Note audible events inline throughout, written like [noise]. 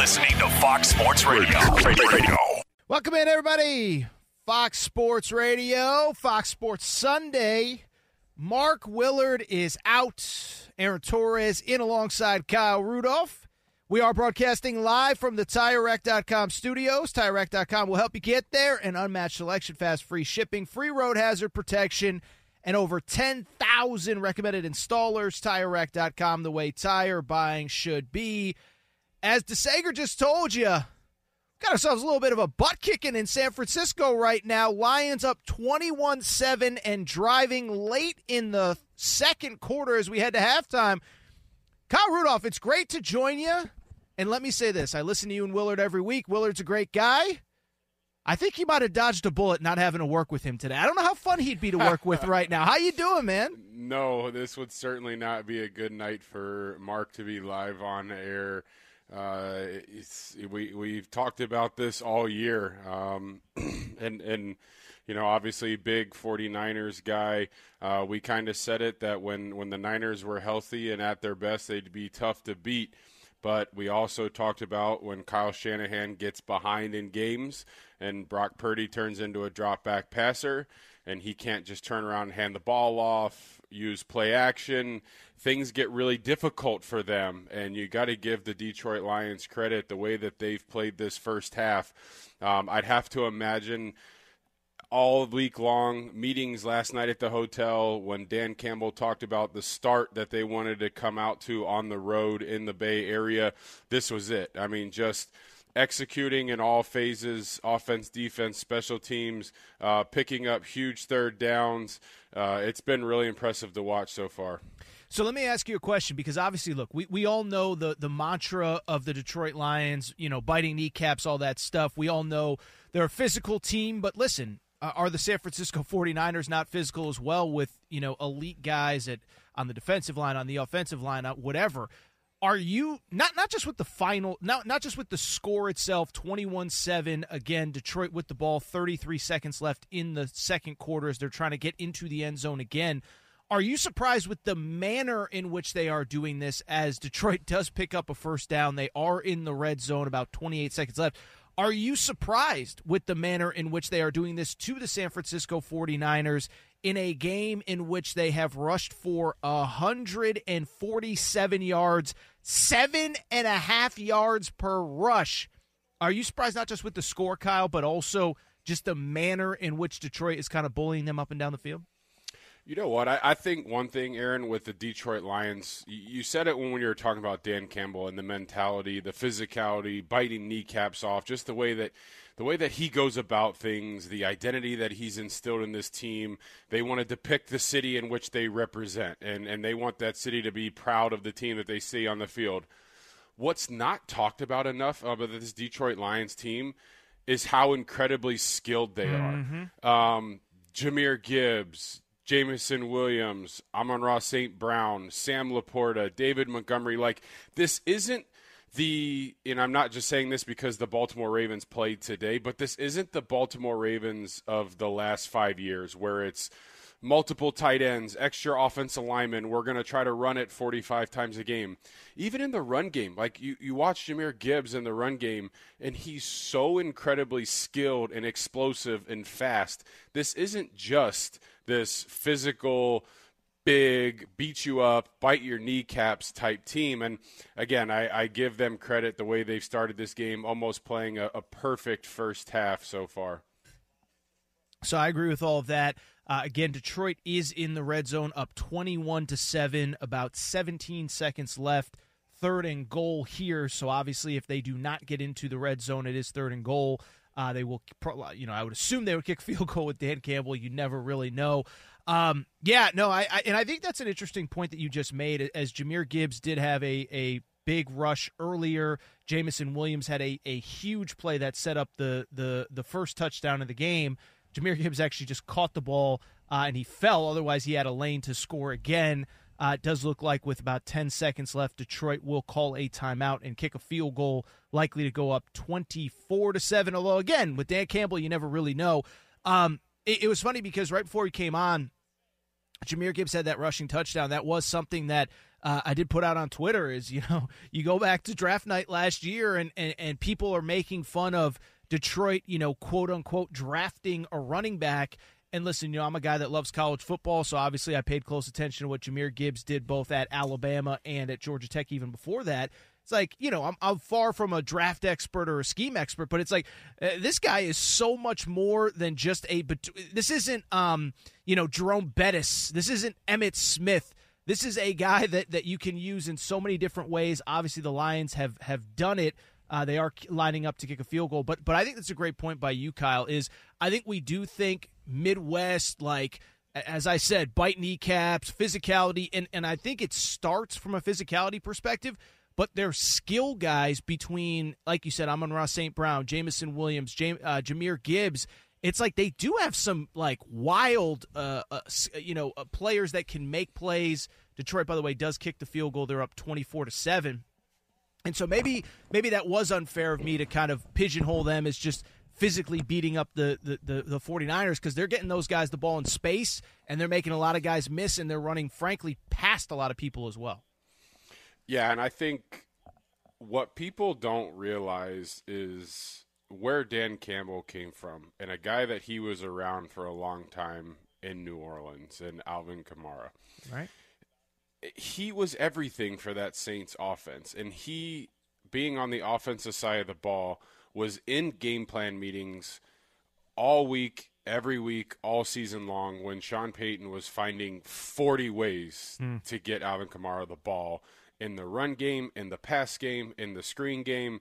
Listening to Fox Sports Radio. Radio. Welcome in, everybody. Fox Sports Radio, Fox Sports Sunday. Mark Willard is out. Aaron Torres in alongside Kyle Rudolph. We are broadcasting live from the TireRack.com studios. TireRack.com will help you get there. An unmatched selection, fast free shipping, free road hazard protection, and over 10,000 recommended installers. TireRack.com, the way tire buying should be. As DeSager just told you, got ourselves a little bit of a butt kicking in San Francisco right now. Lions up 21 7 and driving late in the second quarter as we head to halftime. Kyle Rudolph, it's great to join you. And let me say this I listen to you and Willard every week. Willard's a great guy. I think he might have dodged a bullet not having to work with him today. I don't know how fun he'd be to work with right now. How you doing, man? No, this would certainly not be a good night for Mark to be live on air uh, we we've talked about this all year, um, [clears throat] and and you know obviously big 49ers guy. Uh, we kind of said it that when when the Niners were healthy and at their best, they'd be tough to beat. But we also talked about when Kyle Shanahan gets behind in games and Brock Purdy turns into a drop back passer and he can't just turn around and hand the ball off, use play action things get really difficult for them. And you got to give the Detroit Lions credit the way that they've played this first half. Um, I'd have to imagine all week long meetings last night at the hotel when Dan Campbell talked about the start that they wanted to come out to on the road in the Bay Area. This was it. I mean, just executing in all phases offense, defense, special teams, uh, picking up huge third downs. Uh, it's been really impressive to watch so far. So let me ask you a question because obviously, look, we, we all know the, the mantra of the Detroit Lions, you know, biting kneecaps, all that stuff. We all know they're a physical team, but listen, uh, are the San Francisco 49ers not physical as well with, you know, elite guys at on the defensive line, on the offensive line, uh, whatever? Are you not not just with the final not not just with the score itself 21-7 again Detroit with the ball 33 seconds left in the second quarter as they're trying to get into the end zone again are you surprised with the manner in which they are doing this as Detroit [laughs] does pick up a first down? They are in the red zone, about 28 seconds left. Are you surprised with the manner in which they are doing this to the San Francisco 49ers in a game in which they have rushed for 147 yards, seven and a half yards per rush? Are you surprised not just with the score, Kyle, but also just the manner in which Detroit is kind of bullying them up and down the field? You know what? I, I, think one thing, Aaron, with the Detroit Lions, you, you said it when you were talking about Dan Campbell and the mentality, the physicality, biting kneecaps off, just the way that the way that he goes about things, the identity that he's instilled in this team. They want to depict the city in which they represent, and, and they want that city to be proud of the team that they see on the field. What's not talked about enough about this Detroit Lions team is how incredibly skilled they mm-hmm. are. Um, Jahmyr Gibbs, Jameson Williams, Amon-Ra St. Brown, Sam LaPorta, David Montgomery. Like, this isn't the, and I'm not just saying this because the Baltimore Ravens played today, but this isn't the Baltimore Ravens of the last five years where it's multiple tight ends, extra offensive linemen. We're going to try to run it 45 times a game. Even in the run game, like you, you watch Jahmyr Gibbs in the run game, and he's so incredibly skilled and explosive and fast. This isn't just this physical – big, beat you up, bite your kneecaps type team. And again, I, I give them credit the way they've started this game, almost playing a, a, perfect first half so far. So I agree with all of that. Uh, again, Detroit is in the red zone, up twenty-one to seven, about seventeen seconds left. Third and goal here. So obviously, if they do not get into the red zone, it is third and goal. Uh, they will, you know, I would assume they would kick [laughs] field goal with Dan Campbell. You never really know. Um, yeah, no, I, I, and I think that's an interesting point that you just made. As Jahmyr Gibbs did have a a big rush earlier, Jameson Williams had a, a huge play that set up the the the first touchdown of the game. Jahmyr Gibbs actually just caught the ball uh, and he fell. Otherwise, he had a lane to score again. Uh, it does look like with about 10 seconds left, Detroit will call a timeout and kick a field goal, likely to go up 24 to 7. Although, again, with Dan Campbell, you never really know. Um, it, it was funny because right before he came on, Jahmyr Gibbs had that rushing touchdown. That was something that uh, I did put out on Twitter. Is you know [laughs] you go back to draft night last year, and, and and people are making fun of Detroit, you know, quote unquote drafting a running back. And listen, you know, I'm a guy that loves college football, so obviously I paid close attention to what Jahmyr Gibbs did both at Alabama and at Georgia Tech even before that. It's like, you know, I'm, I'm far from a draft expert or a scheme expert, but it's like uh, this guy is so much more than just a. This isn't, um, you know, Jerome Bettis. This isn't Emmitt Smith. This is a guy that, that you can use in so many different ways. Obviously, the Lions have have done it. Uh, they are lining up to kick a field goal, but but I think that's a great point by you, Kyle. Is I think we do think Midwest like as I said, bite kneecaps, physicality, and, and I think it starts from a physicality perspective, but they're skill guys between, like you said, Amon-Ra St. Brown, Jameson Williams, Jam- uh, Jahmyr Gibbs. It's like they do have some like wild, uh, uh, you know, uh, players that can make plays. Detroit, by the way, does kick the field goal. They're up twenty-four to seven, and so maybe maybe that was unfair of me to kind of pigeonhole them as just physically beating up the, the, the, the 49ers because they're getting those guys the ball in space and they're making a lot of guys miss and they're running, frankly, past a lot of people as well. Yeah, and I think what people don't realize is where Dan Campbell came from, and a guy that he was around for a long time in New Orleans, and Alvin Kamara. Right. He was everything for that Saints offense, and he, being on the offensive side of the ball, was in game plan meetings all week, every week, all season long when Sean Payton was finding 40 ways mm. to get Alvin Kamara the ball in the run game, in the pass game, in the screen game.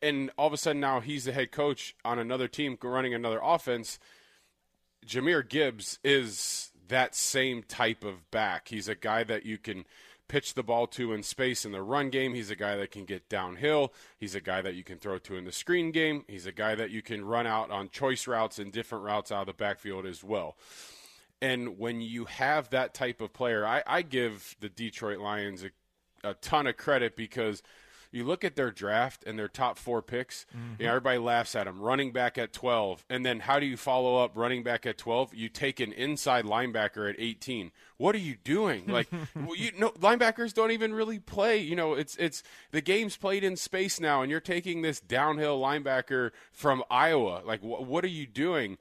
And all of a sudden now he's the head coach on another team running another offense. Jahmyr Gibbs is that same type of back. He's a guy that you can pitch the ball to in space in the run game. He's a guy that can get downhill. He's a guy that you can throw to in the screen game. He's a guy that you can run out on choice routes and different routes out of the backfield as well. And when you have that type of player, I, I give the Detroit Lions a a ton of credit because you look at their draft and their top four picks, mm-hmm. you know, everybody laughs at them. Running back at 12. And then how do you follow up running back at 12? You take an inside linebacker at 18. What are you doing? Like, [laughs] you know, linebackers don't even really play. You know, it's, it's, the game's played in space now, and you're taking this downhill linebacker from Iowa. Like, wh- what are you doing?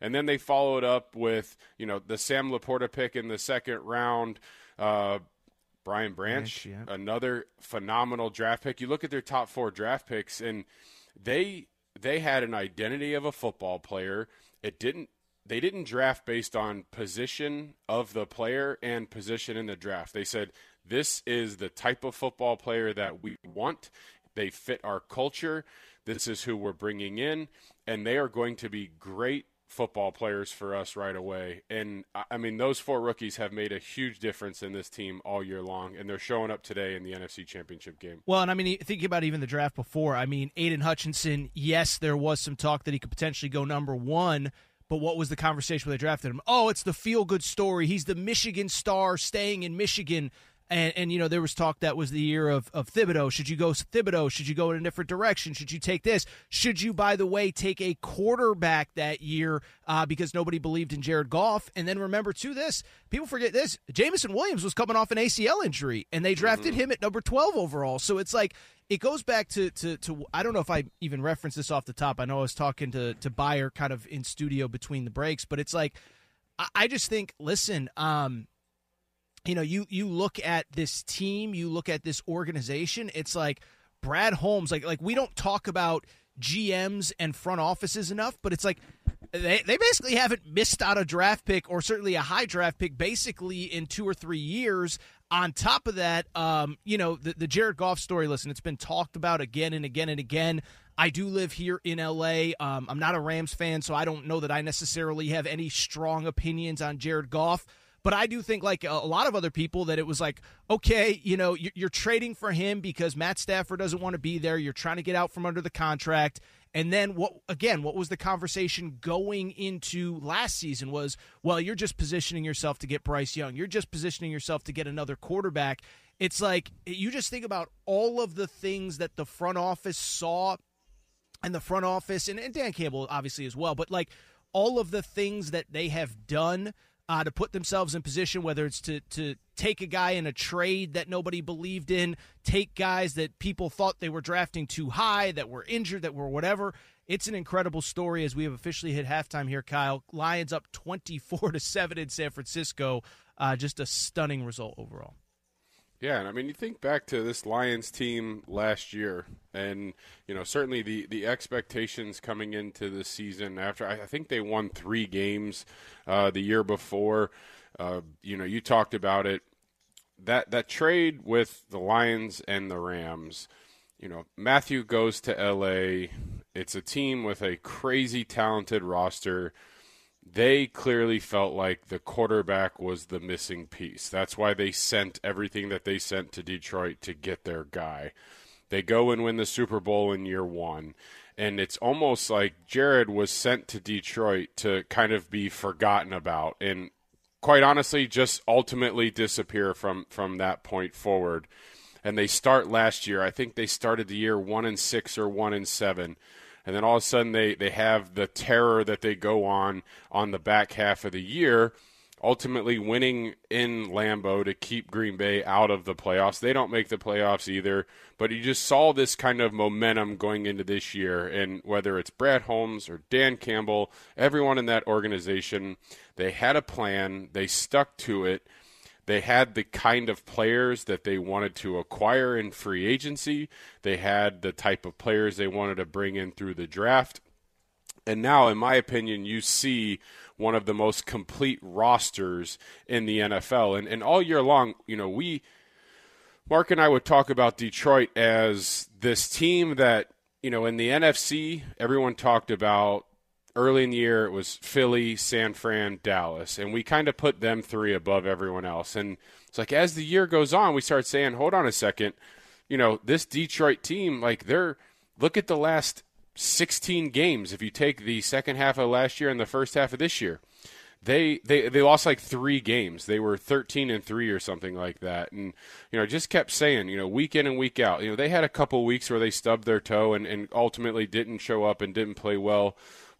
And then they followed up with, you know, the Sam LaPorta pick in the second round. Uh, Brian Branch, Branch yeah. another phenomenal draft pick. You look at their top four draft picks, and they they had an identity of a football player. It didn't. They didn't draft based on position of the player and position in the draft. They said this is the type of football player that we want. They fit our culture. This is who we're bringing in, and they are going to be great football players for us right away. And I mean, those four rookies have made a huge difference in this team all year long, and they're showing up today in the NFC Championship game. Well, and I mean, thinking about even the draft before, I mean, Aiden Hutchinson, yes, there was some talk that he could potentially go number one. But what was the conversation when they drafted him? Oh, it's the feel good story. He's the Michigan star staying in Michigan. And, and you know there was talk that was the year of, of Thibodeaux. Should you go Thibodeaux? Should you go in a different direction? Should you take this? Should you, by the way, take a quarterback that year uh, because nobody believed in Jared Goff? And then remember too, this people forget this: Jameson Williams was coming off an ACL injury, and they drafted mm-hmm. him at number twelve overall. So it's like it goes back to, to to I don't know if I even referenced this off the top. I know I was talking to to Buyer kind of in studio between the breaks, but it's like I, I just think, listen, um, you know, you you look at this team, you look at this organization, it's like Brad Holmes, like like we don't talk about GMs and front offices enough, but it's like they, they basically haven't missed out a draft pick or certainly a high draft pick basically in two or three years. On top of that, um, you know, the, the Jared Goff story, listen, it's been talked about again and again and again. I do live here in LA. Um, I'm not a Rams fan, so I don't know that I necessarily have any strong opinions on Jared Goff. But I do think, like a lot of other people, that it was like, okay, you know, you're trading for him because Matt Stafford doesn't want to be there. You're trying to get out from under the contract. And then what again, what was the conversation going into last season was, well, you're just positioning yourself to get Bryce Young. You're just positioning yourself to get another quarterback. It's like you just think about all of the things that the front office saw and the front office and, and Dan Campbell obviously as well, but like all of the things that they have done uh, to put themselves in position, whether it's to to take a guy in a trade that nobody believed in, take guys that people thought they were drafting too high, that were injured, that were whatever. It's an incredible story as we have officially hit halftime here, Kyle. Lions up twenty four to seven in San Francisco. Uh, just a stunning result overall. Yeah, and I mean, you think back to this Lions team last year, and you know certainly the the expectations coming into the season after I, think they won three games uh, the year before. Uh, you know, you talked about it that that trade with the Lions and the Rams. You know, Matthew goes to L.A. It's a team with a crazy talented roster they clearly felt like the quarterback was the missing piece. That's why they sent everything that they sent to Detroit to get their guy. They go and win the Super Bowl in year one. And it's almost like Jared was sent to Detroit to kind of be forgotten about and quite honestly just ultimately disappear from, from that point forward. And they start last year. I think they started the year one and six or one and seven and then all of a sudden they, they have the terror that they go on on the back half of the year, ultimately winning in Lambeau to keep Green Bay out of the playoffs. They don't make the playoffs either, but you just saw this kind of momentum going into this year, and whether it's Brad Holmes or Dan Campbell, everyone in that organization, they had a plan, they stuck to it they had the kind of players that they wanted to acquire in free agency. They had the type of players they wanted to bring in through the draft. And now, in my opinion, you see one of the most complete rosters in the NFL. And, and all year long, you know, we, Mark and I would talk about Detroit as this team that, you know, in the NFC, everyone talked about early in the year it was Philly, San Fran, Dallas, and we kind of put them three above everyone else. And it's like as the year goes on, we start saying, "Hold on a second, you know, this Detroit team, like they're look at the last 16 games. If you take the second half of last year and the first half of this year." They, they they lost like three games. They were 13 and three or something like that, and you know just kept saying you know week in and week out. You know they had a couple weeks where they stubbed their toe and, and ultimately didn't show up and didn't play well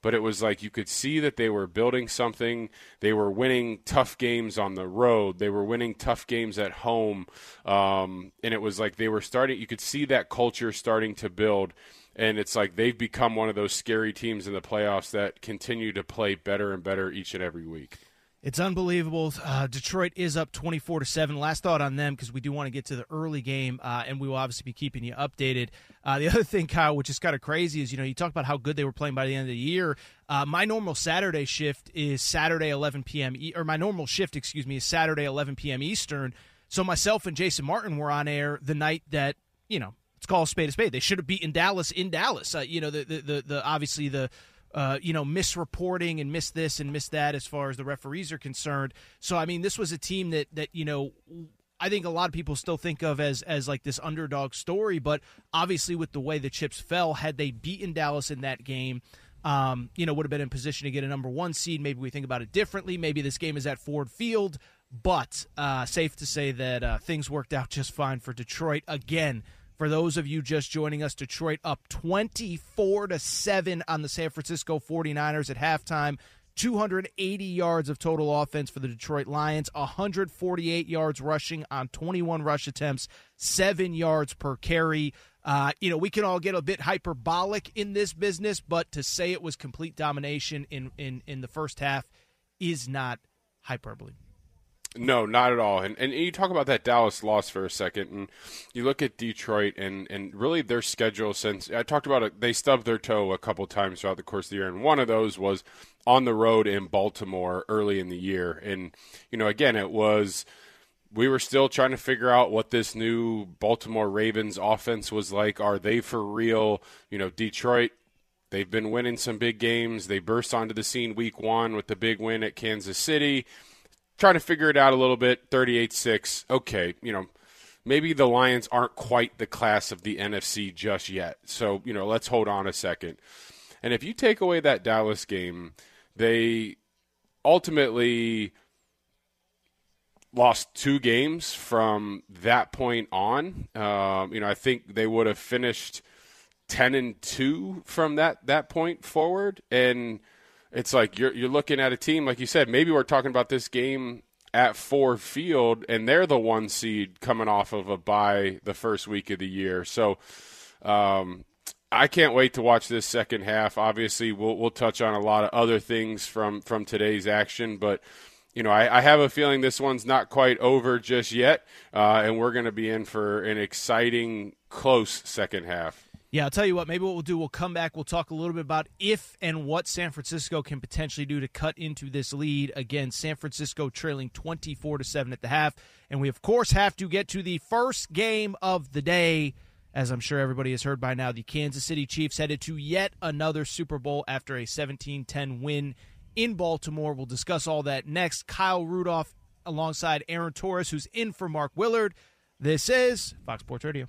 but it was like you could see that they were building something. They were winning tough games on the road. They were winning tough games at home, um, and it was like they were starting. You could see that culture starting to build, and it's like they've become one of those scary teams in the playoffs that continue to play better and better each and every week. It's unbelievable. Uh, Detroit is up 24 to 7. Last thought on them because we do want to get to the early game, uh, and we will obviously be keeping you updated. Uh, the [laughs] other thing, Kyle, which is kind of crazy, is you know, you talk about how good they were playing by the end of the year. Uh, my normal Saturday shift is Saturday 11 p.m. E- or my normal shift, excuse me, is Saturday 11 p.m. Eastern. So myself and Jason Martin were on air the night that, you know, it's called spade a spade. They should have beaten Dallas in Dallas. Uh, you know, the, the, the, the obviously the uh, you know, misreporting and miss this and miss that as far as the referees are concerned. So, I mean, this was a team that that you know. I think a lot of people still think of as as like this underdog story, but obviously with the way the chips fell, had they beaten Dallas in that game, um, you know, would have been in position to get a number one seed. Maybe we think about it differently. Maybe this game is at Ford Field, but uh, safe to say that uh, things worked out just fine for Detroit again. For those of you just joining us, Detroit up 24 to 7 on the San Francisco 49ers at halftime. 280 yards of total offense for the Detroit Lions, 148 yards rushing on 21 rush attempts, 7 yards per carry. Uh, you know, we can all get a bit hyperbolic in this business, but to say it was complete domination in, in, in the first half is not hyperbole. No, not at all. And and you talk about that Dallas loss for a second, and you look at Detroit and and really their schedule. Since I talked about it, they stubbed their toe a couple times throughout the course of the year, and one of those was on the road in Baltimore early in the year. And you know, again, it was we were still trying to figure out what this new Baltimore Ravens offense was like. Are they for real? You know, Detroit They've been winning some big games. They burst onto the scene week one with the big win at Kansas City trying to figure it out a little bit. 38-6. Okay, you know, maybe the Lions aren't quite the class of the NFC just yet. So, you know, let's hold on a second. And if you take away that Dallas game, they ultimately lost two games from that point on. Um, you know, I think they would have finished ten and two from that that point forward, and it's like you're you're looking at a team like you said. Maybe we're talking about this game at Ford Field, and they're the one seed coming off of a bye the first week of the year. So. Um, I can't wait to watch this second half. Obviously, we'll we'll touch on a lot of other things from from today's action, but you know, I, I have a feeling this one's not quite over just yet, uh, and we're going to be in for an exciting, close second half. Yeah, I'll tell you what, maybe what we'll do, we'll come back, we'll talk a little bit about if and what San Francisco can potentially do to cut into this lead. Again, San Francisco trailing 24 to 7 at the half. And we, of course, have to get to the first game of the day. As I'm sure everybody has heard by now, the Kansas City Chiefs headed to yet another Super Bowl after a 17 10 win in Baltimore. We'll discuss all that next. Kyle Rudolph alongside Aaron Torres, who's in for Mark Willard. This is Fox Sports Radio.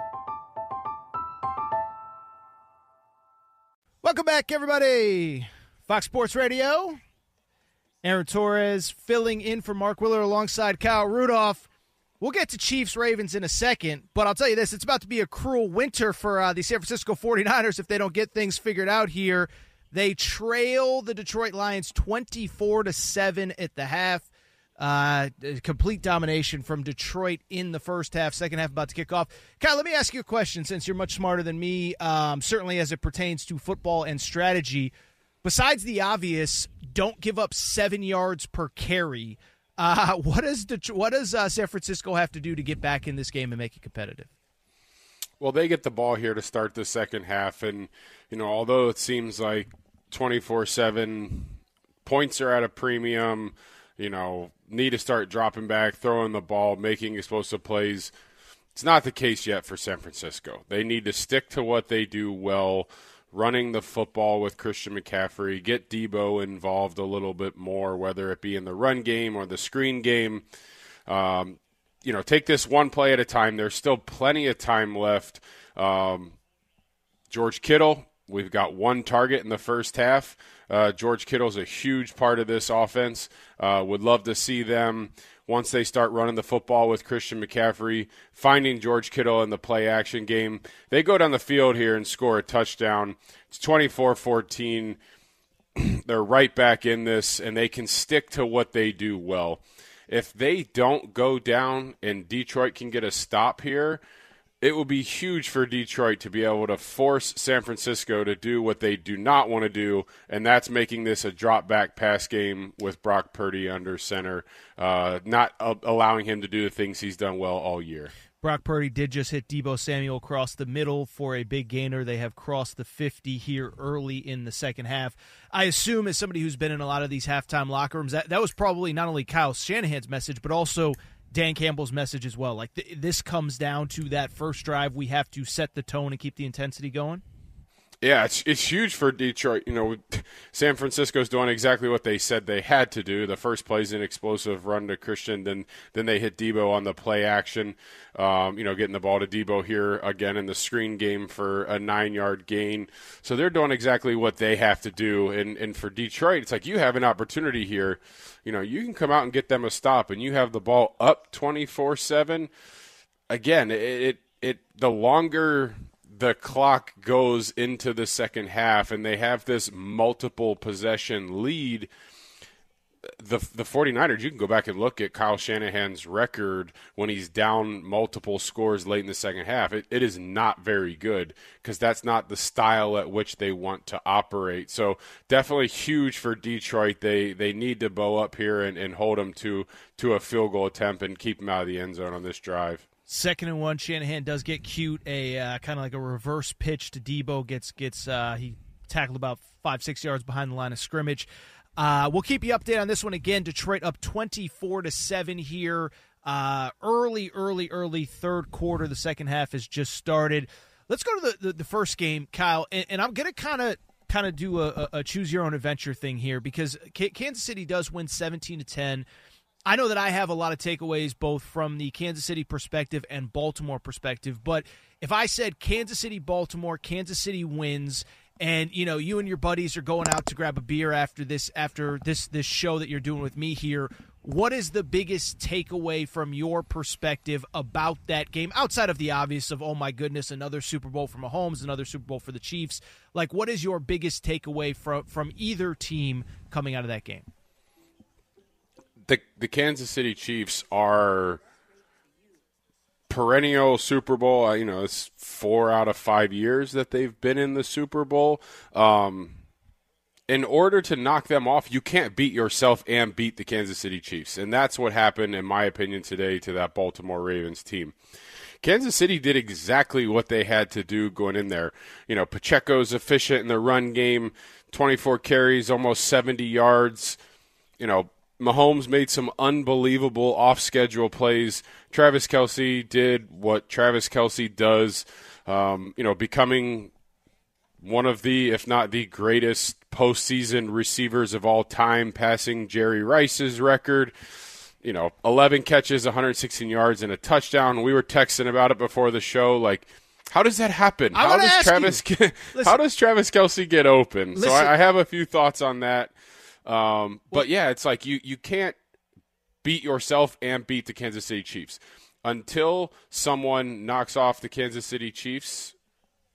Welcome back, everybody. Fox Sports Radio. Aaron Torres filling in for Mark Willard alongside Kyle Rudolph. We'll get to Chiefs Ravens in a second, but I'll tell you this it's about to be a cruel winter for uh, the San Francisco [laughs] 49ers if they don't get things figured out here. They trail the Detroit Lions 24 to 7 at the half. Uh, complete domination from Detroit in the first half. Second half about to kick off. Kyle, let me ask you a question since you're much smarter than me, um, certainly as it pertains to football and strategy. Besides the obvious, don't give up seven yards per carry. Uh, [laughs] what does Detroit, what does uh, San Francisco have to do to get back in this game and make it competitive? Well, they get the ball here to start the second half, and you know, although it seems like twenty four seven points are at a premium, you know, need to start dropping back, throwing the ball, making explosive plays. It's not the case yet for San Francisco. They need to stick to what they do well, running the football with Christian McCaffrey, get Deebo involved a little bit more, whether it be in the run game or the screen game. Um, you know, take this one play at a time. There's still plenty of time left. Um, George Kittle, we've got one target in the first half. Uh, George Kittle's a huge part of this offense. Uh, would love to see them once they start running the football with Christian McCaffrey, finding George Kittle in the play action game. They go down the field here and score a touchdown. It's 24 14. [clears throat] They're right back in this, and they can stick to what they do well. If they don't go down and Detroit can get a stop here, it will be huge for Detroit to be able to force San Francisco to do what they do not want to do, and that's making this a drop back pass game with Brock Purdy under center, uh, not uh, allowing him to do the things he's done well all year. Brock Purdy did just hit Deebo Samuel across the middle for a big gainer. They have crossed the 50 here early in the second half. I assume, as somebody who's been in a lot of these halftime locker rooms, that, that was probably not only Kyle Shanahan's message, but also Dan Campbell's message as well. Like th- this comes down to that first drive. We have to set the tone and keep the intensity going. Yeah, it's it's huge for Detroit. You know, San Francisco's doing exactly what they said they had to do. The first play is an explosive run to Christian, then then they hit Deebo on the play action. Um, you know, getting the ball to Deebo here again in the screen game for a nine yard gain. So they're doing exactly what they have to do. And and for Detroit, it's like you have an opportunity here. You know, you can come out and get them a stop, and you have the ball up twenty four seven. Again, it, it it the longer the clock goes into the second half and they have this multiple possession lead the the 49ers you can go back and look at Kyle Shanahan's record when he's down multiple scores late in the second half. It, it is not very good because that's not the style at which they want to operate. So definitely huge for Detroit. They they need to bow up here and, and hold them to to a field goal attempt and keep them out of the end zone on this drive Second and one, Shanahan does get cute. A uh, kind of like a reverse pitch to Deebo. gets gets uh, he tackled about five six yards behind the line of scrimmage. Uh, we'll keep you updated on this one again. Detroit up twenty four to seven here. Uh, early, early, early third quarter. The second half has just started. Let's go to the the, the first game, Kyle, and, and I'm gonna kind of kind of do a, a, choose your own adventure thing here because Kansas City does win 17 to 10 I know that I have a lot of takeaways both from the Kansas City perspective and Baltimore perspective, but if I said Kansas City, Baltimore, Kansas City wins, and you know you and your buddies are going out to grab a beer after this after this this show that you're doing with me here, what is the biggest takeaway from your perspective about that game outside of the obvious of oh my goodness another Super Bowl for Mahomes, another Super Bowl for the Chiefs? Like what is your biggest takeaway from from either team coming out of that game? The the Kansas City Chiefs are perennial Super Bowl. Uh, you know, it's four out of five years that they've been in the Super Bowl. Um, in order to knock them off, you can't beat yourself and beat the Kansas City Chiefs, and that's what happened, in my opinion, today to that Baltimore Ravens team. Kansas City did exactly what they had to do going in there. You know, Pacheco's efficient in the run game, 24 carries, almost 70 yards. You know, Mahomes made some unbelievable off schedule plays. Travis Kelce did what Travis Kelce does, um, you know, becoming one of the, if not the greatest postseason receivers of all time, passing Jerry Rice's record. You know, 11 catches, 116 yards, and a touchdown. We were texting about it before the show. Like, how does that happen? how does Travis? [laughs] Get, how does Travis Kelce get open? Listen. So I, I have a few thoughts on that. Um, but yeah, it's like you you can't beat yourself and beat the Kansas City Chiefs until someone knocks off the Kansas City Chiefs.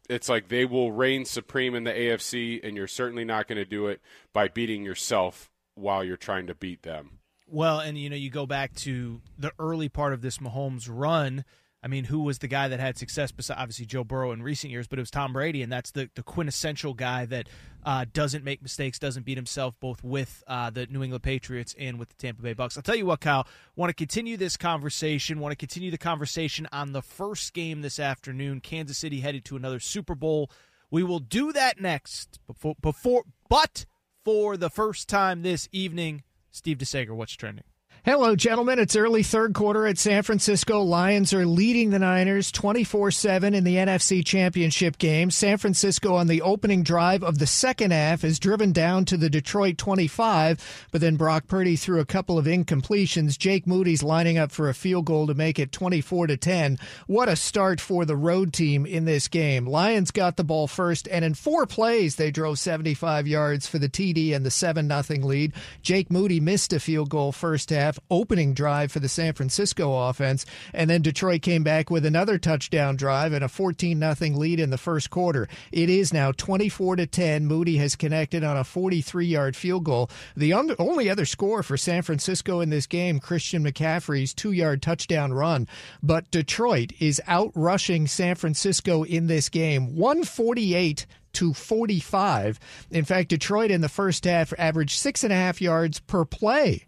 It's like they will reign supreme in the AFC, and you're certainly not going to do it by beating yourself while you're trying to beat them. Well, and you know, you go back to the early part of this Mahomes run. I mean, who was the guy that had success? Besides obviously Joe Burrow in recent years, but it was Tom Brady, and that's the the quintessential guy that uh, doesn't make mistakes, doesn't beat himself, both with uh, the New England Patriots and with the Tampa Bay Bucks. I'll tell you what, Kyle. Want to continue this conversation? Want to continue the conversation on the first game this afternoon? Kansas City headed to another Super Bowl. We will do that next. Before, before, but for the first time this evening, Steve DeSager, what's trending? Hello, gentlemen. It's early third quarter at San Francisco. Lions are leading the Niners 24 7 in the NFC Championship game. San Francisco on the opening drive of the second half is driven down to the Detroit 25, but then Brock Purdy threw a couple of incompletions. Jake Moody's lining up for a field goal to make it 24 10. What a start for the road team in this game. Lions got the ball first, and in four plays, they drove 75 yards for the TD and the 7 0 lead. Jake Moody missed a field goal first half opening drive for the San Francisco offense. And then Detroit came back with another touchdown drive and a 14 0 lead in the first quarter. It is now 24 to 10. Moody has connected on a 43 yard field goal. The only other score for San Francisco in this game, Christian McCaffrey's two yard touchdown run. But Detroit is out rushing San Francisco in this game 148 to 45. In fact, Detroit in the first half averaged six and a half yards per play.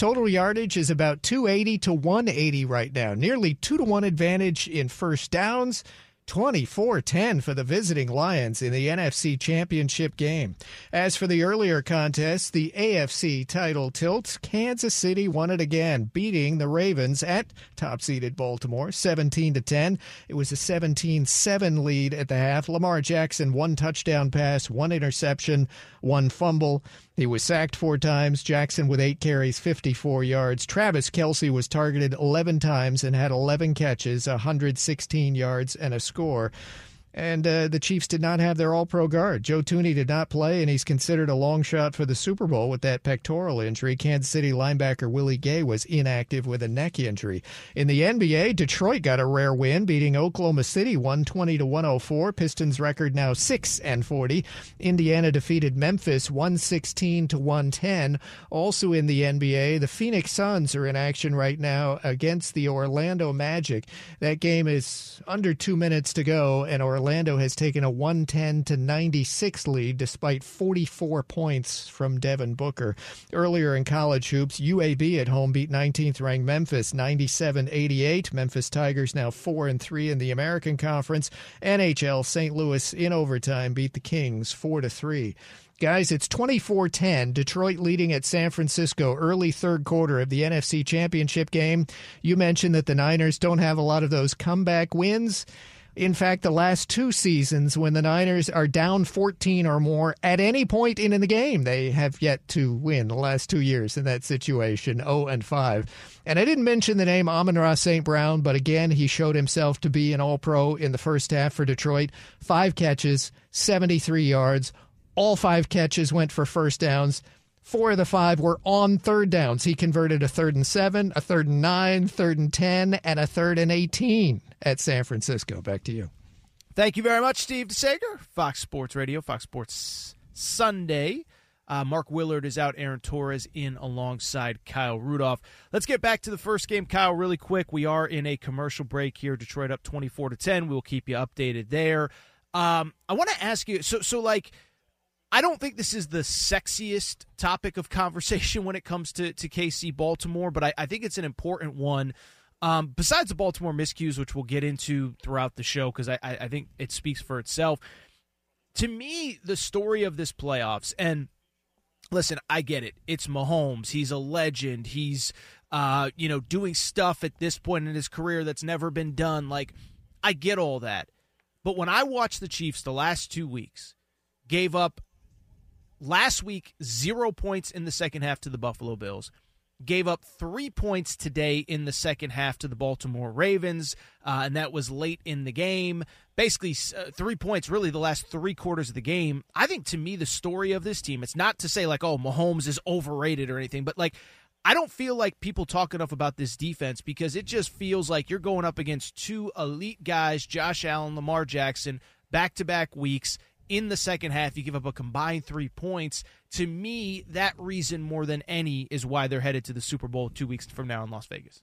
Total yardage is about 280 to 180 right now. Nearly 2 to 1 advantage in first downs. 24 10 for the visiting Lions in the NFC Championship game. As for the earlier contest, the AFC title tilt, Kansas City won it again, beating the Ravens at top seeded Baltimore 17 to 10. It was a 17 7 lead at the half. Lamar Jackson, one touchdown pass, one interception, one fumble. He was sacked four times. Jackson with eight carries, 54 yards. Travis Kelce was targeted 11 times and had 11 catches, 116 yards, and a score. And uh, the Chiefs did not have their all pro guard. Joe Thuney did not play, and he's considered a long shot for the Super Bowl with that pectoral injury. Kansas City linebacker Willie Gay was inactive with a neck injury. In the NBA, Detroit got a rare win, beating Oklahoma City 120 to 104. Pistons record now 6 and 40. Indiana defeated Memphis 116 to 110. Also in the NBA, the Phoenix Suns are in action right now against the Orlando Magic. That game is under two minutes to go, and Orlando Orlando has taken a 110 to 96 lead despite 44 points from Devin Booker. Earlier in college hoops, UAB at home beat 19th ranked Memphis 97-88. Memphis Tigers now 4 and 3 in the American Conference. NHL St. Louis in overtime beat the Kings 4 to 3. Guys, it's 24 10. Detroit leading at San Francisco, early third quarter of the NFC Championship game. You mentioned that the Niners don't have a lot of those comeback wins. In fact, the last two seasons, when the Niners are down 14 or more at any point in, the game, they have yet to win the last two years in that situation, 0 and 5. And I didn't mention the name Amon-Ra St. Brown, but again, he showed himself to be an all pro in the first half for Detroit. Five catches, 73 yards. All five catches went for first downs. Four of the five were on third downs. He converted a third and seven, a third and nine, third and 10, and a third and 18 at San Francisco. Back to you. Thank you very much, Steve DeSager. Fox Sports Radio, Fox Sports Sunday. Uh, Mark Willard is out. Aaron Torres in alongside Kyle Rudolph. Let's get back to the first game, Kyle, really quick. We are in a commercial break here. Detroit up 24 to 10. We'll keep you updated there. Um, I want to ask you so, so like, I don't think this is the sexiest topic of [laughs] conversation when it comes to, to KC Baltimore, but I, I think it's an important one um, besides the Baltimore miscues, which we'll get into throughout the show, because I, I think it speaks for itself. To me, the story of this playoffs, and listen, I get it. It's Mahomes. He's a legend. He's, uh, you know, doing stuff at this point in his career that's never been done. Like, I get all that. But when I watched the Chiefs the last two weeks, gave up last week zero points in the second half to the Buffalo Bills gave up three points today in the second half to the Baltimore Ravens, uh, and that was late in the game. Basically, uh, three points, really, the last three quarters of the game. I think to me, the story of this team, it's not to say like, oh, Mahomes is overrated or anything, but like, I don't feel like people talk enough about this defense because it just feels like you're going up against two elite guys, Josh Allen, Lamar Jackson, back to back weeks in the second half, you give up a combined three points. To me, that reason more than any is why they're headed to the Super Bowl two weeks from now in Las Vegas.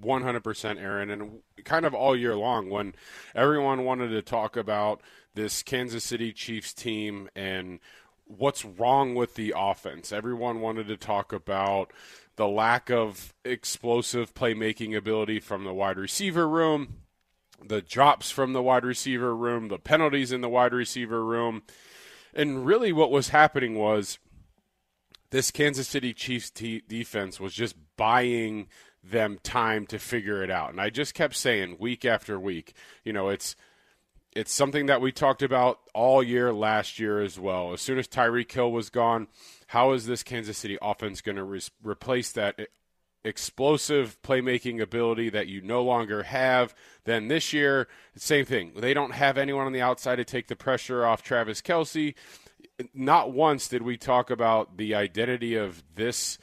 100% Aaron and kind of all year long when everyone wanted to talk about this Kansas City Chiefs team and what's wrong with the offense. Everyone wanted to talk about the lack of explosive playmaking ability from the wide receiver room, the drops from the wide receiver room, the penalties in the wide receiver room. And really what was happening was this Kansas City Chiefs t- defense was just buying them time to figure it out. And I just kept saying week after week, you know, it's it's something that we talked about all year last year as well. As soon as Tyreek Hill was gone, how is this Kansas City offense going to re- replace that explosive playmaking ability that you no longer have? Then this year, same thing. They don't have anyone on the outside to take the pressure off Travis Kelce. Not once did we talk about the identity of this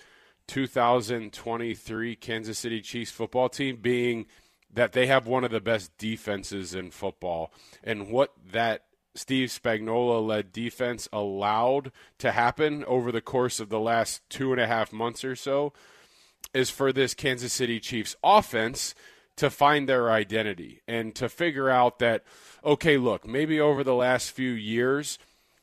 2023 Kansas City Chiefs football team being that they have one of the best defenses in football. And what that Steve Spagnuolo led defense allowed to happen over the course of the last two and a half months or so is for this Kansas City Chiefs offense to find their identity and to figure out that, okay, look, maybe over the last few years,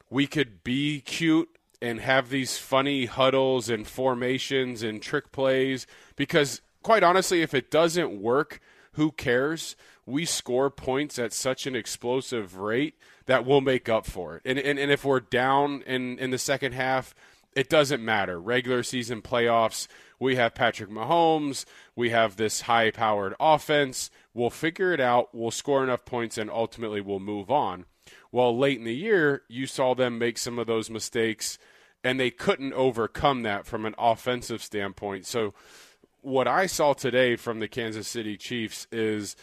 we could be cute and have these funny huddles and formations and trick plays because quite honestly if it doesn't work who cares? We score points at such an explosive rate that we'll make up for it. And, and, and if we're down in, in the second half it doesn't matter. Regular season playoffs we have patrick mahomes. We have this high powered offense. We'll figure it out. We'll score enough points and ultimately we'll move on. Well, late in the year, you saw them make some of those mistakes, and they couldn't overcome that from an offensive standpoint. So, what I saw today from the Kansas City Chiefs is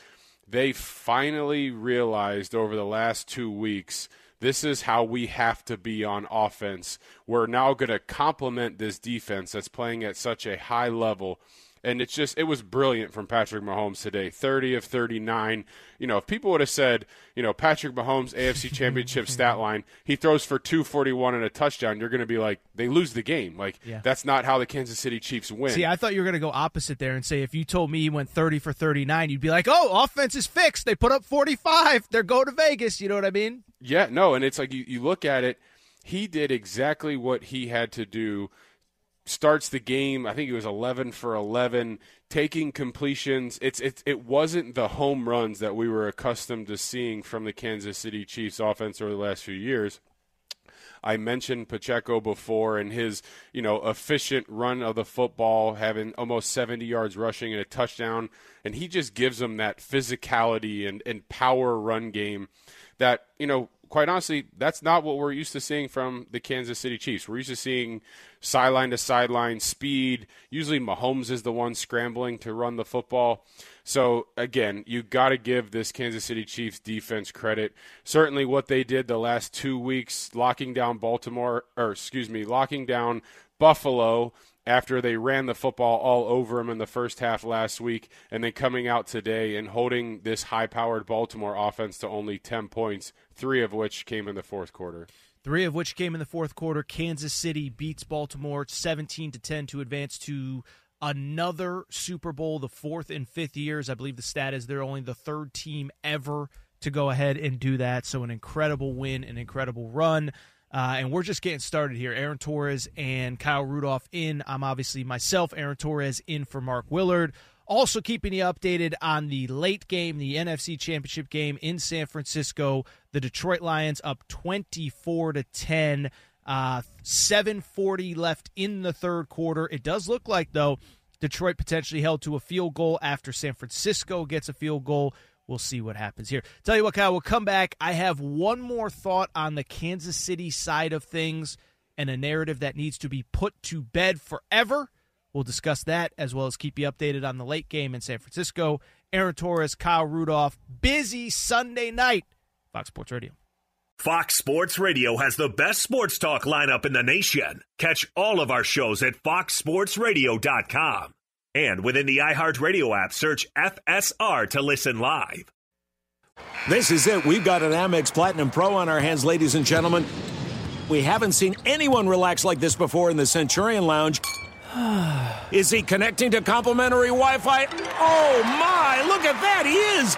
they finally realized over the last two weeks this is how we have to be on offense. We're now going to complement this defense that's playing at such a high level and it's just it was brilliant from Patrick Mahomes today. 30 of 39. You know, if people would have said, you know, Patrick Mahomes [laughs] AFC Championship stat line, he throws for 241 and a touchdown, you're going to be like they lose the game. Like yeah. that's not how the Kansas City Chiefs win. See, I thought you were going to go opposite there and say if you told me he went 30 for 39, you'd be like, "Oh, offense is fixed. They put up 45. They're going to Vegas." You know what I mean? Yeah, no, and it's like you, you look at it, he did exactly what he had to do starts the game. I think it was 11 for 11, taking completions. It's it it wasn't the home runs that we were accustomed to seeing from the Kansas City Chiefs offense over the last few years. I mentioned Pacheco before and his, you know, efficient run of the football, having almost 70 yards rushing and a touchdown, and he just gives them that physicality and, and power run game that, you know, quite honestly, that's not what we're used to seeing from the Kansas City Chiefs. We're used to seeing sideline to sideline speed. Usually Mahomes is the one scrambling to run the football. So again, you got to give this Kansas City Chiefs defense credit. Certainly what they did the last 2 weeks locking down Baltimore or excuse me, locking down Buffalo after they ran the football all over him in the first half last week, and then coming out today and holding this high powered Baltimore offense to only 10 points, three of which came in the fourth quarter. Three of which came in the fourth quarter. Kansas City beats Baltimore 17 to 10 to advance to another Super Bowl, the fourth and fifth years. I believe the stat is they're only the third team ever to go ahead and do that. So, an incredible win, an incredible run. Uh, and we're just getting started here. Aaron Torres and Kyle Rudolph in. I'm obviously myself, Aaron Torres, in for Mark Willard. Also, keeping you updated on the late game, the NFC Championship game in San Francisco. The Detroit Lions up 24 to 10. Uh, 740 left in the third quarter. It does look like, though, Detroit potentially held to a field goal after San Francisco gets a field goal we'll see what happens here. Tell you what, Kyle, we'll come back. I have one more thought on the Kansas City side of things and a narrative that needs to be put to bed forever. We'll discuss that as well as keep you updated on the late game in San Francisco. Aaron Torres, Kyle Rudolph, busy Sunday night. Fox Sports Radio. Fox Sports Radio has the best sports talk lineup in the nation. Catch all of our shows at foxsportsradio.com. And within the iHeartRadio app, search FSR to listen live. This is it. We've got an Amex Platinum Pro on our hands, ladies and gentlemen. We haven't seen anyone relax like this before in the Centurion Lounge. [sighs] Is he connecting to complimentary Wi Fi? Oh my, look at that! He is!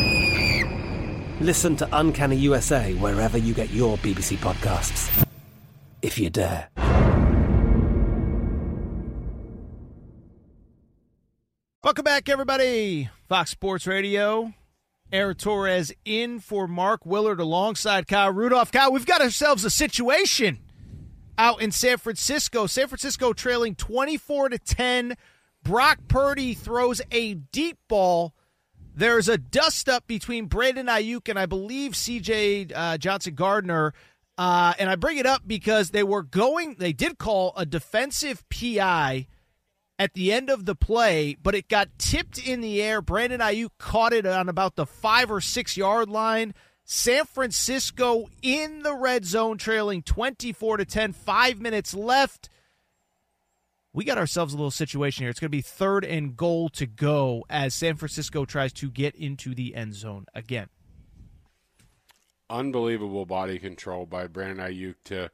Listen to Uncanny USA wherever you get your BBC podcasts, if you dare. Welcome back, everybody. Fox Sports Radio. Aaron Torres in for Mark Willard alongside Kyle Rudolph. Kyle, we've got ourselves a situation out in San Francisco. San Francisco trailing 24 to 10. Brock Purdy throws a deep ball. There's a dust up between Brandon Aiyuk and I believe CJ uh, Johnson Gardner. Uh, and I bring it up because they were going, they did call a defensive PI at the end of the play, but it got tipped in the air. Brandon Aiyuk caught it on about the five or six yard line. San Francisco in the red zone, trailing 24 to 10, five minutes left. We got ourselves a little situation here. It's going to be third and goal to go as San Francisco tries to get into the end zone again. Unbelievable body control by Brandon Aiyuk to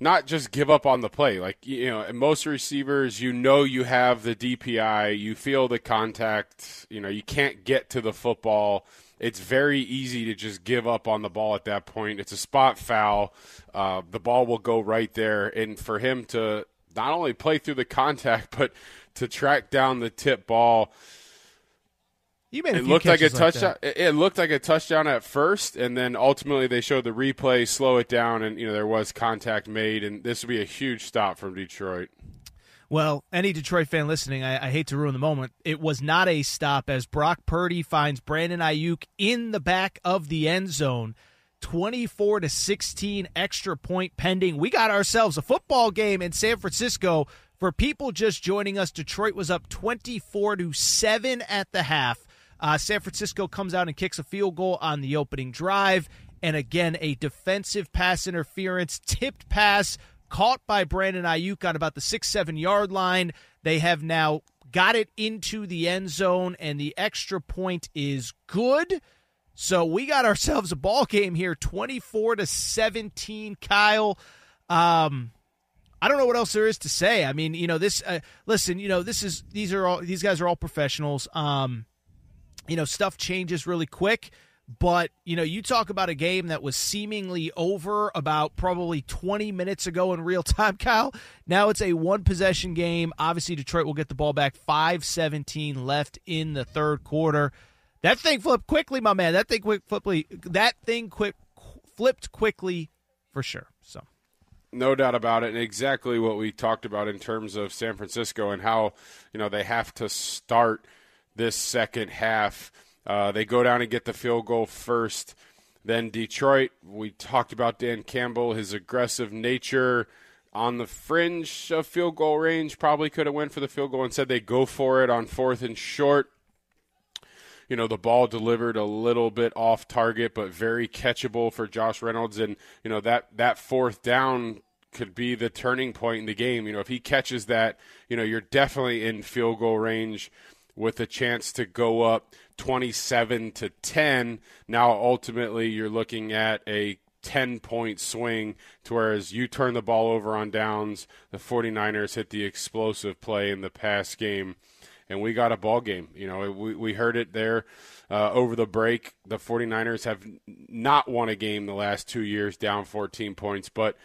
not just give up on the play. Like you know, most receivers, you know, you have the DPI, you feel the contact. You know, you can't get to the football. It's very easy to just give up on the ball at that point. It's a spot foul. Uh, the ball will go right there, and for him to not only play through the contact, [laughs] but to track down the tip ball. You made it looked like a touchdown. Like it looked like a touchdown at first, and then ultimately they showed the replay, slow it down, and you know there was contact made, and this would be a huge stop from Detroit. Well, any Detroit fan listening, I, I, hate to ruin the moment. It was not a stop as Brock Purdy finds Brandon Aiyuk in the back of the end zone. 24 to 16 extra point pending. We got ourselves a football game in San Francisco. For people just joining us, Detroit was up 24 to 7 at the half. Uh, San Francisco comes out and kicks a field goal on the opening drive. And again, a defensive pass interference, tipped pass caught by Brandon Aiyuk on about the six, seven yard line. They have now got it into the end zone, and the extra point is good. So we got ourselves a ball game here, 24 to 17. Kyle, um, I don't know what else there is to say. I mean, you know, this. Uh, listen, you know, this is these are all these guys are all professionals. Um, you know, stuff changes really quick. But, you know, you talk about a game that was seemingly over about probably 20 minutes ago in real time, [laughs] Kyle. Now it's a one possession game. Obviously, Detroit will get the ball back. 5 17 left in the third quarter. That thing flipped quickly, my man. That thing quick. That thing quick flipped quickly for sure. So, no doubt about it, and exactly what we talked about in terms of San Francisco and how you know they have to start this second half. Uh, they go down and get the field goal first. Then Detroit, we talked about Dan Campbell, his aggressive nature on the fringe of field goal range, probably could have went for the field goal. Instead, they go for it on fourth and short you know, the ball delivered a little bit off target, but very catchable for Josh Reynolds. And, you know, that, that fourth down could be the turning point in the game. You know, if he catches that, you know, you're definitely in field goal range with a chance to go up 27 to 10. Now, ultimately, you're looking at a 10 point swing to whereas you turn the ball over on downs, the 49ers hit the explosive play in the pass game and we got a ball game. You know, we, we heard it there uh, over the break. The 49ers have not won a game the last two years down 14 points, but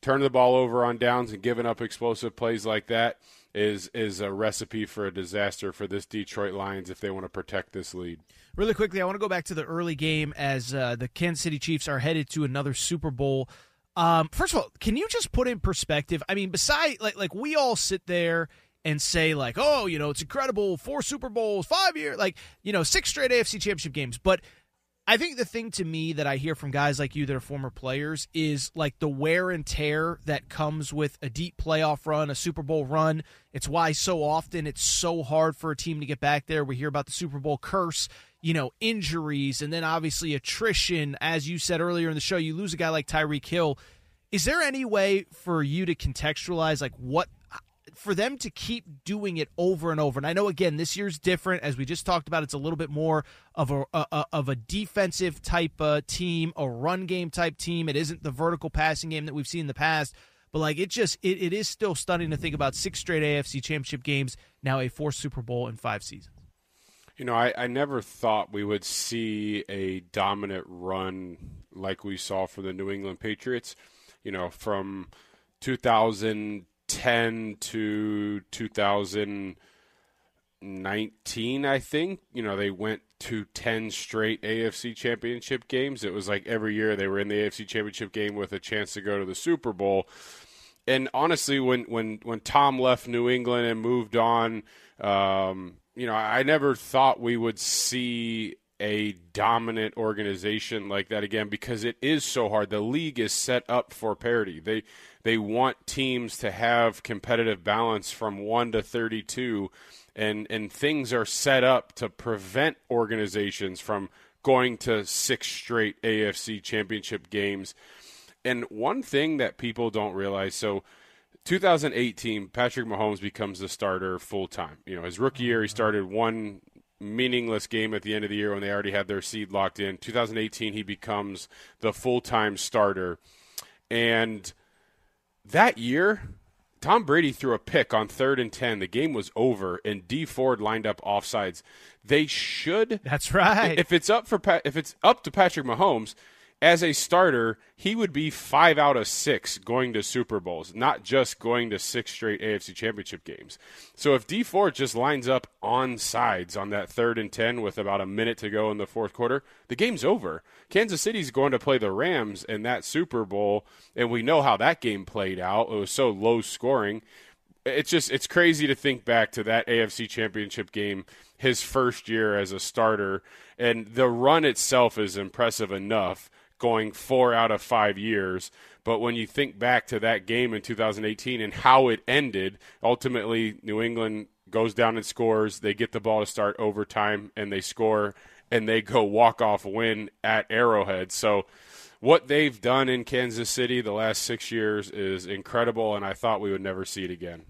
turning the ball over on downs and giving up explosive plays like that is is a recipe for a disaster for this Detroit Lions if they want to protect this lead. Really quickly, I want to go back to the early game as uh, the Kansas City Chiefs are headed to another Super Bowl. Um, first of all, can you just put in perspective? I mean, beside like like we all sit there and say like, oh, you know, it's incredible, four Super Bowls, five years, like you know, six straight AFC Championship games, but I think the thing to me that I hear from guys like you that are former players is like the wear and tear that comes with a deep playoff run, a Super Bowl run. It's why so often it's so hard for a team to get back there. We hear about the Super Bowl curse, you know, injuries, and then obviously attrition. As you said earlier in the show, you lose a guy like Tyreek Hill. Is there any way for you to contextualize like what for them to keep doing it over and over. And I know again this year's different, as we just talked about. It's a little bit more of a, a of a defensive type uh, team, a run game type team. It isn't the vertical passing game that we've seen in the past. But like it just it, it is still stunning to think about six straight AFC championship games, now a fourth Super Bowl in five seasons. You know, I, I never thought we would see a dominant run like we saw for the New England Patriots. You know, from 2000 10 to 2019, I think. You know, they went to 10 straight AFC championship games. It was like every year they were in the AFC championship game with a chance to go to the Super Bowl. And honestly, when, when, when Tom left New England and moved on, um, you know, I never thought we would see a dominant organization like that again because it is so hard. The league is set up for parity. They they want teams to have competitive balance from 1 to 32 and and things are set up to prevent organizations from going to six straight AFC championship games. And one thing that people don't realize so 2018 Patrick Mahomes becomes the starter full time. You know, his rookie year he mm-hmm. started one meaningless game at the end of the year when they already had their seed locked in. 2018 he becomes the full-time starter. And that year, Tom Brady threw a pick on third and 10. The game was over, and Dee Ford lined up offsides. They should. That's right. If it's up for if it's up to Patrick Mahomes, as a starter, he would be five out of six going to Super Bowls, not just going to six straight AFC Championship games. So if Dee Ford just lines up on sides on that third and 10 with about a minute to go in the fourth quarter, the game's over. Kansas City's going to play the Rams in that Super Bowl, and we know how that game played out. It was so low scoring. It's just it's crazy to think back to that AFC Championship game, his first year as a starter, and the run itself is impressive enough going four out of five years. But when you think back to that game in 2018 and how it ended, ultimately New England goes down and scores. They get the ball to start overtime and they score and they go walk off win at Arrowhead. So what they've done in Kansas City the last six years is incredible, and I thought we would never see it again.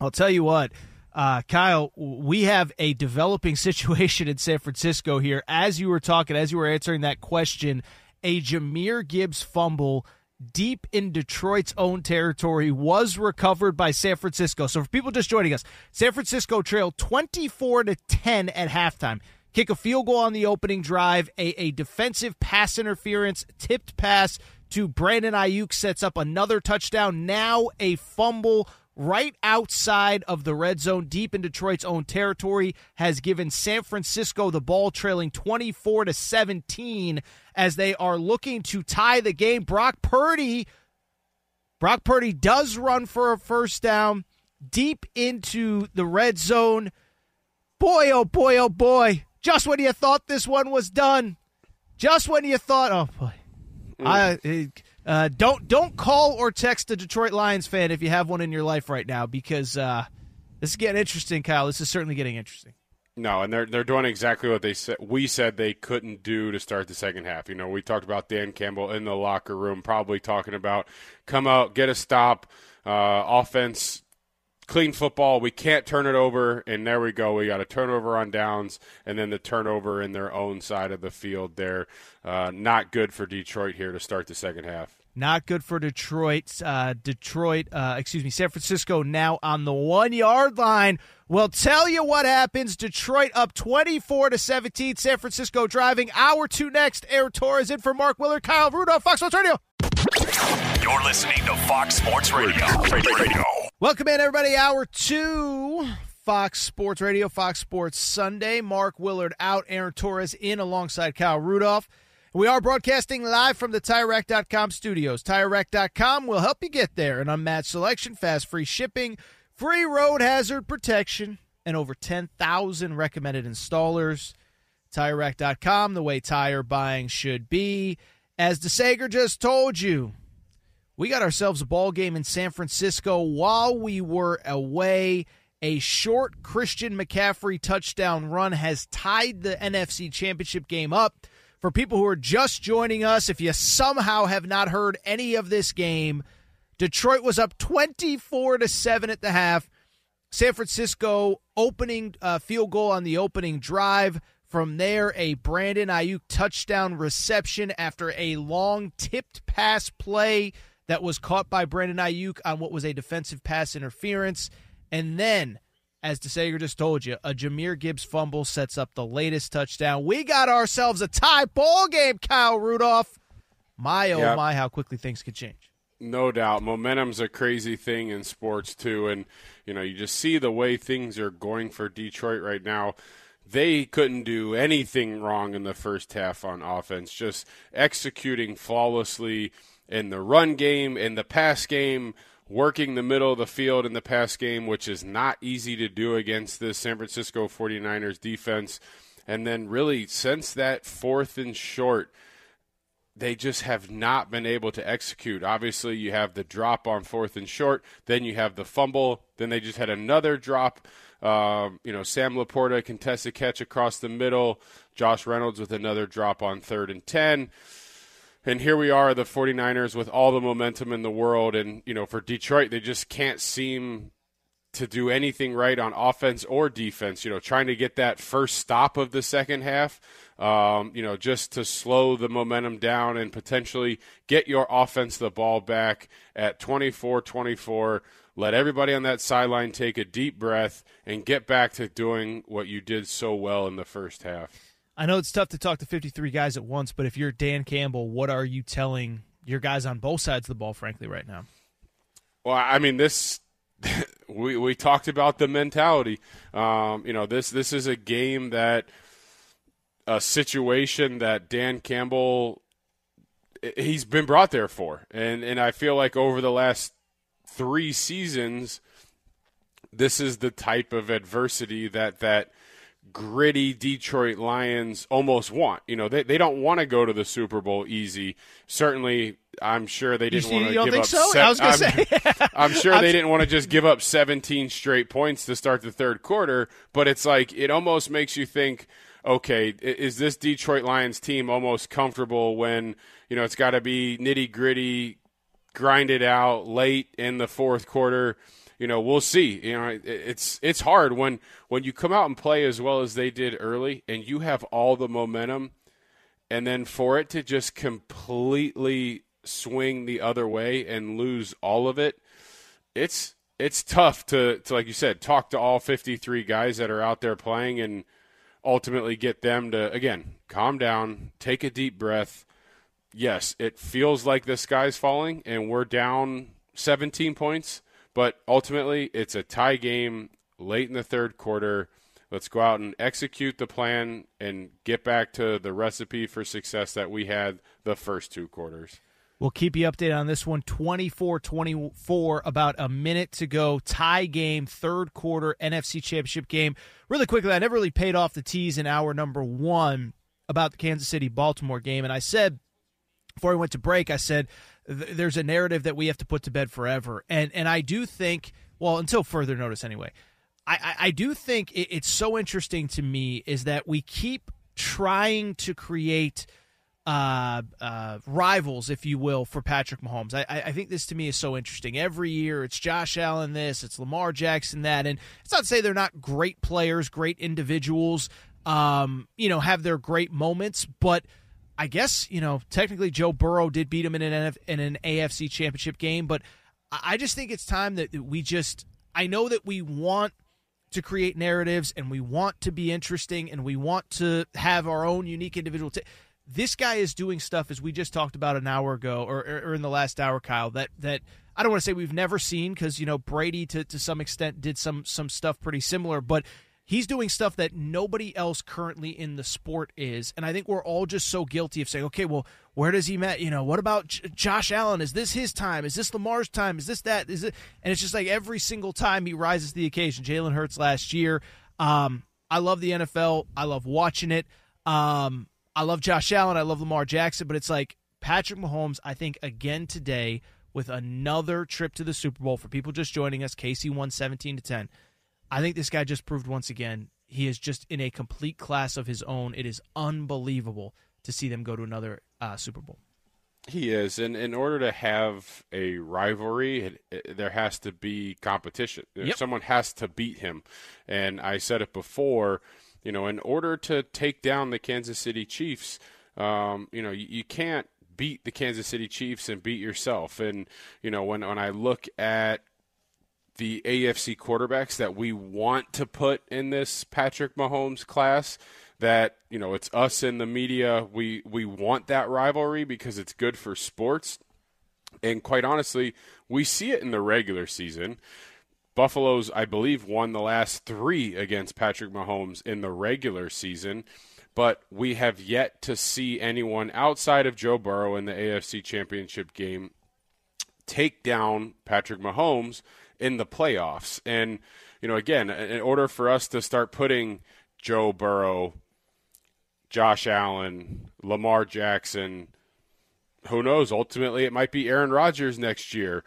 I'll tell you what. Uh, Kyle, we have a developing [laughs] situation in San Francisco here. As you were talking, as you were answering that question, a Jahmyr Gibbs fumble deep in Detroit's own territory was recovered by San Francisco. So for people just joining us, San Francisco trailed 24 to 10 at halftime. Kick a field goal on the opening drive, a, a defensive pass interference, tipped pass to Brandon Aiyuk sets up another touchdown. Now a fumble right outside of the red zone, deep in Detroit's own territory, has given San Francisco the ball trailing 24 to 17 as they are looking to tie the game. Brock Purdy Brock Purdy does run for a first down deep into the red zone. Boy, oh boy, oh boy. Just when you thought this one was done. Just when you thought, oh boy. Mm. I uh, don't don't call or text a Detroit Lions fan if you have one in your life right now because uh, this is getting interesting, Kyle. This is certainly getting interesting. No, and they're they're doing exactly what they said. We said they couldn't do to start the second half. You know, we talked about Dan Campbell in the locker room, probably talking about come out, get a stop, uh, offense clean football. We can't turn it over, and there we go. We got a turnover on downs, and then the turnover in their own side of the field. There, uh, not good for Detroit here to start the second half. Not good for Detroit. Uh, Detroit, uh, excuse me, San Francisco now on the one yard line. We'll tell you what happens. Detroit up 24 to 17. San Francisco driving. Hour two next. Aaron Torres in for Mark Willard. Kyle Rudolph, Fox Sports Radio. You're listening to Fox Sports Radio. Radio. Welcome in, everybody. Hour two. Fox Sports Radio, Fox Sports Sunday. Mark Willard out, Aaron Torres in alongside Kyle Rudolph. We are broadcasting live from the TireRack.com studios. TireRack.com will help you get there. An unmatched selection, fast free shipping, free road hazard protection, and over 10,000 recommended installers. TireRack.com, the way tire buying should be. As DeSager just told you, we got ourselves a ball game in San Francisco while we were away. A short Christian McCaffrey touchdown run has tied the NFC Championship game up for people who are just joining us, if you somehow have not heard any of this game, Detroit was up 24 to 7 at the half. San Francisco opening uh, field goal on the opening drive. From there, a Brandon Aiyuk touchdown reception after a long tipped pass play that was caught by Brandon Aiyuk on what was a defensive pass interference. And then as DeSager just told you, a Jahmyr Gibbs fumble sets up the latest touchdown. We got ourselves a tie ball game, Kyle Rudolph. My oh yep. my, how quickly things could change. No doubt. Momentum's a crazy thing in sports too. And, you know, you just see the way things are going for Detroit right now. They couldn't do anything wrong in the first half on offense, just executing flawlessly in the run game, in the pass game working the middle of the field in the pass game, which is not easy to do against the San Francisco 49ers defense. And then, really, since that fourth and short, they just have not been able to execute. Obviously, you have the drop on fourth and short, then you have the fumble, then they just had another drop. Um, you know, Sam LaPorta contested catch across the middle, Josh Reynolds with another drop on third and 10 and here we are the 49ers with all the momentum in the world. And you know for Detroit they just can't seem to do anything right on offense or defense you know trying to get that first stop of the second half um, you know just to slow the momentum down and potentially get your offense the ball back at 24-24 let everybody on that sideline take a deep breath and get back to doing what you did so well in the first half I know it's tough to talk to 53 guys at once, but if you're Dan Campbell, what are you telling your guys on both sides of the ball, frankly, right now? Well, I mean, this [laughs] we we talked about the mentality. Um, you know, this this is a game that a situation that Dan Campbell he's been brought there for, and and I feel like over the last three seasons, this is the type of adversity that that gritty Detroit Lions almost want. You know, they, they don't want to go to the Super Bowl easy. Certainly, I'm sure they didn't want to give up. So? Se- I was going to say. [laughs] I'm sure they didn't want to just give up 17 straight points to start the third quarter. But it's like it almost makes you think. Okay, is this Detroit Lions team almost comfortable when you know it's got to be nitty gritty, grind it out late in the fourth quarter? You know, we'll see. You know, it's it's hard when when you come out and play as well as they did early, and you have all the momentum, and then for it to just completely swing the other way and lose all of it, it's it's tough to, to like you said, talk to all 53 guys that are out there playing and ultimately get them to again calm down, take a deep breath. Yes, it feels like the sky's falling and we're down 17 points but ultimately, it's a tie game late in the third quarter. Let's go out and execute the plan and get back to the recipe for success that we had the first two quarters. We'll keep you updated on this one. 24 24, about a minute to go. Tie game, third quarter NFC Championship game. Really quickly, I never really paid off the tease in hour number one about the Kansas City Baltimore game. And I said, before we went to break, I said, there's a narrative that we have to put to bed forever. And and I do think, well, until further notice anyway, I, I, I do think it, it's so interesting to me is that we keep trying to create uh, uh, rivals, if you will, for Patrick Mahomes. I, I think this to me is so interesting. Every year, it's Josh Allen this, it's Lamar Jackson that, and it's not to say they're not great players, great individuals. Um, you know, have their great moments, but I guess you know technically Joe Burrow did beat him in an in an AFC Championship game, but I just think it's time that we just. I know that we want to create narratives and we want to be interesting and we want to have our own unique individual. T- this guy is doing stuff as we just talked about an hour ago or, or in the last hour, Kyle. That that I don't want to say we've never seen because you know Brady to to some extent did some some stuff pretty similar, but he's doing stuff that nobody else currently in the sport is. And i think we're all just so guilty of saying okay well where does he met? You know what about J- josh allen? Is this his time? Is this lamar's time? Is this that? Is it? And it's just like every single time he rises to the occasion jalen hurts last year. Um, i love the nfl i love watching it. Um, I love Josh Allen. I love Lamar Jackson, but it's like Patrick Mahomes, I think, again today with another trip to the Super Bowl for people just joining us. KC won 17 to 10. I think this guy just proved once again he is just in a complete class of his own. It is unbelievable to see them go to another uh, Super Bowl. He is, and in order to have a rivalry, there has to be competition. Yep. Someone has to beat him, and I said it before you know, in order to take down the Kansas City Chiefs, um, you know, you, you can't beat the Kansas City Chiefs and beat yourself. And you know, when when I look at the AFC quarterbacks that we want to put in this Patrick Mahomes class, that you know it's us in the media. We we want that rivalry because it's good for sports. And quite honestly, we see it in the regular season. Buffalo's, I believe, won the last three against Patrick Mahomes in the regular season, but we have yet to see anyone outside of Joe Burrow in the AFC Championship game take down Patrick Mahomes in the playoffs. And, you know, again, in order for us to start putting Joe Burrow, Josh Allen, Lamar Jackson, who knows, ultimately it might be Aaron Rodgers next year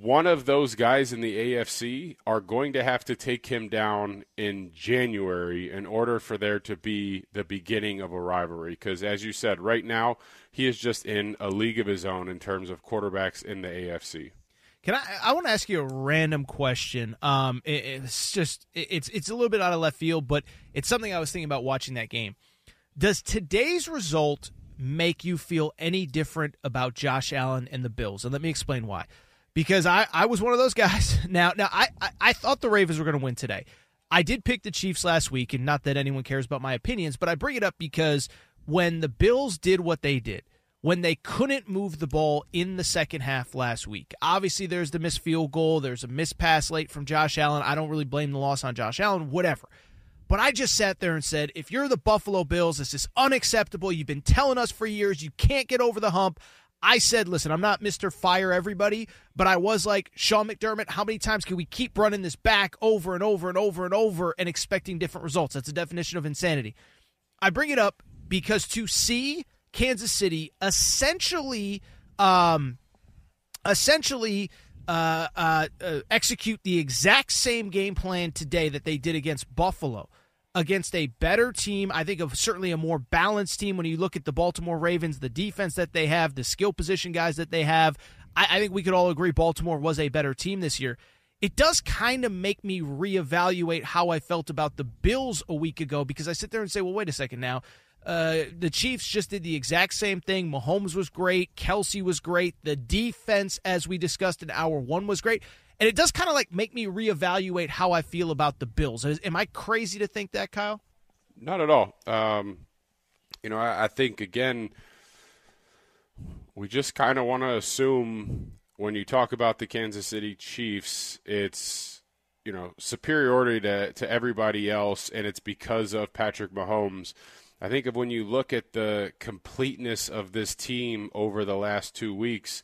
one of those guys in the AFC are going to have to take him down in January in order for there to be the beginning of a rivalry. Because, as you said, right now he is just in a league of his own in terms of quarterbacks in the AFC. Can I? I want to ask you a random question. Um, it, it's just it's it's a little bit out of left field, but it's something I was thinking about watching that game. Does today's result make you feel any different about Josh Allen and the Bills? And let me explain why because I, I was one of those guys. [laughs] Now now I, I, I thought the Ravens were going to win today. I did pick the Chiefs last week, and not that anyone cares about my opinions, but I bring it up because when the Bills did what they did, when they couldn't move the ball in the second half last week, obviously there's the missed field goal, there's a missed pass late from Josh Allen. I don't really blame the loss on Josh Allen, whatever. But I just sat there and said, if you're the Buffalo Bills, this is unacceptable. You've been telling us for years you can't get over the hump. I said, listen, I'm not Mr. Fire Everybody, but I was like, Sean McDermott, how many times can we keep running this back over and over and over and over and expecting different results? That's a definition of insanity. I bring it up because to see Kansas City essentially, um, essentially, uh, uh, uh, execute the exact same game plan today that they did against Buffalo against a better team. I think of certainly a more balanced team when you look at the Baltimore Ravens, the defense that they have, the skill position guys that they have. I, I think we could all agree Baltimore was a better team this year. It does kind of make me reevaluate how I felt about the Bills a week ago because I sit there and say, well, wait a second now. Uh, the Chiefs just did the exact same thing. Mahomes was great. Kelce was great. The defense, as we discussed in hour one, was great. And it does kind of like make me reevaluate how I feel about the Bills. Am I crazy to think that, Kyle? Not at all. Um, you know, I, I think again, we just kind of want to assume when you talk about the Kansas City Chiefs, it's you know superiority to to everybody else, and it's because of Patrick Mahomes. I think of when you look at the completeness of this team over the last two weeks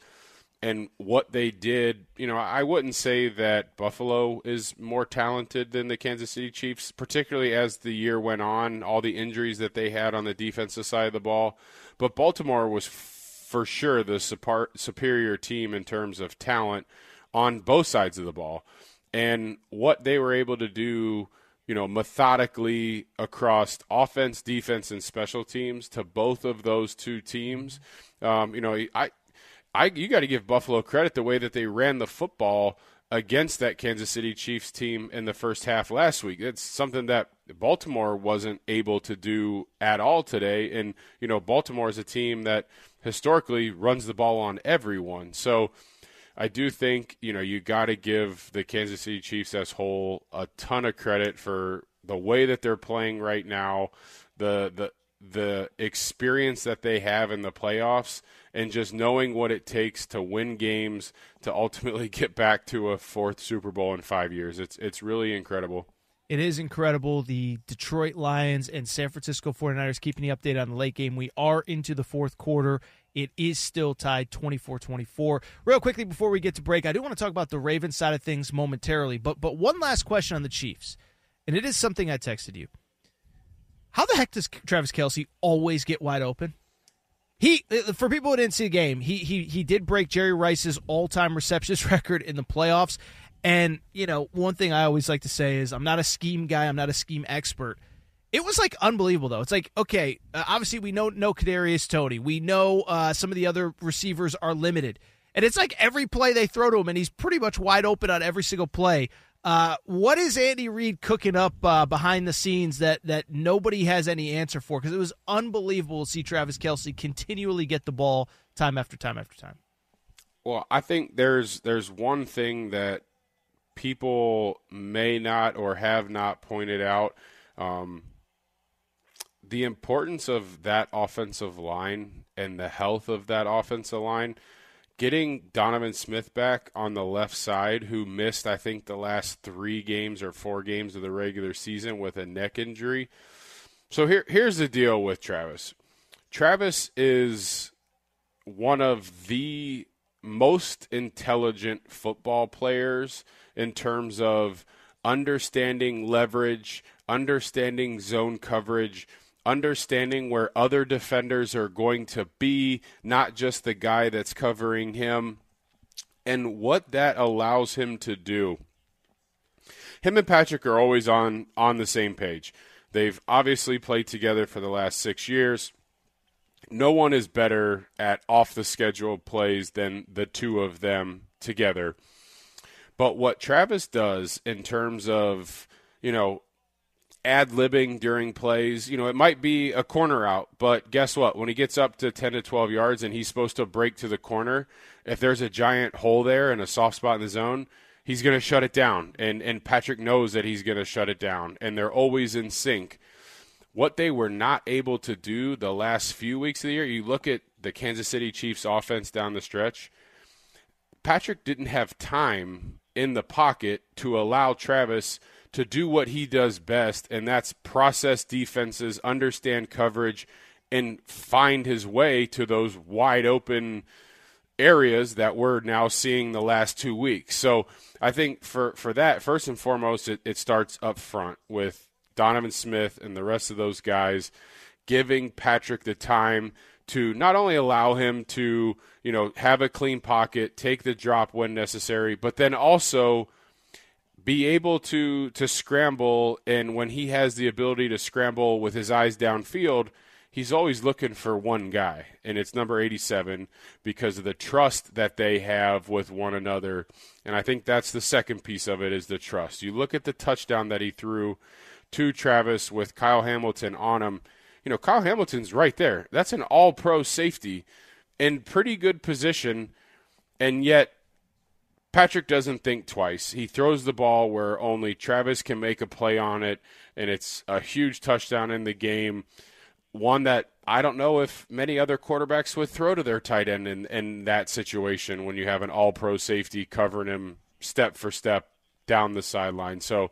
and what they did, you know, I wouldn't say that Buffalo is more talented than the Kansas City Chiefs, particularly as the year went on, all the injuries that they had on the defensive side of the ball. But Baltimore was for sure the superior team in terms of talent on both sides of the ball. And what they were able to do you know, methodically across offense, defense, and special teams to both of those two teams. Um, you know, I, I, you got to give Buffalo credit the way that they ran the football against that Kansas City Chiefs team in the first half last week. It's something that Baltimore wasn't able to do at all today. And, you know, Baltimore is a team that historically runs the ball on everyone. So I do think, you know, you got to give the Kansas City Chiefs as whole a ton of credit for the way that they're playing right now, the the the experience that they have in the playoffs and just knowing what it takes to win games to ultimately [laughs] get back to a fourth Super Bowl in 5 years. It's it's really incredible. It is incredible. The Detroit Lions and San Francisco 49ers keeping the update on the late game. We are into the fourth quarter. It is still tied 24 24. Real quickly before we get to break, I do want to talk about the Ravens side of things momentarily, but, but one last question on the Chiefs, and it is something I texted you. How the heck does Travis Kelce always get wide open? He uh, for people who didn't see the game, he he he did break Jerry Rice's all-time receptions [laughs] record in the playoffs. And you know, one thing I always like to say is I'm not a scheme guy, I'm not a scheme expert. It was like unbelievable though. It's like okay, uh, obviously we know no Kadarius Toney, we know uh, some of the other receivers are limited, and it's like every play they throw to him, and he's pretty much wide open on every single play. Uh, what is Andy Reid cooking up uh, behind the scenes that that nobody has any answer for? Because it was unbelievable to see Travis Kelce continually get the ball time after time after time. Well, I think there's there's one thing that people may not or have not pointed out. Um, the importance of that offensive line and the health of that offensive line getting Donovan Smith back on the left side, who missed, I think, the last three games or four games of the regular season with a neck injury. So here, here's the deal with Travis. Travis is one of the most intelligent football players in terms of understanding leverage, understanding zone coverage understanding where other defenders are going to be, not just the guy that's covering him, and what that allows him to do. Him and Patrick are always on on the same page. They've obviously played together for the last 6 years. No one is better at off the schedule plays than the two of them together. But what Travis does in terms of, you know, ad libbing during plays. You know, it might be a corner out, but guess what? When he gets up to 10 to 12 yards and he's supposed to break to the corner, if there's a giant hole there and a soft spot in the zone, he's going to shut it down. And, and Patrick knows that he's going to shut it down. And they're always in sync. What they were not able to do the last few weeks of the year, you look at the Kansas City Chiefs offense down the stretch, Patrick didn't have time in the pocket to allow Travis – to do what he does best, and that's process defenses, understand coverage, and find his way to those wide open areas that we're now seeing the last two weeks. So I think for, for that, first and foremost, it, it starts up front with Donovan Smith and the rest of those guys giving Patrick the time to not only allow him to, you know, have a clean pocket, take the drop when necessary, but then also be able to to scramble and when he has the ability to scramble with his eyes downfield he's always looking for one guy and it's number 87 because of the trust that they have with one another. And i think that's the second piece of it is the trust. You look at the touchdown that he threw to travis with kyle hamilton on him. You know kyle hamilton's right there. That's an all pro safety in pretty good position and yet Patrick doesn't think twice. He throws the ball where only Travis can make a play on it, and it's a huge touchdown in the game. One that I don't know if many other quarterbacks would throw to their tight end in, in that situation when you have an all pro safety covering him step for step down the sideline. So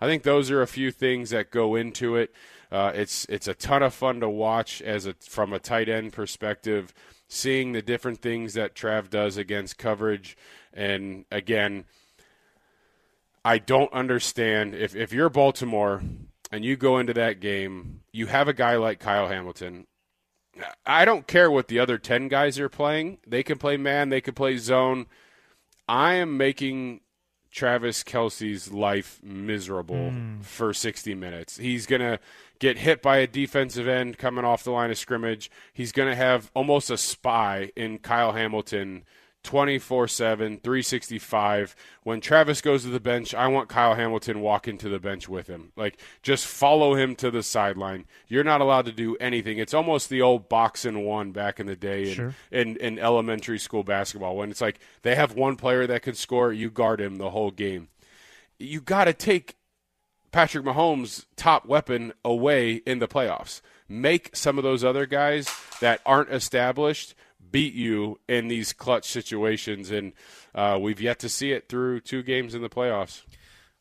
I think those are a few things that go into it. Uh, it's it's a ton of fun to watch as a from a tight end perspective, seeing the different things that Trav does against coverage and again, I don't understand if, if you're Baltimore and you go into that game, you have a guy like Kyle Hamilton. I don't care what the other 10 guys are playing. They can play man, they can play zone. I am making Travis Kelce's life miserable mm. for 60 minutes. He's going to get hit by a defensive end coming off the line of scrimmage. He's going to have almost a spy in Kyle Hamilton 24 7, 365. When Travis goes to the bench, I want Kyle Hamilton walking to the bench with him. Like, just follow him to the sideline. You're not allowed to do anything. It's almost the old box and one back in the day in, sure. in, in elementary school basketball when it's like they have one player that can score, you guard him the whole game. You got to take Patrick Mahomes' top weapon away in the playoffs. Make some of those other guys that aren't established beat you in these clutch situations, and uh, we've yet to see it through two games in the playoffs.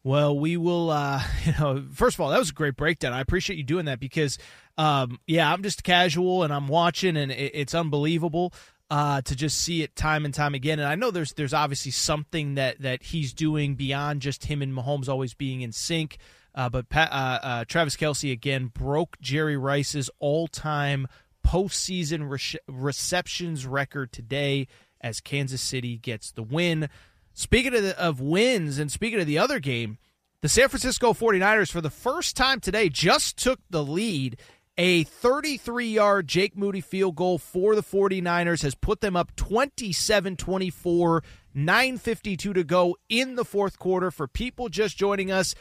Well, we will. Uh, [laughs] you know, first of all, that was a great breakdown. I appreciate you doing that because, um, yeah, I'm just casual and I'm watching, and it, it's unbelievable uh, to just see it time and time again. And I know there's there's obviously something that that he's doing beyond just him and Mahomes always being in sync. Uh, but uh, uh, Travis Kelce again broke Jerry Rice's all-time postseason re- receptions record today as Kansas City gets the win. Speaking of, the, of wins and speaking of the other game, the San Francisco 49ers for the first time today just took the lead. A 33 yard Jake Moody field goal for the 49ers has put them up 27 24, 9.52 to go in the fourth quarter. For people just joining us,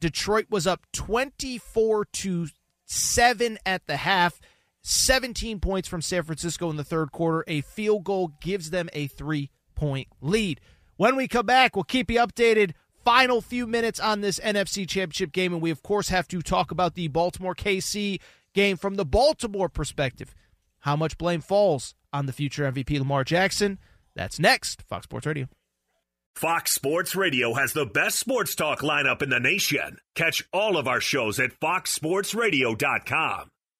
Detroit was up 24 to 7 at the half. 17 points from San Francisco in the third quarter. A field goal gives them a three point lead. When we come back, we'll keep you updated. Final few minutes on this NFC Championship game. And we, of course, have to talk about the Baltimore KC game from the Baltimore perspective. How much blame falls on the future MVP Lamar Jackson? That's next. Fox Sports Radio. Fox Sports Radio has the best sports talk lineup in the nation. Catch all of our shows at foxsportsradio.com.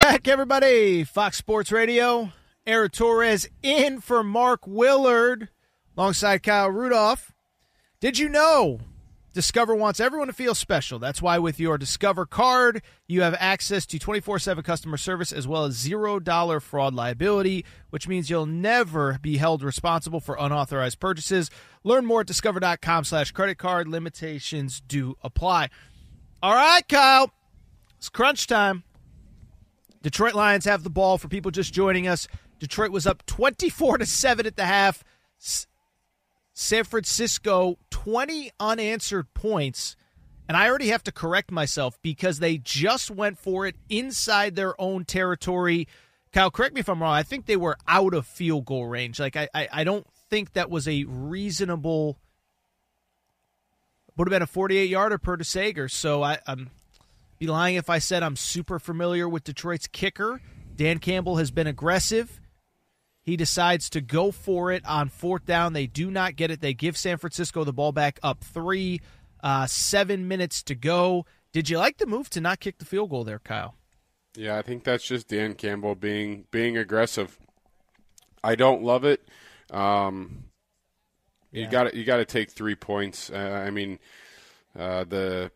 Back, everybody. Fox Sports Radio. Aaron Torres in for Mark Willard alongside Kyle Rudolph. Did you know Discover wants everyone to feel special? That's why with your Discover card, you have access to 24 7 customer service as well as $0 fraud liability, which means you'll never be held responsible for unauthorized purchases. Learn more at discover.com slash credit card. Limitations do apply. All right, Kyle. It's crunch time. Detroit Lions have the ball for people just joining us. Detroit was up 24 to 7 at the half. San Francisco 20 unanswered points. And I already have to correct myself because they just went for it inside their own territory. Kyle, correct me if I'm wrong. I think they were out of field goal range. Like I, I, I don't think that was a reasonable. Would have been a 48 yarder per DeSager. So I, I'm be lying if I said I'm super familiar with Detroit's kicker. Dan Campbell has been aggressive. He decides to go for it on fourth down. They do not get it. They give San Francisco the ball back up three, uh, seven minutes to go. Did you like the move to not kick the field goal there, Kyle? Yeah, I think that's just Dan Campbell being being aggressive. I don't love it. Um, you got to you got to take three points. Uh, I mean, uh, the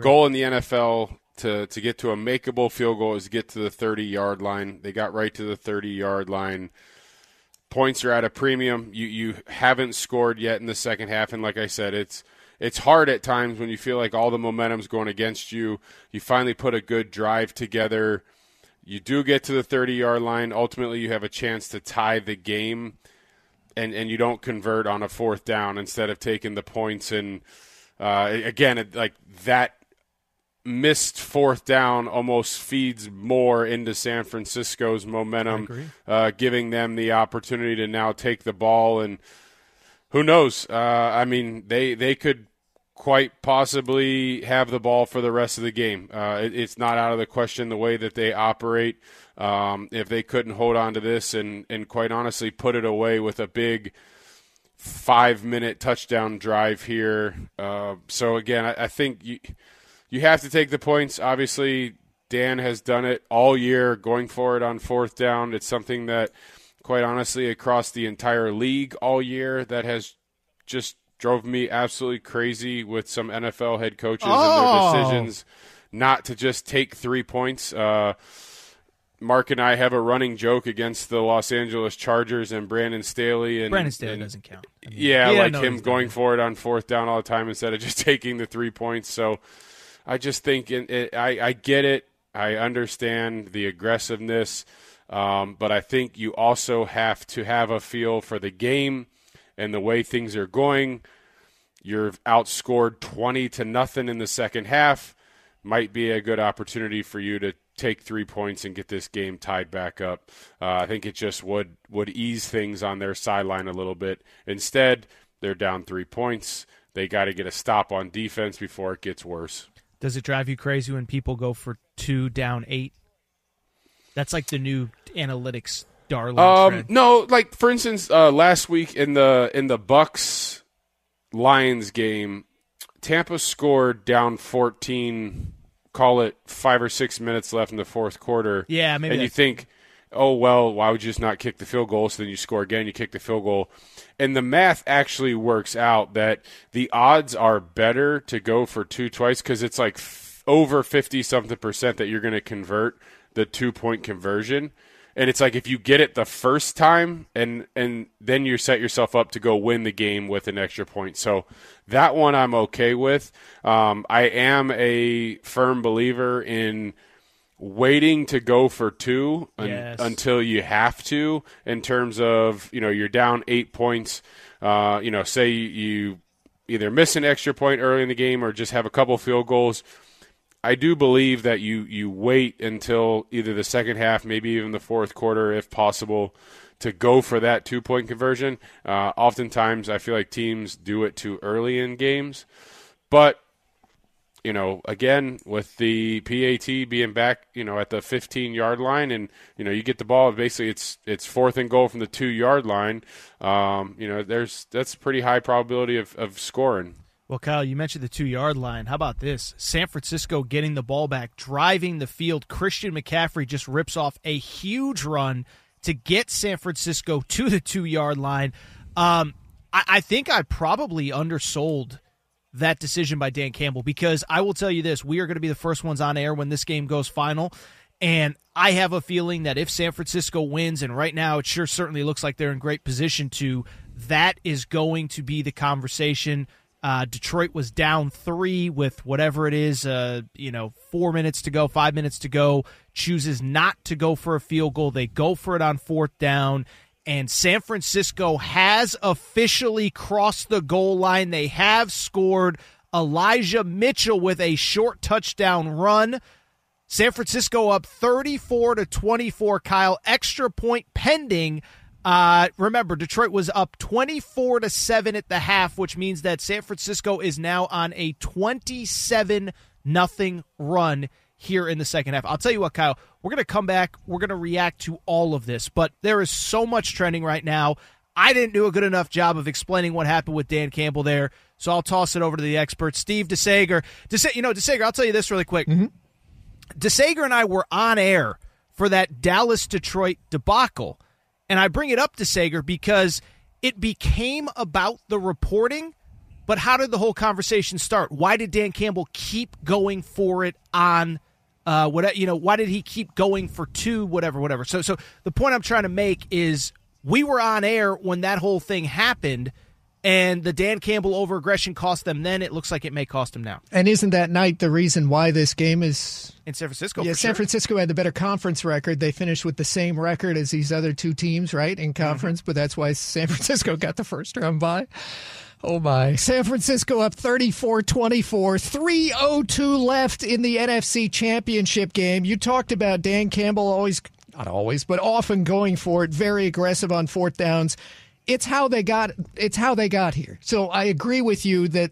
goal in the NFL to to get to a makeable field goal is get to the 30 yard line. They got right to the 30 yard line. Points are at a premium. You you haven't scored yet in the second half, and like I said, it's it's hard at times when you feel like all the momentum's going against you. You finally put a good drive together. You do get to the 30 yard line. Ultimately, you have a chance to tie the game, and, and you don't convert on a fourth down instead of taking the points. And uh, again, like that missed fourth down almost feeds more into San Francisco's momentum, uh, giving them the opportunity to now take the ball. And who knows? Uh, I mean, they, they could quite possibly have the ball for the rest of the game. Uh, it, it's not out of the question the way that they operate. Um, if they couldn't hold on to this and, and quite honestly put it away with a big five minute touchdown drive here. Uh, so again, I, I think you you have to take the points. Obviously, Dan has done it all year, going for it on fourth down. It's something that, quite honestly, across the entire league all year, that has just drove me absolutely crazy with some NFL head coaches Oh. and their decisions not to just take three points. Uh, Mark and I have a running joke against the Los Angeles Chargers and Brandon Staley. And Brandon Staley and- doesn't count. I mean, yeah, yeah, like no, him going for it on fourth down all the time instead of just [laughs] taking the three points. So I just think it, it, I, I get it. I understand the aggressiveness, um, but I think you also have to have a feel for the game and the way things are going. You're outscored twenty to nothing in the second half. Might be a good opportunity for you to take three points and get this game tied back up. Uh, I think it just would would ease things on their sideline a little bit. Instead, they're down three points. They got to get a stop on defense before it gets worse. Does it drive you crazy when people go for two down eight? That's like the new analytics darling Um, trend. no, like for instance, uh, last week in the in the Bucks Lions game, Tampa scored down fourteen. Call it five or six minutes left in the fourth quarter. Yeah, maybe And you think, oh well, why would you just not kick the field goal? So then you score again, you kick the field goal, and the math actually works out that the odds are better to go for two twice because it's like f- over fifty something percent that you're going to convert the two point conversion. And it's like if you get it the first time, and and then you set yourself up to go win the game with an extra point. So that one I'm okay with. Um, I am a firm believer in waiting to go for two un- until you have to. In terms of you know you're down eight points. Uh, you know, say you either miss an extra point early in the game or just have a couple field goals. I do believe that you you wait until either the second half, maybe even the fourth quarter, if possible, to go for that two point conversion. Uh, oftentimes, I feel like teams do it too early in games, but you know, again with the PAT being back, you know, at the 15 yard line, and you know, you get the ball. Basically, it's it's fourth and goal from the two yard line. Um, you know, there's that's pretty high probability of, of scoring. Well, Kyle, you mentioned the two yard line. How about this? San Francisco getting the ball back, driving the field. Christian McCaffrey just rips off a huge run to get San Francisco to the two yard line. Um, I, I think I probably undersold that decision by Dan Campbell because I will tell you this we are going to be the first ones on air when this game goes final. And I have a feeling that if San Francisco wins, and right now it sure certainly looks like they're in great position to, that is going to be the conversation. Uh, Detroit was down three with whatever it is, uh, you know, four minutes to go, five minutes to go, chooses not to go for a field goal. They go for it on fourth down, and San Francisco has officially crossed the goal line. They have scored. Elijah Mitchell with a short touchdown run. San Francisco up 34 to 24. Kyle, extra point pending. Uh, remember, Detroit was up 24 to 7 at the half, which means that San Francisco is now on a 27 nothing run here in the second half. I'll tell you what, Kyle, we're going to come back. We're going to react to all of this, but there is so much trending right now. I didn't do a good enough job of explaining what happened with Dan Campbell there, so I'll toss it over to the expert, Steve DeSager. Desa- you know, DeSager, I'll tell you this really quick. Mm-hmm. DeSager and I were on air for that Dallas Detroit debacle. And I bring it up to Sager because it became about the reporting, but how did the whole conversation start? Why did Dan Campbell keep going for it on uh what you know, why did he keep going for two whatever whatever. So so the point I'm trying to make is we were on air when that whole thing happened and the Dan Campbell over aggression cost them then. It looks like it may cost them now. And isn't that night the reason why this game is in San Francisco? Yeah, San sure. Francisco had the better conference record. They finished with the same record as these other two teams, right, in conference. Mm-hmm. But that's why San Francisco got the first round bye. Oh my. San Francisco up 34 24, 302 left in the NFC Championship game. You talked about Dan Campbell always, not always, but often going for it, very aggressive on fourth downs it's how they got it's how they got here. So I agree with you that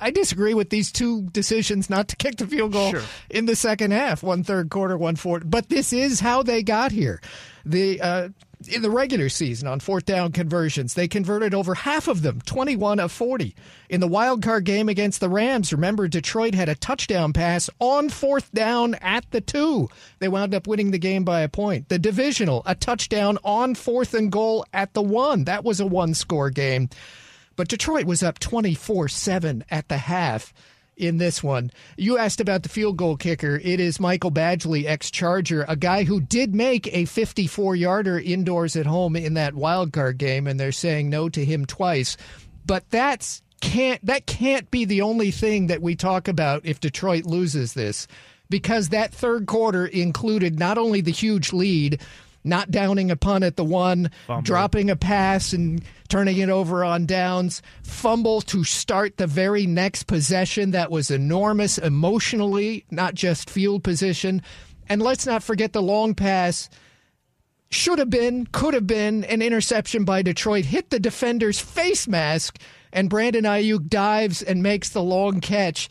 I disagree with these two decisions not to kick the field goal sure. in the second half, one third quarter, one fourth. But this is how they got here. The uh, in the regular season on fourth down conversions. They converted over half of them, 21 of 40. In the wild card game against the Rams, remember Detroit had a touchdown pass on fourth down at the 2. They wound up winning the game by a point. The divisional, a touchdown on fourth and goal at the 1. That was a one-score game. But Detroit was up 24-7 at the half in this one. You asked about the field goal kicker. It is Michael Badgley, ex Charger, a guy who did make a 54 yarder indoors at home in that wild card game, and they're saying no to him twice. But that's can't that can't be the only thing that we talk about if Detroit loses this because that third quarter included not only the huge lead not downing a punt at the one, Fumble. dropping a pass and turning it over on downs, fumble to start the very next possession that was enormous emotionally, not just field position. And let's not forget the long pass. Should have been, could have been an interception by Detroit, hit the defender's face mask, and Brandon Aiyuk dives and makes the long catch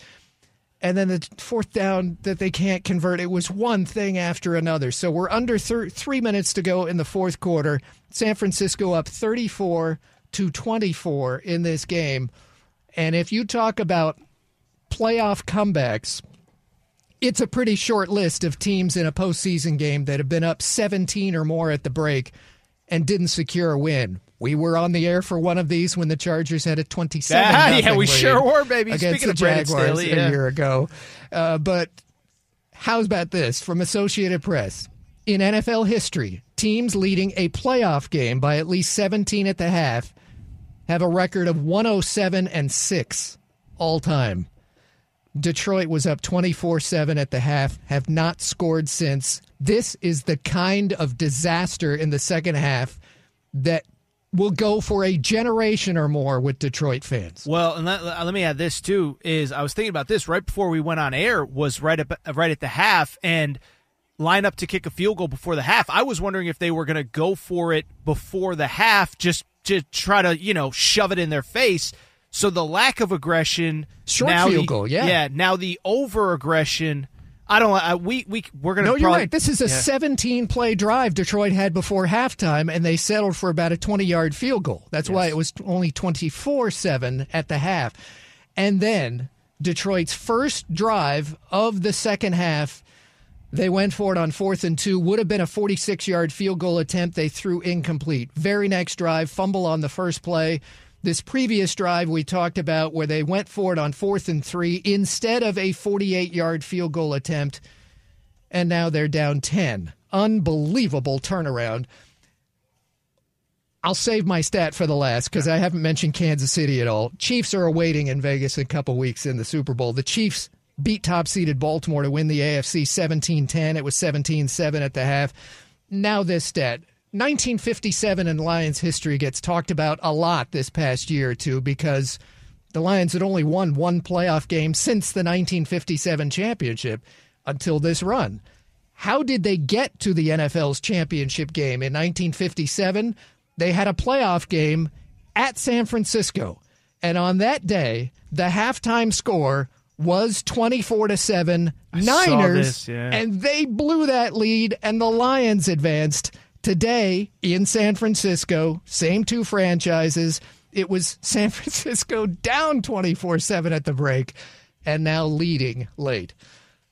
and then the fourth down that they can't convert. It was one thing after another. So we're under thir- three minutes to go in the fourth quarter. San Francisco up 34 to 24 in this game. And if you talk about playoff comebacks, it's a pretty short list of teams in a postseason game that have been up 17 or more at the break and didn't secure a win. We were on the air for one of these when the Chargers had a 27 yeah, yeah, we sure were, baby. Against Speaking the Jaguars Staley, yeah. a year ago. Uh, but how's about this from Associated Press? In NFL history, teams leading a playoff game by at least 17 at the half have a record of 107 and 6 all time. Detroit was up 24 7 at the half, have not scored since. This is the kind of disaster in the second half that will go for a generation or more with Detroit fans. Well, and let, uh, let, me add this too: is I was thinking about this right before we went on air was right up uh, right at the half and line up to kick a field goal before the half. I was wondering if they were going to go for it before the half, just to try to you know shove it in their face. So the lack of aggression, short field the, goal, yeah, yeah. Now the over aggression I don't. I, we we we're gonna. No, probably, you're right. This is a yeah. 17 play drive Detroit had before halftime, and they settled for about a 20 yard field goal. That's yes. why it was only 24 seven at the half, and then Detroit's first drive of the second half. They went for it on fourth and two. Would have been a 46 yard field goal attempt. They threw incomplete. Very next drive, fumble on the first play. This previous drive we talked about where they went for it on fourth and three instead of a 48 yard field goal attempt, and now they're down 10. Unbelievable turnaround. I'll save my stat for the last because I haven't mentioned Kansas City at all. Chiefs are awaiting in Vegas in a couple weeks in the Super Bowl. The Chiefs beat top seeded Baltimore to win the AFC 17 10. It was 17 7 at the half. Now, this stat 1957 in Lions history gets talked about a lot this past year or two because the Lions had only won one playoff game since the 1957 championship until this run. How did they get to the NFL's championship game in 1957? They had a playoff game at San Francisco. And on that day, the halftime score was 24 to 7 Niners this, yeah. and they blew that lead and the Lions advanced Today in San Francisco, same two franchises. It was [laughs] San Francisco down 24 7 at the break and now leading late.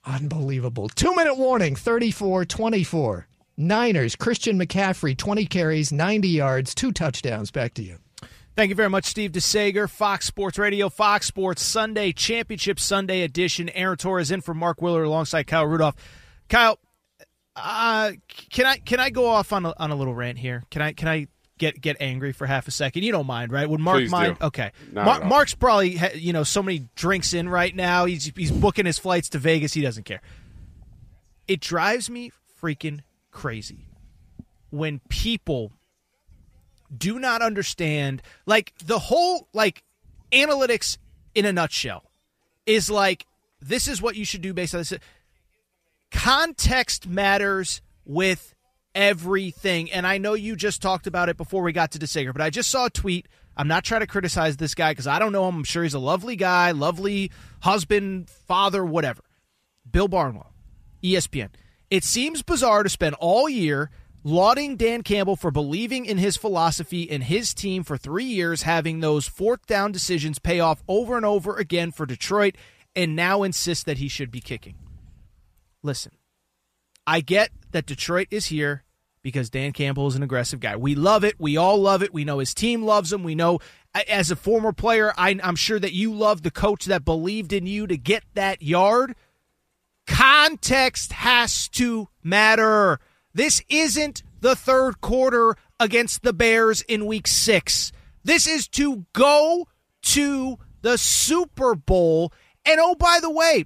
Unbelievable. Two minute warning 34 24. Niners, Christian McCaffrey, 20 carries, 90 yards, two touchdowns. Back to you. Thank you very much, Steve DeSager, Fox Sports Radio, Fox Sports Sunday, Championship Sunday edition. Aaron Torres in for Mark Willard alongside Kyle Rudolph. Kyle, uh, can I can I go off on a, on a little rant here? Can I can I get get angry for half a second? You don't mind, right? Would Mark Please mind? do. Okay. Mar- Mark's probably ha- you know so many drinks in right now. He's he's booking his flights to Vegas. He doesn't care. It drives me freaking crazy when people do not understand like the whole like analytics in a nutshell is like this is what you should do based on this context matters with everything. And i know you just talked about it before we got to DeSager, but i just saw a tweet. I'm not trying to criticize this guy because i don't know him. I'm sure he's a lovely guy lovely husband father whatever. Bill barnwell espn it seems bizarre to spend all year lauding Dan Campbell for believing in his philosophy and his team for three years, having those fourth down decisions pay off over and over again for Detroit, and now insist that he should be kicking. Listen, I get that Detroit is here because Dan Campbell is an aggressive guy. We love it. We all love it. We know his team loves him. We know, as a former player, I, I'm sure that you love the coach that believed in you to get that yard. Context has to matter. This isn't the third quarter against the Bears in week six. This is to go to the Super Bowl. And oh, by the way,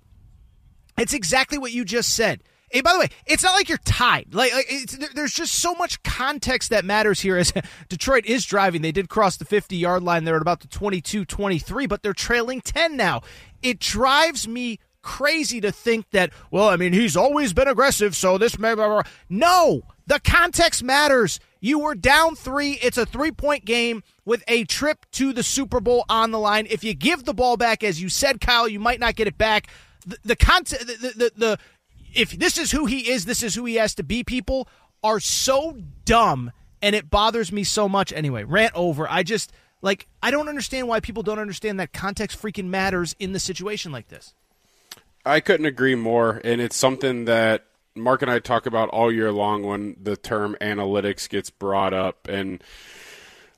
it's exactly what you just said. Hey, by the way, it's not like you're tied. Like, like there's just so much context that matters here. As [laughs] Detroit is driving, they did cross the 50 yard line. They're at about the 22 23, but they're trailing 10 now. It drives me crazy to think that, well, I mean, he's always been aggressive, so this may. Blah, blah. No, the context matters. You were down three. It's a three point game with a trip to the Super Bowl on the line. If you give the ball back, as you said, Kyle, you might not get it back. The, the the, the, the if this is who he is, this is who he has to be. People are so dumb, and it bothers me so much. Anyway, rant over. I just like I don't understand why people don't understand that context freaking matters in the situation like this. I couldn't agree more, and it's something that Mark and I talk about all year long when the term analytics gets brought up. And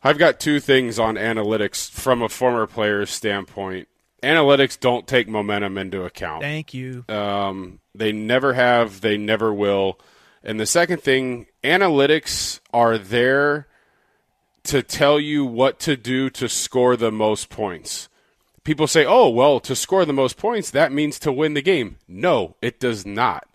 I've got two things on analytics from a former player's standpoint. Analytics don't take momentum into account. Thank you. Um, they never have, they never will. And the second thing, analytics are there to tell you what to do to score the most points. People say, oh, well, to score the most points, that means to win the game. No, it does not.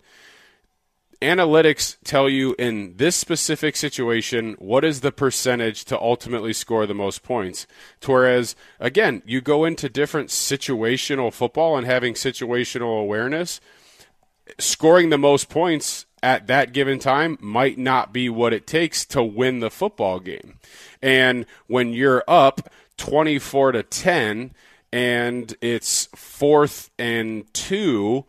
Analytics tell you in this specific situation what is the percentage to ultimately score the most points. Whereas, again, you go into different situational football and having situational awareness, scoring the most points at that given time might not be what it takes to win the football game. And when you're up 24 to 10 and it's fourth and two,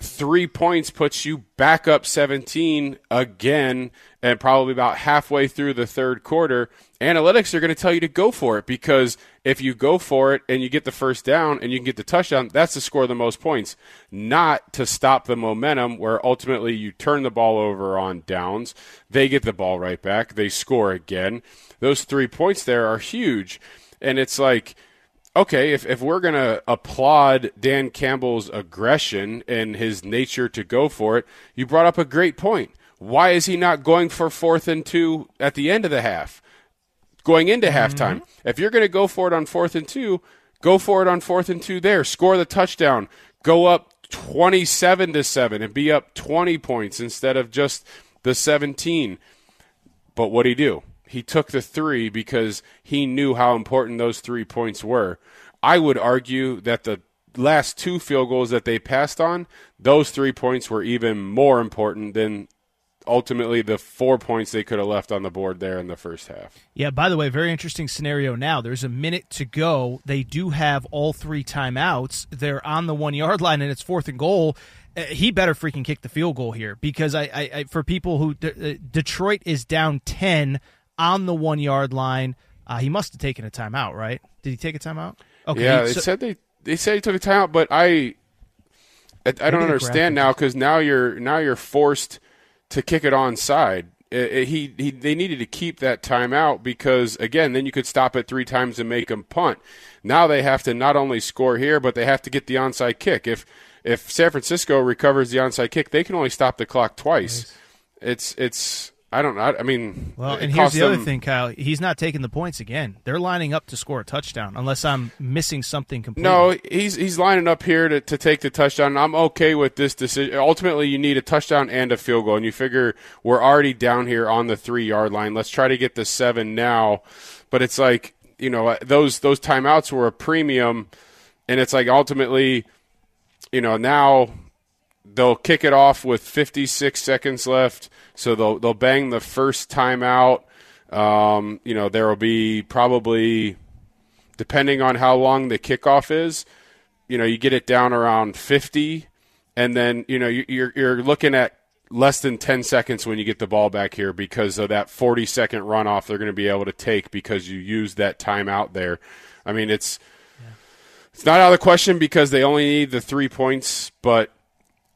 three points puts you back up 17 again and probably about halfway through the third quarter. Analytics are going to tell you to go for it because if you go for it and you get the first down and you can get the touchdown that's to score the most points not to stop the momentum where ultimately you turn the ball over on downs. They get the ball right back. They score again. Those three points there are huge and it's like okay, if, if we're going to applaud Dan Campbell's aggression and his nature to go for it, you brought up a great point. Why is he not going for fourth and two at the end of the half? Going into mm-hmm. halftime. If you're going to go for it on fourth and two, go for it on fourth and two there. Score the touchdown. Go up 27 to 7 and be up 20 points instead of just the 17. But what would he do? He took the three because he knew how important those three points were. I would argue that the last two field goals that they passed on, those three points were even more important than ultimately the four points they could have left on the board there in the first half. Yeah, by the way, very interesting scenario now. There's a minute to go. They do have all three timeouts. They're on the one yard line and it's fourth and goal. Uh, he better freaking kick the field goal here because I, I, I for people who uh, Detroit is down 10 on the one yard line. Uh, he must have taken a timeout, right? Did he take a timeout? Okay. yeah, they so- said they they said he took a timeout, but I I, I don't understand now because now you're now you're forced to kick it onside. It, it, he, he they needed to keep that timeout because again, then you could stop it three times and make them punt. Now they have to not only score here, but they have to get the onside kick. If if San Francisco recovers the onside kick, they can only stop the clock twice. Nice. It's it's I don't know. I mean, well, and here's the them... other thing, Kyle. He's not taking the points again. They're lining up to score a touchdown, unless I'm missing something completely. No, he's he's lining up here to, to take the touchdown. I'm okay with this decision. Ultimately, you need a touchdown and a field goal, and you figure we're already down here on the three yard line. Let's try to get the seven now. But it's like you know uh, those those timeouts were a premium, and it's like ultimately, you know now they'll kick it off with 56 seconds left so they'll they'll bang the first time out. Um, you know, there will be probably, depending on how long the kickoff is, you know, you get it down around 50, and then you know you're you're looking at less than 10 seconds when you get the ball back here because of that 40 second runoff they're going to be able to take because you use that timeout there. I mean, it's it's not out of the question because they only need the three points, but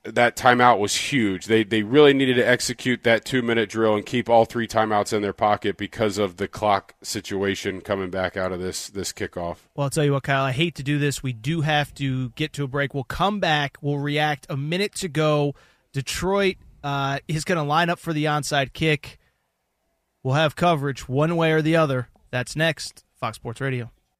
that timeout was huge. They they really needed to execute that two minute drill and keep all three timeouts in their pocket because of the clock situation coming back out of this this kickoff. Well, I'll tell you what, Kyle. I hate to do this. We do have to get to a break. We'll come back. We'll react a minute to go. Detroit uh, is going to line up for the onside kick. We'll have coverage one way or the other. That's next. Fox Sports Radio.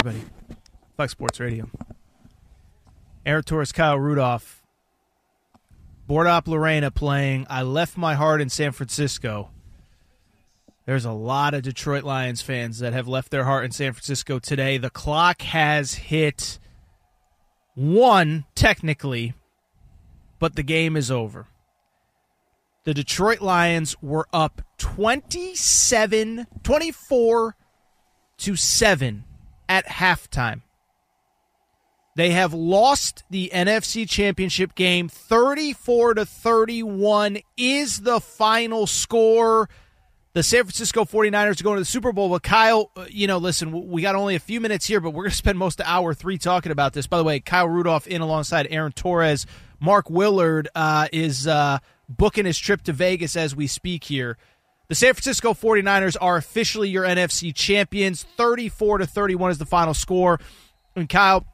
Everybody. Fox Sports Radio. Aaron Torres, Kyle Rudolph. Bordop Lorena playing I Left My Heart in San Francisco. There's a lot of Detroit Lions fans that have left their heart in San Francisco today. The clock has hit one, technically, but the game is over. The Detroit Lions were up 27, 24 to 7 at halftime. They have lost the NFC Championship game 34 to 31 is the final score. The San Francisco 49ers are going to the Super Bowl. But Kyle, uh, you know, listen, we got only a few minutes here, but we're going to spend most of hour 3 talking about this. By the way, Kyle Rudolph in alongside Aaron Torres. Mark Willard uh, is uh, booking his trip to Vegas as we speak here. The San Francisco 49ers are officially your NFC champions. 34 to 31 is the final score. And Kyle,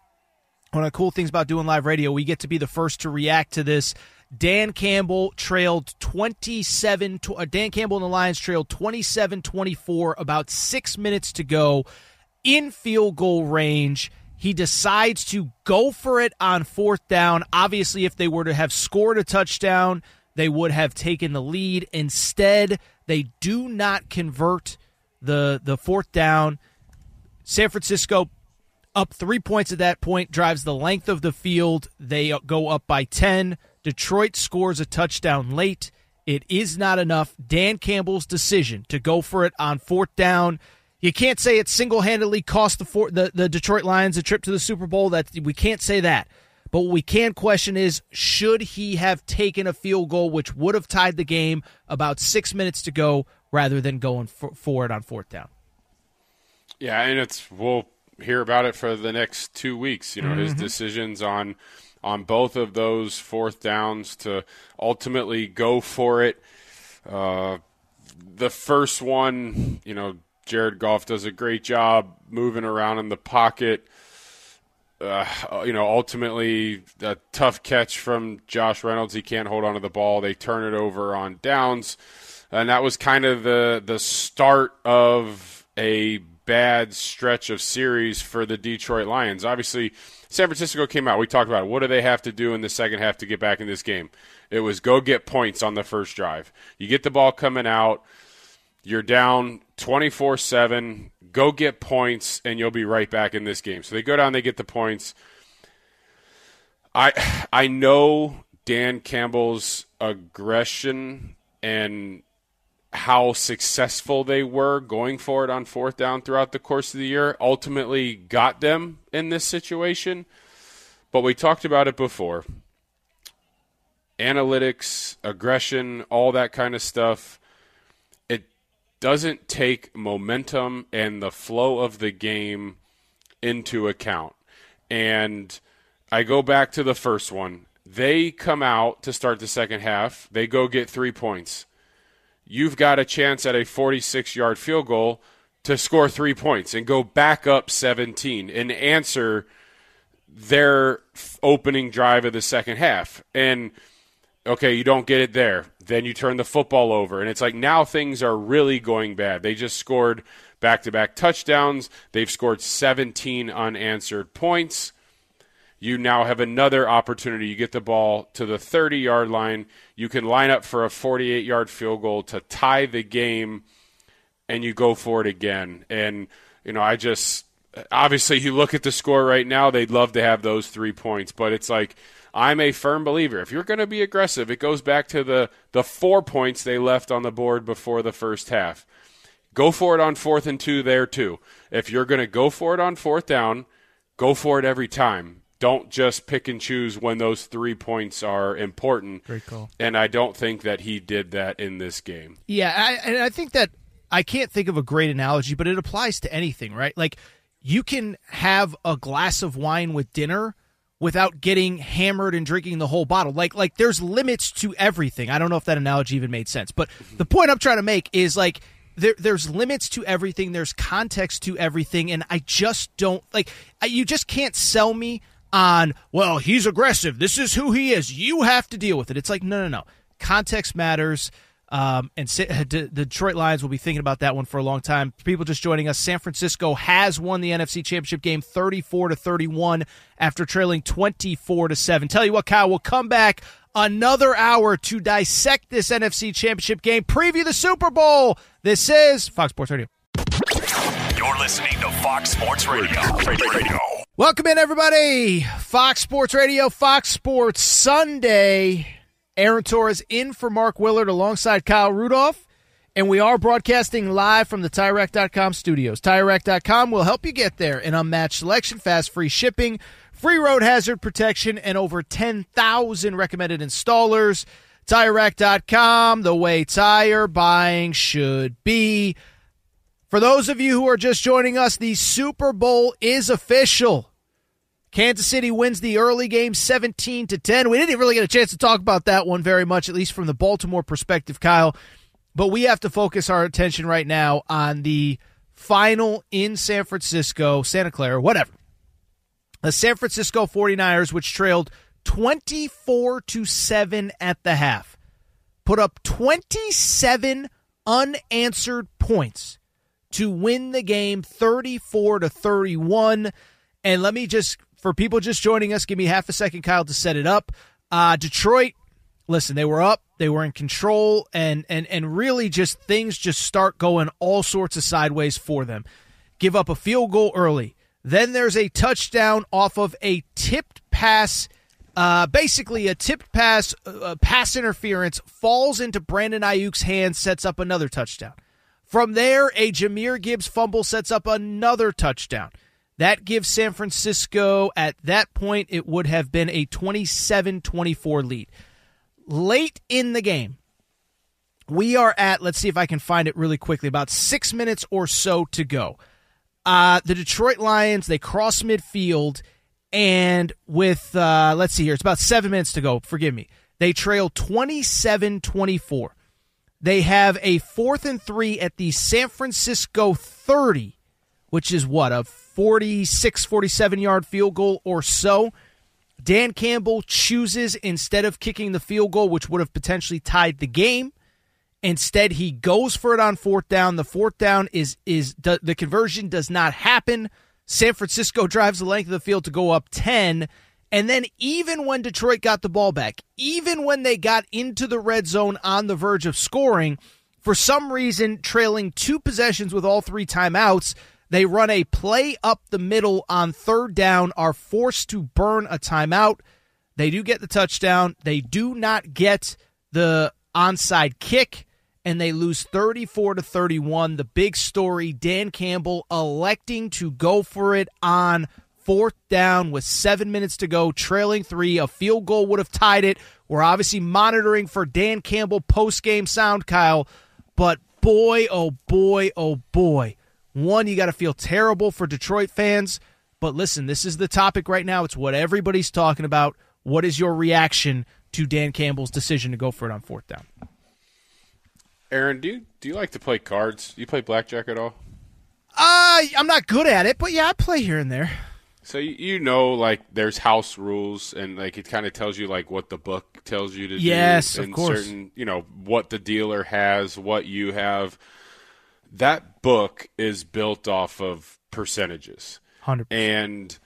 one of the cool things about doing live radio, we get to be the first to react to this. Dan Campbell trailed 27 uh, Dan Campbell and the Lions trailed 27-24 about 6 minutes to go in field goal range. He decides to go for it on fourth down. Obviously, if they were to have scored a touchdown, they would have taken the lead. Instead, they do not convert the the fourth down. San Francisco up three points at that point, drives the length of the field. They go up by 10. Detroit scores a touchdown late. It is not enough. Dan Campbell's decision to go for it on fourth down. You can't say it single handedly cost the, four, the the Detroit Lions a trip to the Super Bowl. That we can't say that. But what we can question is should he have taken a field goal, which would have tied the game about six minutes to go, rather than going for, for it on fourth down? Yeah, and it's we'll hear about it for the next two weeks. You know, mm-hmm. his decisions on on both of those fourth downs to ultimately go for it. Uh, the first one, you know, Jared Goff does a great job moving around in the pocket. Uh, you know, ultimately, a tough catch from Josh Reynolds. He can't hold on to the ball. They turn it over on downs, and that was kind of the the start of a bad stretch of series for the Detroit Lions. Obviously, San Francisco came out. We talked about it. what do they have to do in the second half to get back in this game. It was go get points on the first drive. You get the ball coming out. You're down 24 7. Go get points, and you'll be right back in this game. So they go down, they get the points. I [sighs] I know Dan Campbell's aggression and how successful they were going for it on fourth down throughout the course of the year ultimately got them in this situation. But we talked about it before. Analytics, aggression, all that kind of stuff. Doesn't take momentum and the flow of the game into account. And I go back to the first one. They come out to start the second half. They go get three points you've got a chance at a 46 yard field goal to score three points and go back up 17 and answer their opening drive of the second half. And okay, you don't get it there. Then you turn the football over. And it's like now things are really going bad. They just scored back to back touchdowns, they've scored 17 unanswered points you now have another opportunity. You get the ball to the 30 yard line. You can line up for a 48 yard field goal to tie the game, and you go for it again. And, you know, I just obviously you look at the score right now, they'd love to have those three points, but it's like, I'm a firm believer. If you're going to be aggressive, it goes back to the, the four points they left on the board before the first half. Go for it on fourth and two there, too. If you're going to go for it on fourth down, go for it every time don't just pick and choose when those three points are important. Great call. And I don't think that he did that in this game. Yeah, I, and I think that I can't think of a great analogy, but it applies to anything, right? Like you can have a glass of wine with dinner without getting hammered and drinking the whole bottle. Like like there's limits to everything. I don't know if that analogy even made sense, but mm-hmm. the point I'm trying to make is like there, there's limits to everything. There's context to everything, and I just don't like. You just can't sell me on, well, he's aggressive. This is who he is. You have to deal with it. It's like, no, no, no. Context matters. Um, and the [laughs] Detroit Lions will be thinking about that one for a long time. People just joining us, San Francisco has won the NFC Championship game 34 to 31 after trailing 24 to 7. Tell you what, Kyle, we'll come back another hour to dissect this NFC Championship game, preview the Super Bowl. This is Fox Sports Radio. You're listening to Fox Sports Radio. Radio. Welcome in, everybody. Fox Sports Radio, Fox Sports Sunday. Aaron Torres in for Mark Willard alongside Kyle Rudolph. And we are broadcasting live from the TireRack.com studios. TireRack.com will help you get there. An unmatched selection, fast free shipping, free road hazard protection, and over 10,000 recommended installers. TireRack.com, the way tire buying should be. For those of you who are just joining us, the Super Bowl is official. Kansas City wins the early game 17 to 10. We didn't really get a chance to talk about that one very much, at least from the Baltimore perspective, Kyle. But we have to focus our attention right now on the final in San Francisco, Santa Clara, whatever. The San Francisco 49ers, which trailed 24 to 7 at the half, put up 27 unanswered points to win the game 34 to 31. And let me just, for people just joining us, give me half a second, Kyle, to set it up. Uh, Detroit, listen, they were up, they were in control, and and and really just things just start going all sorts of sideways for them. Give up a field goal early. Then there's a touchdown off of a tipped pass. Uh, basically, a tipped pass, uh, pass interference falls into Brandon Aiyuk's hands, sets up another touchdown. From there, a Jahmyr Gibbs fumble sets up another touchdown. That gives San Francisco, at that point, it would have been a 27 24 lead. Late in the game, we are at, let's see if I can find it really quickly, about six minutes or so to go. Uh, the Detroit Lions, they cross midfield, and with, uh, let's see here, it's about seven minutes to go. Forgive me. They trail 27 24. They have a fourth and three at the San Francisco 30, which is what, a 46, 47 yard field goal or so. Dan Campbell chooses, instead of kicking the field goal, which would have potentially tied the game, Instead, he goes for it on fourth down. The fourth down is is the conversion does not happen. San Francisco [laughs] drives the length of the field to go up 10. And then even when Detroit got the ball back, even when they got into the red zone on the verge of scoring, for some reason trailing two possessions with all three timeouts, they run a play up the middle on third down, are forced to burn a timeout. They do get the touchdown. They do not get the onside kick and they lose 34 to 31. The big story Dan Campbell electing to go for it on fourth down with seven minutes to go, trailing three. A field goal would have tied it. We're obviously monitoring for Dan Campbell post game sound, Kyle. But boy, oh boy, oh boy. One, you got to feel terrible for Detroit fans. But listen, this is the topic right now. It's what everybody's talking about. What is your reaction to Dan Campbell's decision to go for it on fourth down? Aaron, do you do you like to play cards? Do you play blackjack at all? Uh, I'm not good at it, but yeah, I play here and there. So you, you know, like there's house rules, and like it kind of tells you like what the book tells you to yes, do. Yes, of course. Certain, you know what the dealer has, what you have. That book is built off of percentages, hundred, and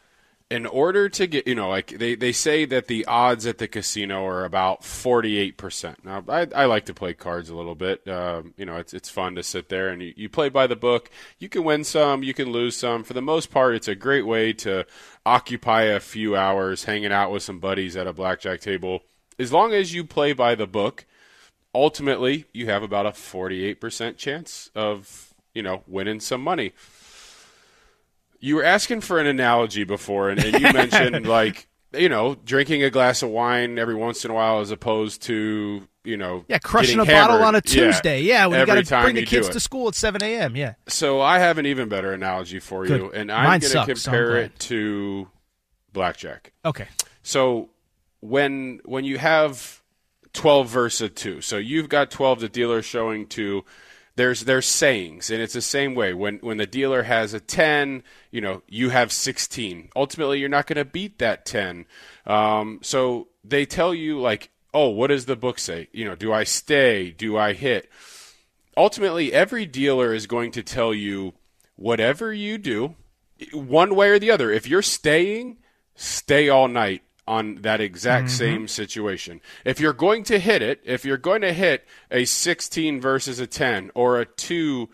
in order to get, you know, like they, they say that the odds at the casino are about 48%. Now, I, I like to play cards a little bit. Um, you know, it's, it's fun to sit there and you, you play by the book. You can win some, you can lose some. For the most part, it's a great way to occupy a few hours hanging out with some buddies at a blackjack table. As long as you play by the book, ultimately, you have about a 48% chance of, you know, winning some money you were asking for an analogy before, and, and you [laughs] mentioned like you know drinking a glass of wine every once in a while, as opposed to you know yeah crushing a bottle on a Tuesday. Yeah, yeah when you got to bring the kids to school at seven a.m. Yeah. So I have an even better analogy for Good. you, and I'm going to compare it to blackjack. Okay. So when when you have twelve versus two, so you've got twelve, the dealer showing two there's there's sayings and it's the same way. When when the dealer has a 10 you know you have 16 ultimately you're not going to beat that 10 um, so they tell you like oh what does the book say? You know do i stay? Do i hit? Ultimately every dealer is going to tell you whatever you do one way or the other. If you're staying stay all night on that exact mm-hmm. same situation. If you're going to hit it, if you're going to hit a 16 versus a 10 or a 2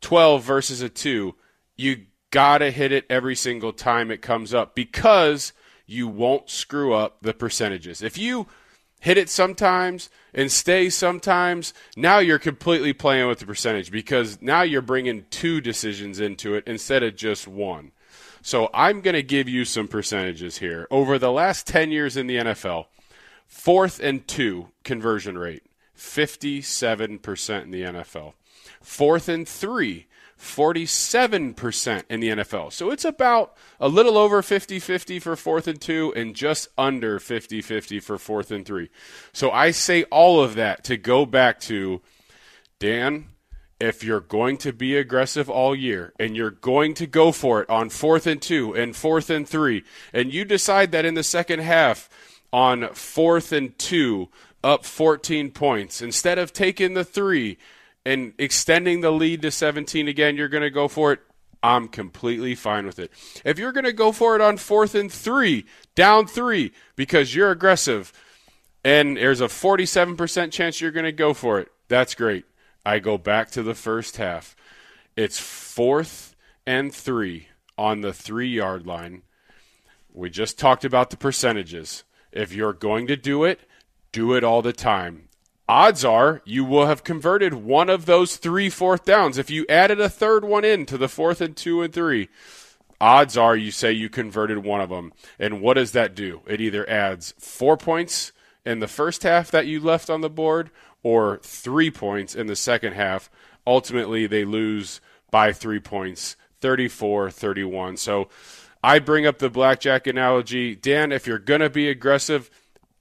12 versus a 2, you got to hit it every single time it comes up because you won't screw up the percentages. If you hit it sometimes and stay sometimes, now you're completely playing with the percentage because now you're bringing two decisions into it instead of just one. So I'm going to give you some percentages here. Over the last 10 years in the NFL, fourth and two conversion rate, 57% in the NFL. Fourth and three, 47% in the NFL. So it's about a little over 50 50 for fourth and two and just under 50 50 for fourth and three. So I say all of that to go back to Dan, if you're going to be aggressive all year and you're going to go for it on fourth and two and fourth and three, and you decide that in the second half on fourth and two, up 14 points, instead of taking the three and extending the lead to 17 again, you're going to go for it. I'm completely fine with it. If you're going to go for it on fourth and three, down three, because you're aggressive, and there's a 47% chance you're going to go for it, that's great. I go back to the first half. It's fourth and three on the three yard line. We just talked about the percentages. If you're going to do it, do it all the time. Odds are you will have converted one of those three fourth downs. If you added a third one in to the fourth and two and three, odds are you say you converted one of them. And what does that do? It either adds four points in the first half that you left on the board or three points in the second half. Ultimately, they lose by three points, 34 31. So I bring up the blackjack analogy. Dan, if you're going to be aggressive,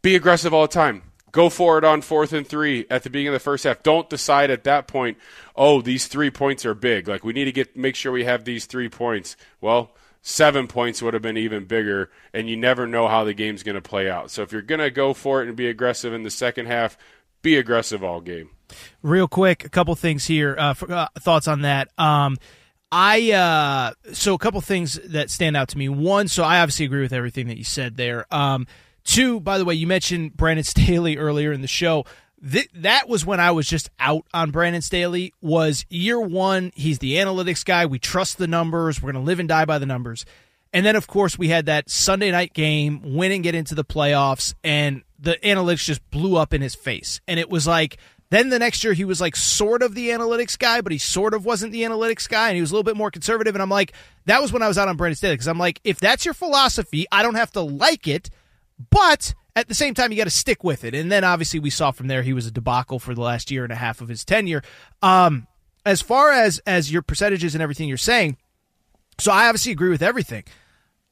be aggressive all the time. Go for it on fourth and three at the beginning of the first half. Don't decide at that point, oh, these three points are big. Like we need to get make sure we have these three points. Well, seven points would have been even bigger, and you never know how the game's going to play out. So if you're going to go for it and be aggressive in the second half, be aggressive all game. Real quick, a couple things here. Uh, for, uh, thoughts on that. Um, I uh, so a couple things that stand out to me. One, so I obviously agree with everything that you said there. Um, two, by the way, you mentioned Brandon Staley earlier in the show. Th- that was when I was just out on Brandon Staley. Was year one? He's the analytics guy. We trust the numbers. We're going to live and die by the numbers. And then, of course, we had that Sunday night game, win and get into the playoffs, and the analytics just blew up in his face. And it was like, then the next year he was like sort of the analytics guy, but he sort of wasn't the analytics guy, and he was a little bit more conservative. And I'm like, that was when I was out on Brandon Staley because I'm like, if that's your philosophy, I don't have to like it, but at the same time, you got to stick with it. And then obviously we saw from there he was a debacle for the last year and a half of his tenure. Um, as far as as your percentages and everything you're saying, so I obviously agree with everything.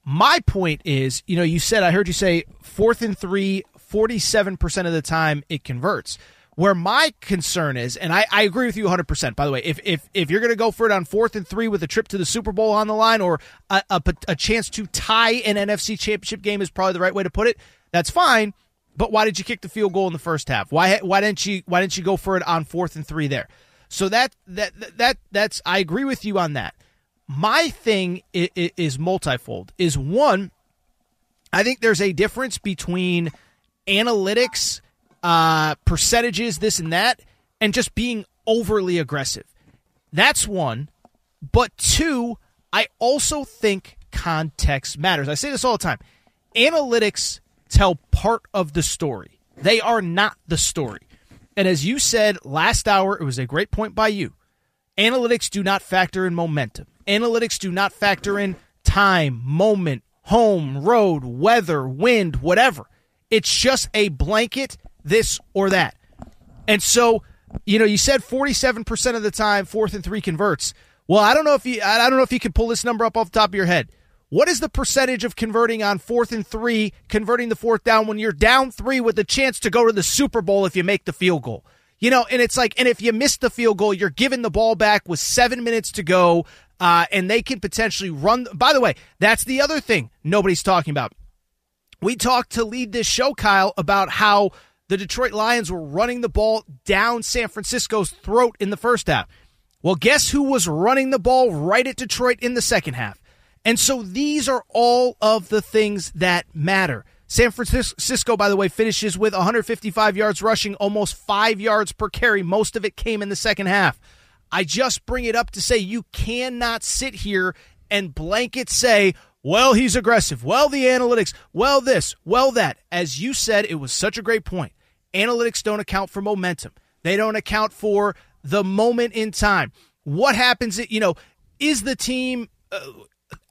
My point is, you know, you said I heard you say fourth and three, 47% of the time it converts. Where my concern is, and I, I agree with you 100%, by the way, if, if, if you're going to go for it on fourth and three with a trip to the Super Bowl on the line or a, a, a chance to tie an NFC championship game is probably the right way to put it, that's fine. But why did you kick the field goal in the first half? Why why didn't you why didn't you go for it on fourth and three there? So that that that that's I agree with you on that. My thing is, is multifold. Is one, I think there's a difference between analytics, uh, percentages, this and that, and just being overly aggressive. That's one. But two, I also think context matters. I say this all the time. Analytics tell part of the story. They are not the story. And as you said last hour, it was a great point by you. Analytics do not factor in momentum. Analytics do not factor in time, moment, home, road, weather, wind, whatever. It's just a blanket, this or that. And so, you know, you said 47% of the time, fourth and three converts. Well, I don't know if you, I don't know if you can pull this number up off the top of your head. What is the percentage of converting on fourth and three, converting the fourth down when you're down three with a chance to go to the Super Bowl if you make the field goal? You know, and it's like, and if you miss the field goal, you're giving the ball back with seven minutes to go, uh, and they can potentially run. By the way, that's the other thing nobody's talking about. We talked to lead this show, Kyle, about how the Detroit Lions were running the ball down San Francisco's throat in the first half. Well, guess who was running the ball right at Detroit in the second half? And so these are all of the things that matter. San Francisco, by the way, finishes with 155 yards rushing, almost five yards per carry. Most of it came in the second half. I just bring it up to say you cannot sit here and blanket say, well, he's aggressive. Well, the analytics. Well, this. Well, that. As you said, it was such a great point. Analytics don't account for momentum, they don't account for the moment in time. What happens, you know, is the team. Uh,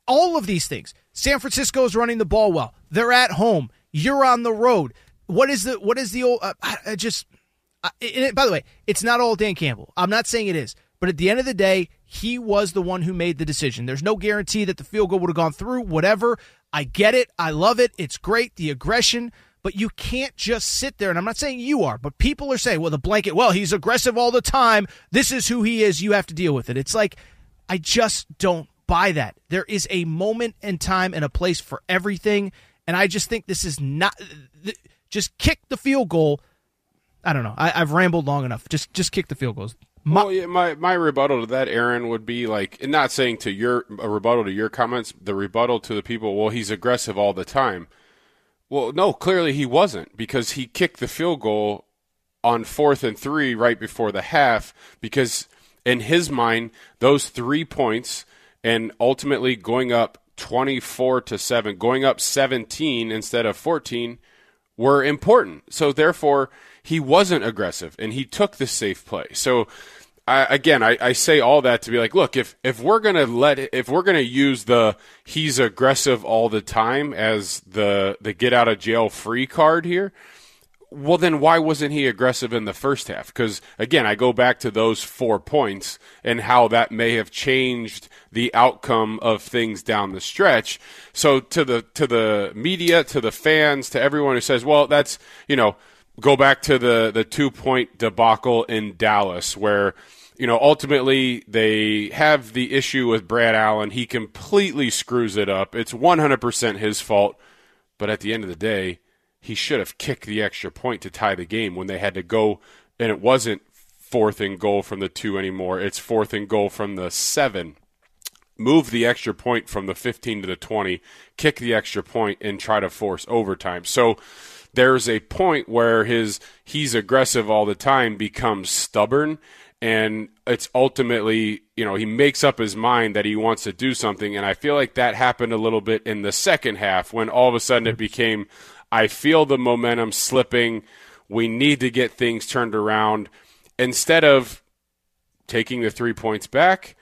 all of these things. San Francisco is running the ball well. They're at home. You're on the road. What is the what is the old? Uh, I, just. It, by the way, it's not all Dan Campbell. I'm not saying it is, but at the end of the day, he was the one who made the decision. There's no guarantee that the field goal would have gone through. Whatever. I get it. I love it. It's great. The aggression. But you can't just sit there, and I'm not saying you are, but people are saying, well, the blanket, well, he's aggressive all the time. This is who he is. You have to deal with it. It's like, I just don't buy that. There is a moment and time and a place for everything, and I just think this is not just kick the field goal. I don't know. I, have rambled long enough. Just just kick the field goals. My, well, yeah, my my rebuttal to that, Aaron, would be like, not saying to your a rebuttal to your comments, the rebuttal to the people. Well, he's aggressive all the time. Well, no, clearly he wasn't because he kicked the field goal on fourth and three right before the half because in his mind those three points and ultimately going up 24 to 7, going up 17 instead of 14 were important. So therefore, he wasn't aggressive and he took the safe play. So I, again, I, I say all that to be like, look, if if we're gonna let if we're gonna use the he's aggressive all the time as the the get out of jail free card here, well then why wasn't he aggressive in the first half? Because again i go back to those four points and how that may have changed the outcome of things down the stretch. So to the to the media to the fans to everyone who says well that's you know go back to the the two point debacle in dallas where you know ultimately they have the issue with brad allen he completely screws it up it's 100% his fault but at the end of the day he should have kicked the extra point to tie the game when they had to go, and it wasn't fourth and goal from the two anymore. It's fourth and goal from the seven. Move the extra point from the 15 to the 20, kick the extra point, and try to force overtime. So there's a point where his he's aggressive all the time becomes stubborn and it's ultimately you know he makes up his mind that he wants to do something and i feel like that happened a little bit in the second half when all of a sudden it became I feel the momentum slipping. We need to get things turned around. Instead of taking the three points back,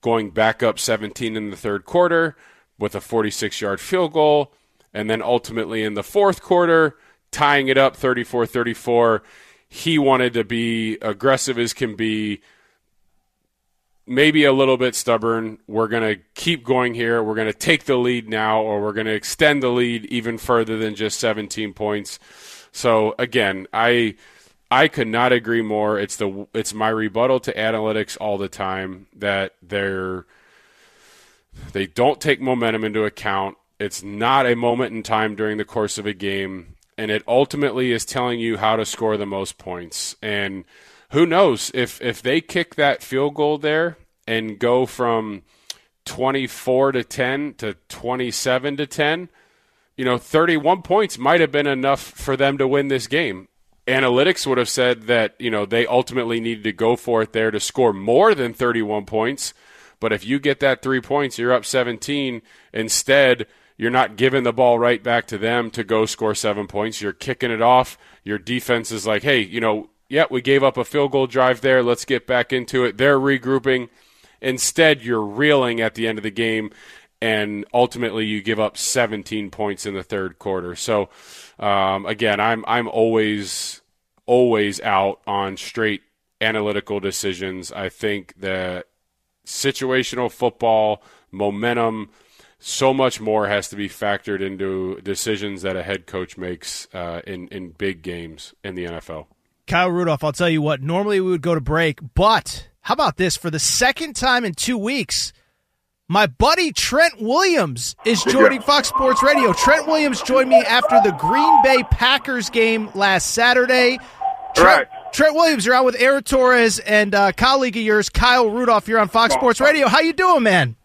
going back up 17 in the third quarter with a 46 yard field goal, and then ultimately in the fourth quarter, tying it up 34 34. He wanted to be aggressive as can be, maybe a little bit stubborn. We're going to keep going here. We're going to take the lead now, or we're going to extend the lead even further than just 17 points. So again, I I could not agree more. It's the it's my rebuttal to analytics all the time that they're they don't take momentum into account. It's not a moment in time during the course of a game, and it ultimately is telling you how to score the most points. And who knows if if they kick that field goal there and go from 24 to 10 to 27 to 10, you know, 31 points might have been enough for them to win this game. Analytics would have said that, you know, they ultimately needed to go for it there to score more than 31 points. But if you get that three points, you're up 17. Instead, you're not giving the ball right back to them to go score seven points. You're kicking it off. Your defense is like, hey, you know, yeah, we gave up a field goal drive there. Let's get back into it. They're regrouping. Instead, you're reeling at the end of the game, and ultimately you give up 17 points in the third quarter. So, um, again, I'm I'm always always out on straight analytical decisions. I think that situational football, momentum, so much more has to be factored into decisions that a head coach makes uh, in in big games in the NFL. Kyle Rudolph, I'll tell you what, normally we would go to break, but how about this? For the second time in two weeks, my buddy Trent Williams is joining Fox Sports Radio. Trent Williams joined me after the Green Bay Packers game last Saturday. Trent, right. Trent Williams, you're out with Aaron Torres and uh, colleague of yours, Kyle Rudolph. You're on Fox Sports Radio. How you doing, man?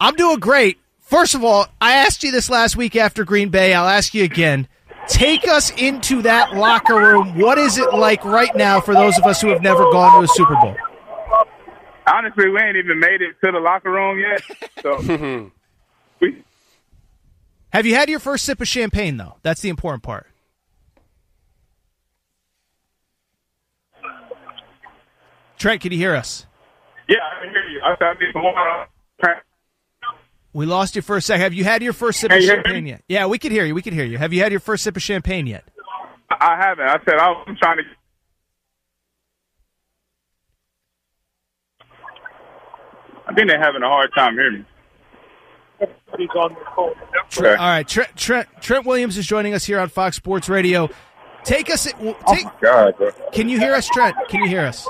I'm doing? Great. First of all, I asked you this last week after Green Bay. I'll ask you again. Take us into that locker room. What is it like right now for those of us who have never gone to a Super Bowl? Honestly, we ain't even made it to the locker room yet. So [laughs] we Have you had your first sip of champagne though? That's the important part. Trent, can you hear us? Yeah, I can hear you. I thought I more. We lost you for a second. Have you had your first sip of champagne yet? Yeah, we could hear you. We could hear you. Have you had your first sip of champagne yet? I haven't. I said I'm trying to. I think they're having a hard time hearing me. Okay. All right, Trent, Trent, Trent Williams is joining us here on Fox Sports Radio. Take us. Oh take, oh God, can you hear us, Trent? Can you hear us?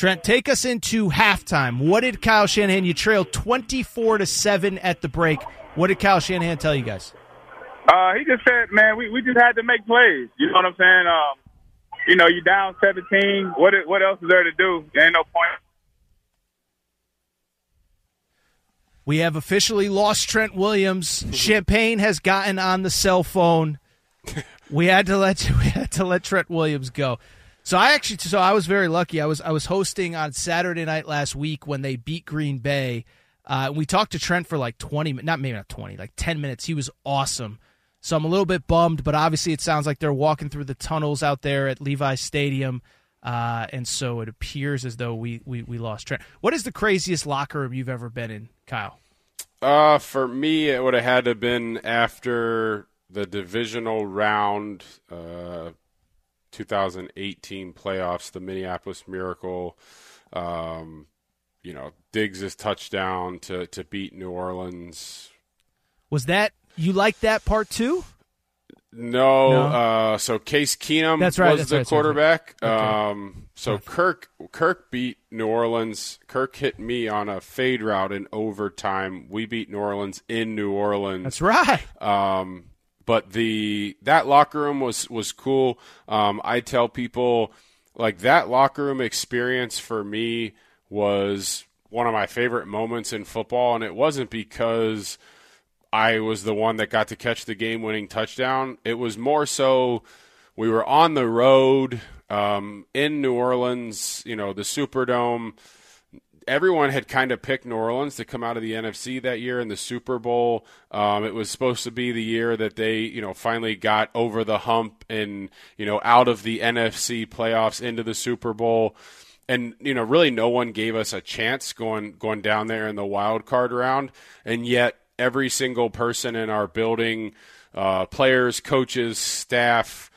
Trent, take us into halftime. What did Kyle Shanahan? You trailed twenty-four to seven at the break. What did Kyle Shanahan tell you guys? Uh, he just said, "Man, we, we just had to make plays." You know what I'm saying? Um, you know, you down 17. What what else is there to do? There ain't no point. We have officially lost Trent Williams. Champagne has gotten on the cell phone. [laughs] We had to let [laughs] we had to let Trent Williams go. So I actually, so I was very lucky. I was I was hosting on Saturday night last week when they beat Green Bay. Uh, we talked to Trent for like twenty, not maybe not twenty, like ten minutes. He was awesome. So I'm a little bit bummed, but obviously it sounds like they're walking through the tunnels out there at Levi Stadium. Uh, and so it appears as though we, we, we lost Trent. What is the craziest locker room you've ever been in, Kyle? Uh, for me, it would have had to have been after the divisional round, uh, 2018 playoffs, the Minneapolis Miracle. Um, you know, Diggs' touchdown to, to beat New Orleans. Was that you like that part too? No, no. Uh, so Case Keenum that's right, was that's the right, quarterback. Okay. Um, so Kirk Kirk beat New Orleans. Kirk hit me on a fade route in overtime. We beat New Orleans in New Orleans. That's right. Um, but the that locker room was was cool. Um, I tell people like that locker room experience for me was one of my favorite moments in football, and it wasn't because I was the one that got to catch the game winning touchdown. It was more so we were on the road um, in New Orleans, you know, the Superdome. Everyone had kind of picked New Orleans to come out of the NFC that year in the Super Bowl. Um, it was supposed to be the year that they, you know, finally got over the hump and, you know, out of the NFC playoffs into the Super Bowl. And you know really no one gave us a chance going going down there in the wild card round. And yet every single person in our building uh, players coaches staff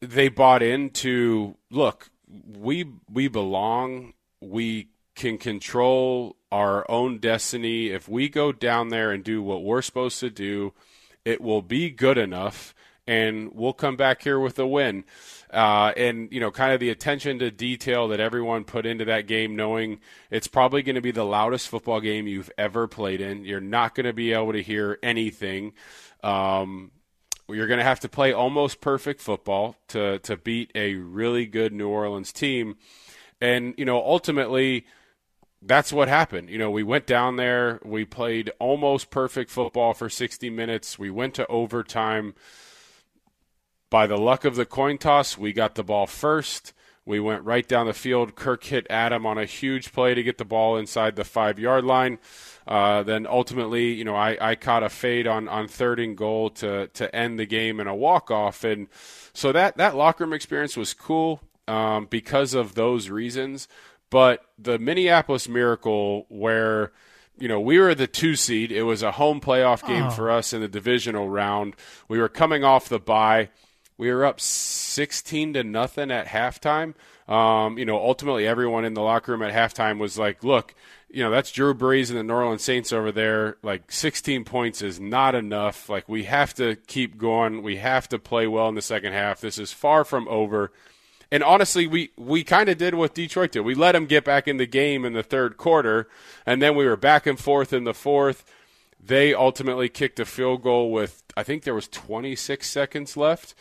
they bought into look we we belong. We can control our own destiny if we go down there and do what we're supposed to do it will be good enough and we'll come back here with a win uh, and you know, kind of the attention to detail that everyone put into that game, knowing it's probably going to be the loudest football game you've ever played in. You're not going to be able to hear anything. Um, you're going to have to play almost perfect football to to beat a really good New Orleans team, and you know, ultimately. That's what happened. You know, we went down there, we played almost perfect football for 60 minutes. We went to overtime by the luck of the coin toss, we got the ball first. We went right down the field. Kirk hit Adam on a huge play to get the ball inside the five yard line. Uh, then ultimately, you know, I, I caught a fade on, on third and goal to, to end the game in a walk off. And so that, that locker room experience was cool um, because of those reasons. But the Minneapolis Miracle, where you know, we were the two seed. It was a home playoff game oh. for us in the divisional round. We were coming off the bye. We were up 16 to nothing at halftime. Um, you know, ultimately everyone in the locker room at halftime was like, look, you know, that's Drew Brees and the New Orleans Saints over there. Like 16 points is not enough. Like we have to keep going. We have to play well in the second half. This is far from over. And honestly, we, we kind of did what Detroit did. We let them get back in the game in the third quarter, and then we were back and forth in the fourth. They ultimately kicked a field goal with I think there was 26 seconds left.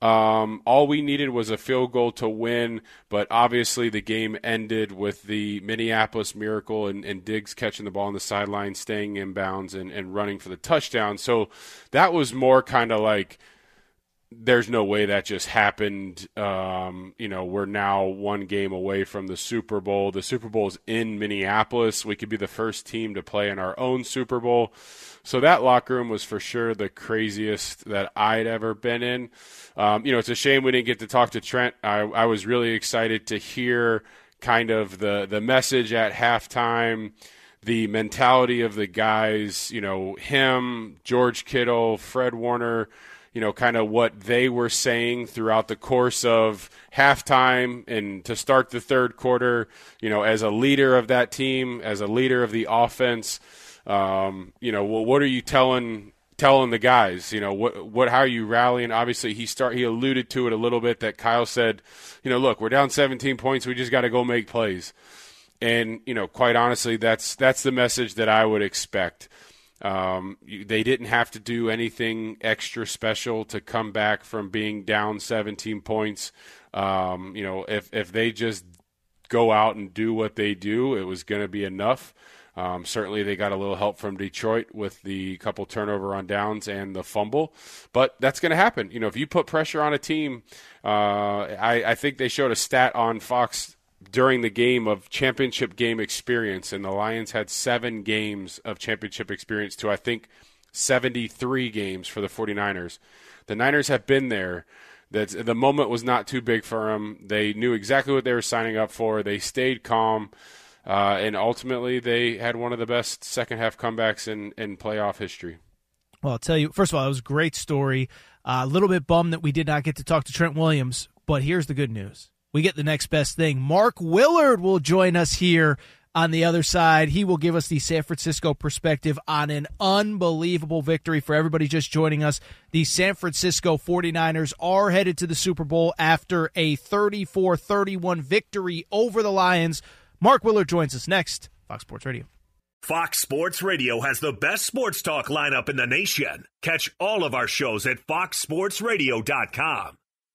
Um, all we needed was a field goal to win, but obviously the game ended with the Minneapolis Miracle and, and Diggs catching the ball on the sideline, staying in bounds, and, and running for the touchdown. So that was more kind of like there's no way that just happened. Um, you know, we're now one game away from the Super Bowl. The Super Bowl is in Minneapolis. We could be the first team to play in our own Super Bowl. So that locker room was for sure the craziest that I'd ever been in. Um, you know, it's a shame we didn't get to talk to Trent. I, I was really excited to hear kind of the the message at halftime, the mentality of the guys. You know, him, George Kittle, Fred Warner. You know, kind of what they were saying throughout the course of halftime and to start the third quarter. You know, as a leader of that team, as a leader of the offense um, you know, well, what are you telling telling the guys? You know, what what how are you rallying? Obviously, he start he alluded to it a little bit that Kyle said, you know, look, we're down 17 points, we just got to go make plays. And you know, quite honestly, that's that's the message that I would expect. Um, they didn't have to do anything extra special to come back from being down 17 points. Um, you know, if if they just go out and do what they do, it was going to be enough. Um, certainly, they got a little help from Detroit with the couple turnover on downs and the fumble, but that's going to happen. You know, if you put pressure on a team, uh, I, I think they showed a stat on Fox during the game of championship game experience, and the Lions had seven games of championship experience to, I think, 73 games for the 49ers. The Niners have been there. That the moment was not too big for them. They knew exactly what they were signing up for. They stayed calm, uh, and ultimately they had one of the best second half comebacks in, in playoff history. Well, I'll tell you, first of all, it was a great story. Uh, a little bit bummed that we did not get to talk to Trent Williams, but here's the good news. We get the next best thing. Mark Willard will join us here on the other side. He will give us the San Francisco perspective on an unbelievable victory for everybody just joining us. The San Francisco 49ers are headed to the Super Bowl after a 34 31 victory over the Lions. Mark Willard joins us next, Fox Sports Radio. Fox Sports Radio has the best sports talk lineup in the nation. Catch all of our shows at foxsportsradio.com.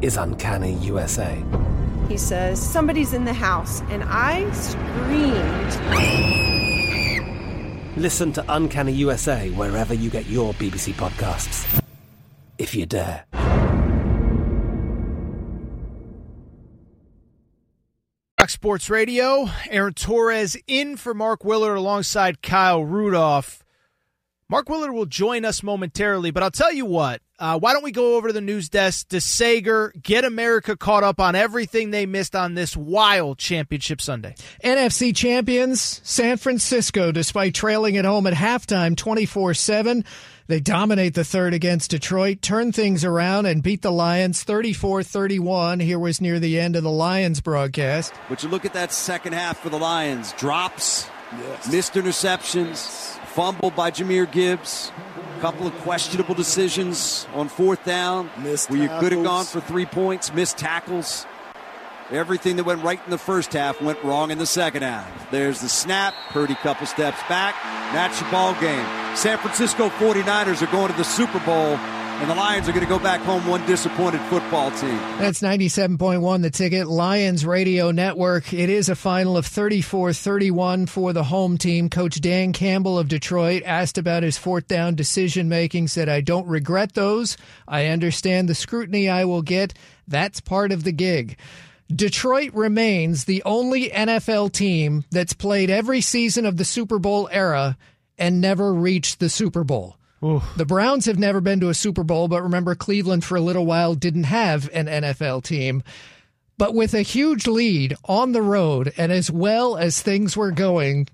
is Uncanny USA. He says, Somebody's in the house, and I screamed. Listen to Uncanny USA wherever you get your BBC podcasts, if you dare. Fox Sports Radio, Aaron Torres in for Mark Willard alongside Kyle Rudolph. Mark Willard will join us momentarily, but I'll tell you what. Uh, why don't we go over to the news desk DeSager, get America caught up on everything they missed on this wild championship Sunday? NFC champions, San Francisco, despite trailing at home at halftime 24 7. They dominate the third against Detroit, turn things around, and beat the Lions 34 31. Here was near the end of the Lions broadcast. But you look at that second half for the Lions drops, yes. missed interceptions, fumble by Jahmyr Gibbs, a couple of questionable decisions on fourth down missed where you could have gone for three points, missed tackles. Everything that went right in the first half went wrong in the second half. There's the snap. Purdy couple steps back. That's your ball game. San Francisco 49ers are going to the Super Bowl, and the Lions are going to go back home one disappointed football team. That's 97.1 the ticket. Lions Radio Network. It is a final of 34 31 for the home team. Coach Dan Campbell of Detroit asked about his fourth down decision making, said, I don't regret those. I understand the scrutiny I will get. That's part of the gig. Detroit remains the only NFL team that's played every season of the Super Bowl era and never reached the Super Bowl. Oof. The Browns have never been to a Super Bowl, but remember, Cleveland for a little while didn't have an NFL team. But with a huge lead on the road and as well as things were going,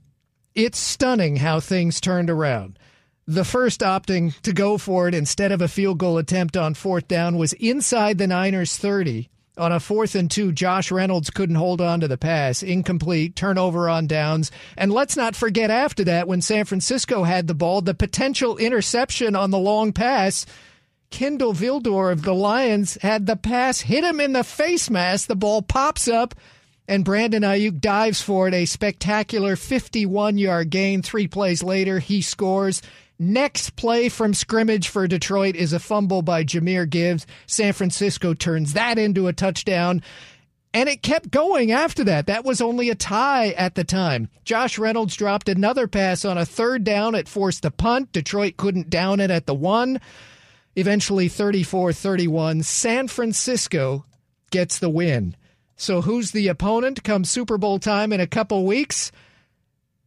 it's stunning how things turned around. The first opting to go for it instead of a field goal attempt on fourth down was inside the Niners 30. On a fourth and two, Josh Reynolds couldn't hold on to the pass. Incomplete, turnover on downs. And let's not forget after that, when San Francisco had the ball, the potential interception on the long pass. Kendall Vildor of the Lions had the pass hit him in the face mask. The ball pops up, and Brandon Aiyuk dives for it. A spectacular 51 yard gain. Three plays later, he scores. Next play from scrimmage for Detroit is a fumble by Jahmyr Gibbs. San Francisco turns that into a touchdown. And it kept going after that. That was only a tie at the time. Josh Reynolds dropped another pass on a third down. It forced a punt. Detroit couldn't down it at the one. Eventually 34 31. San Francisco gets the win. So who's the opponent come Super Bowl time in a couple weeks?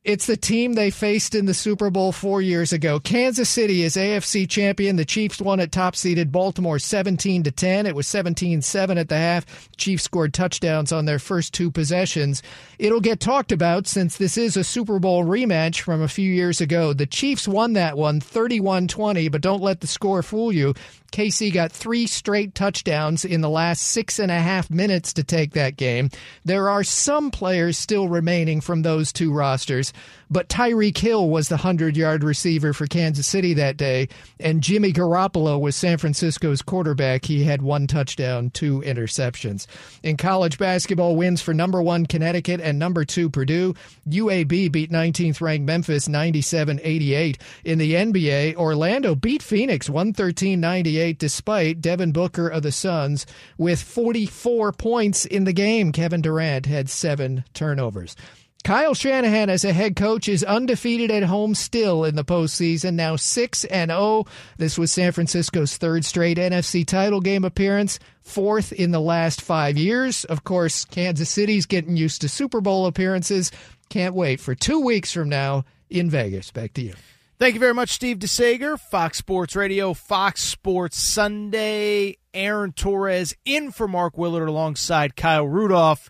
It's the team they faced in the Super Bowl four years ago. Kansas City is AFC champion. The Chiefs won at top seeded Baltimore 17 to 10. It was 17 7 at the half. Chiefs scored touchdowns on their first two possessions. It'll get talked about since this is a Super Bowl rematch from a few years ago. The Chiefs won that one 31 20, but don't let the score fool you. KC got three straight touchdowns in the last six and a half minutes to take that game. There are some players still remaining from those two rosters, but Tyreek Hill was the 100 yard receiver for Kansas City that day, and Jimmy Garoppolo was San Francisco's quarterback. He had one touchdown, two interceptions. In college basketball, wins for number one Connecticut and number two Purdue. UAB beat 19th ranked Memphis 97 88. In the NBA, Orlando beat Phoenix 113 98 despite Devin Booker of the Suns with 44 points in the game. Kevin Durant had seven turnovers. Kyle Shanahan as a head coach is undefeated at home still in the postseason, now 6 and 0. This was San Francisco's third straight NFC title game appearance, fourth in the last 5 years. Of course, Kansas City's getting used to Super Bowl appearances. Can't wait for 2 weeks from now in Vegas. Back to you. Thank you very much, Steve DeSager, Fox Sports Radio, Fox Sports Sunday. Aaron Torres in for Mark Willard alongside Kyle Rudolph.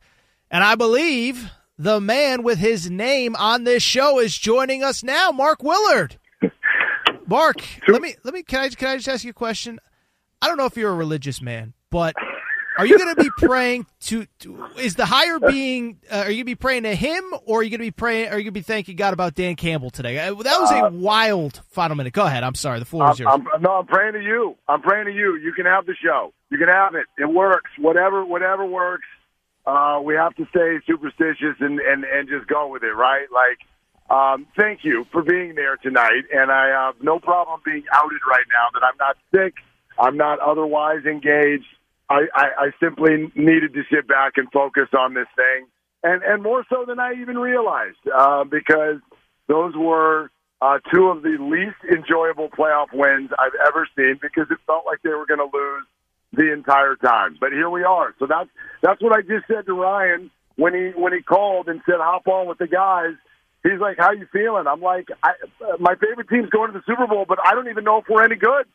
And I believe the man with his name on this show is joining us now, Mark Willard. Mark, let me let me can I can I just ask you a question? I don't know if you're a religious man, but are you going to be praying to, to, Is the higher being? Uh, are you going to be praying to him, or are you going to be praying? Are you going to be thanking God about Dan Campbell today? Uh, that was a uh, wild final minute. Go ahead. I'm sorry. The floor is yours. I'm, no, I'm praying to you. I'm praying to you. You can have the show. You can have it. It works. Whatever, whatever works uh, we have to stay superstitious and, and, and just go with it, right? Like, um, thank you for being there tonight. And I have no problem being outed right now that I'm not sick. I'm not otherwise engaged. I, I, I simply needed to sit back and focus on this thing. And, and more so than I even realized, uh, because those were uh, two of the least enjoyable playoff wins I've ever seen because it felt like they were going to lose the entire time. But here we are. So that's that's what I just said to Ryan when he when he called and said hop on with the guys. He's like, "How you feeling?" I'm like, I, "My favorite team's going to the Super Bowl, but I don't even know if we're any good."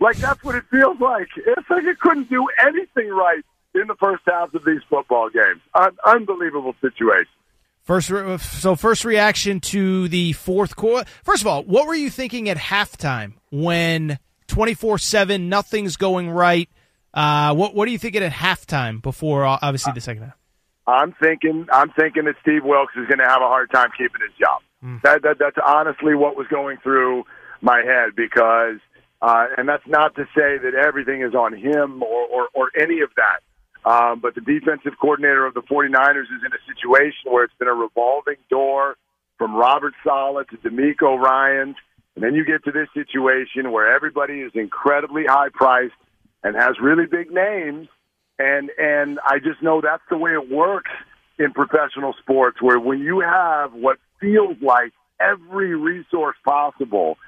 Like that's what it feels like. It's like it couldn't do anything right in the first half of these football games. An unbelievable situation. First, so first reaction to the fourth quarter. First of all, what were you thinking at halftime when twenty four seven, nothing's going right? Uh, what what are you thinking at halftime before uh, obviously the second half? I'm thinking I'm thinking that Steve Wilks is going to have a hard time keeping his job. Mm. That, that that's honestly what was going through my head because uh, and that's not to say that everything is on him or or, or any of that. Um, but the defensive coordinator of the 49ers is in a situation where it's been a revolving door from Robert Saleh to DeMeco Ryans. And then you get to this situation where everybody is incredibly high priced and has really big names. And and I just know that's the way it works in professional sports, where when you have what feels like every resource possible,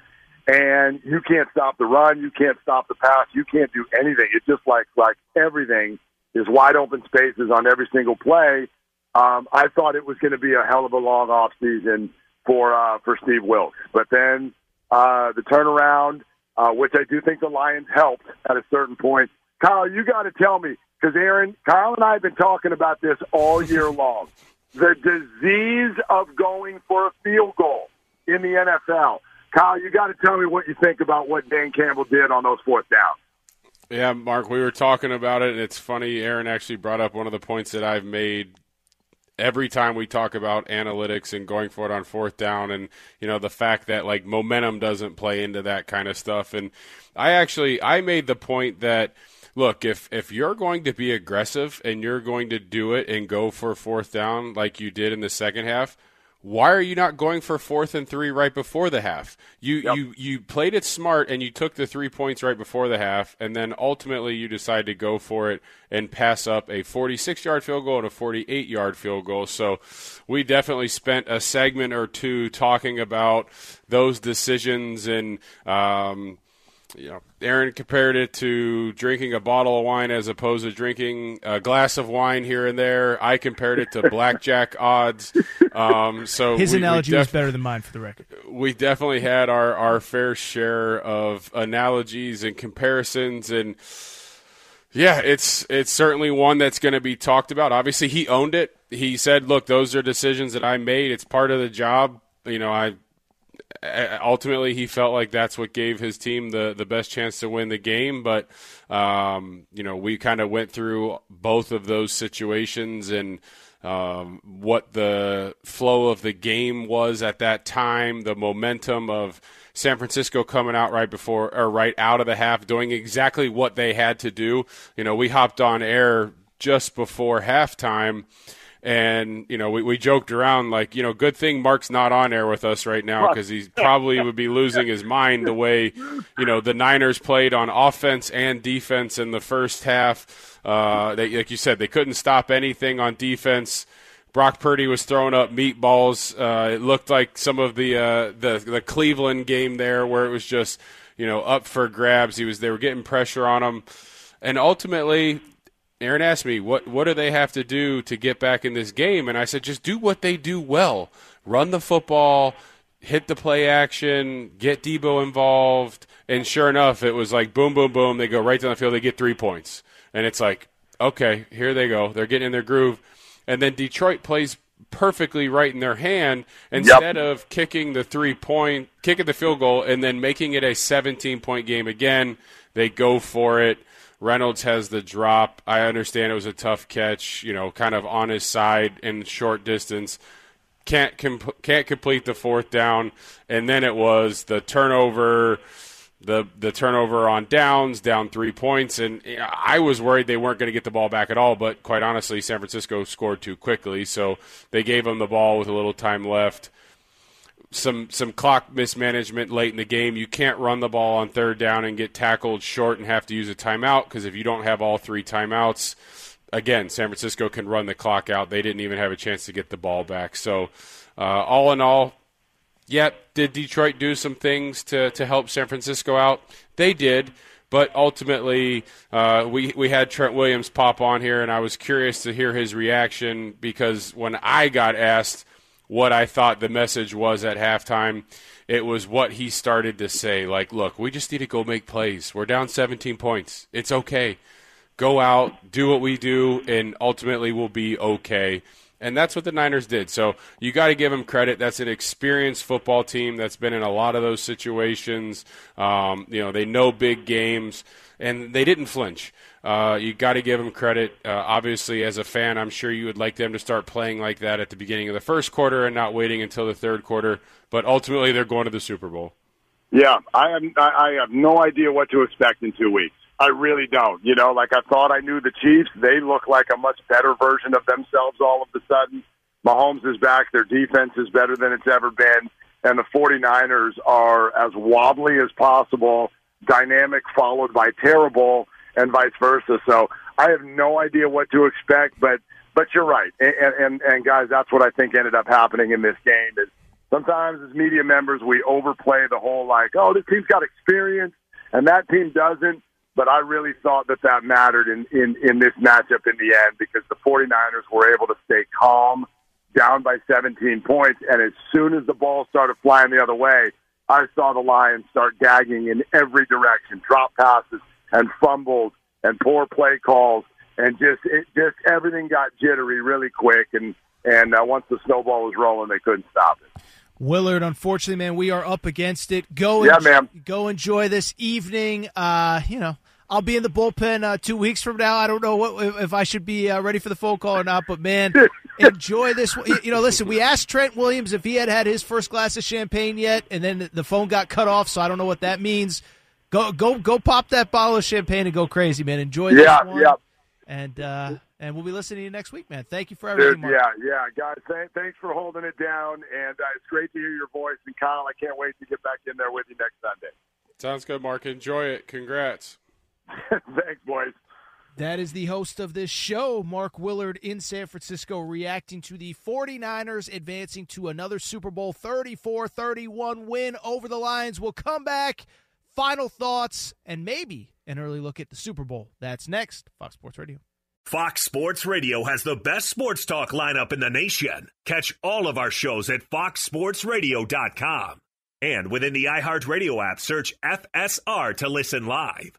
and you can't stop the run, you can't stop the pass, you can't do anything. It's just like like everything is wide open spaces on every single play. Um, I thought it was going to be a hell of a long off season for uh, for Steve Wilks, but then uh, the turnaround uh, which I do think the Lions helped at a certain point. Kyle, you got to tell me because Aaron, Kyle, and I have been talking about this all year [laughs] long. The disease of going for a field goal in the NFL. Kyle, you got to tell me what you think about what Dan Campbell did on those fourth downs. Yeah, Mark, we were talking about it, and it's funny. Aaron actually brought up one of the points that I've made every time we talk about analytics and going for it on fourth down and you know the fact that like momentum doesn't play into that kind of stuff. And I actually I made the point that look if if you're going to be aggressive and you're going to do it and go for fourth down like you did in the second half why are you not going for fourth and three right before the half? You yep. you you played it smart and you took the three points right before the half, and then ultimately you decide to go for it and pass up a 46 yard field goal and a 48 yard field goal. So we definitely spent a segment or two talking about those decisions and. Um, you know, Aaron compared it to drinking a bottle of wine as opposed to drinking a glass of wine here and there. I compared it to [laughs] blackjack odds. Um, so his we, analogy we def- was better than mine, for the record. We definitely had our our fair share of analogies and comparisons, and yeah, it's it's certainly one that's going to be talked about. Obviously, he owned it. He said, "Look, those are decisions that I made. It's part of the job." You know, I ultimately he felt like that's what gave his team the the best chance to win the game. But um, you know we kind of went through both of those situations and um, what the flow of the game was at that time the momentum of San Francisco coming out right before or right out of the half doing exactly what they had to do. You know we hopped on air just before halftime and you know, we, we joked around like, you know, good thing Mark's not on air with us right now because he probably would be losing his mind the way, you know, the Niners played on offense and defense in the first half. Uh, they, like you said, they couldn't stop anything on defense. Brock Purdy was throwing up meatballs. Uh, it looked like some of the, uh, the the Cleveland game there, where it was just you know up for grabs. He was they were getting pressure on him, and ultimately Aaron asked me, what, what do they have to do to get back in this game? And I said, just do what they do well run the football, hit the play action, get Deebo involved. And sure enough, it was like boom, boom, boom. They go right down the field, they get three points. And it's like, okay, here they go. They're getting in their groove. And then Detroit plays perfectly right in their hand instead yep. of kicking the three point, kicking the field goal, and then making it a 17 point game again. They go for it. Reynolds has the drop. I understand it was a tough catch, you know, kind of on his side in short distance. Can't comp- can't complete the fourth down, and then it was the turnover, the the turnover on downs, down three points, and I was worried they weren't going to get the ball back at all. But quite honestly, San Francisco scored too quickly, so they gave them the ball with a little time left some some clock mismanagement late in the game. You can't run the ball on third down and get tackled short and have to use a timeout because if you don't have all three timeouts, again, San Francisco can run the clock out. They didn't even have a chance to get the ball back. So, uh, all in all, yep, did Detroit do some things to to help San Francisco out? They did. But ultimately, uh, we we had Trent Williams pop on here, and I was curious to hear his reaction because when I got asked what I thought the message was at halftime. It was what he started to say like, look, we just need to go make plays. We're down 17 points. It's okay. Go out, do what we do, and ultimately we'll be okay. And that's what the Niners did. So you got to give them credit. That's an experienced football team that's been in a lot of those situations. Um, you know, they know big games, and they didn't flinch. Uh, you got to give them credit. Uh, obviously, as a fan, I'm sure you would like them to start playing like that at the beginning of the first quarter and not waiting until the third quarter. But ultimately, they're going to the Super Bowl. Yeah, I have I have no idea what to expect in two weeks. I really don't. You know, like I thought I knew the Chiefs. They look like a much better version of themselves all of a sudden. Mahomes is back. Their defense is better than it's ever been. And the 49ers are as wobbly as possible, dynamic followed by terrible and vice versa. So I have no idea what to expect, but but you're right, and, and and guys, that's what I think ended up happening in this game. Is sometimes as media members we overplay the whole like, oh, this team's got experience and that team doesn't. But I really thought that that mattered in, in, in this matchup in the end because the 49ers were able to stay calm, down by 17 points. And as soon as the ball started flying the other way, I saw the Lions start gagging in every direction, drop passes, and fumbles and poor play calls and just it just everything got jittery really quick and and uh, once the snowball was rolling they couldn't stop it. Willard, unfortunately, man, we are up against it. Go, yeah, man. Go enjoy this evening. Uh, you know, I'll be in the bullpen uh, two weeks from now. I don't know what, if I should be uh, ready for the phone call or not, but man, [laughs] enjoy this. You know, listen, we asked Trent Williams if he had had his first glass of champagne yet, and then the phone got cut off, so I don't know what that means. Go go go pop that bottle of champagne and go crazy, man. Enjoy yeah, one. Yeah, And uh, and we'll be listening to you next week, man. Thank you for everything. Mark. yeah, yeah, guys. Th- thanks for holding it down, and uh, it's great to hear your voice. And Kyle, I can't wait to get back in there with you next Sunday. Sounds good, Mark. Enjoy it. Congrats. [laughs] thanks, boys. That is the host of this show, Mark Willard in San Francisco, reacting to the 49ers advancing to another Super Bowl 34 31 win over the Lions. We'll come back, final thoughts, and maybe an early look at the Super Bowl. That's next. Fox Sports Radio. Fox Sports Radio has the best sports talk lineup in the nation. Catch all of our shows at foxsportsradio.com. And within the iHeartRadio app, search FSR to listen live.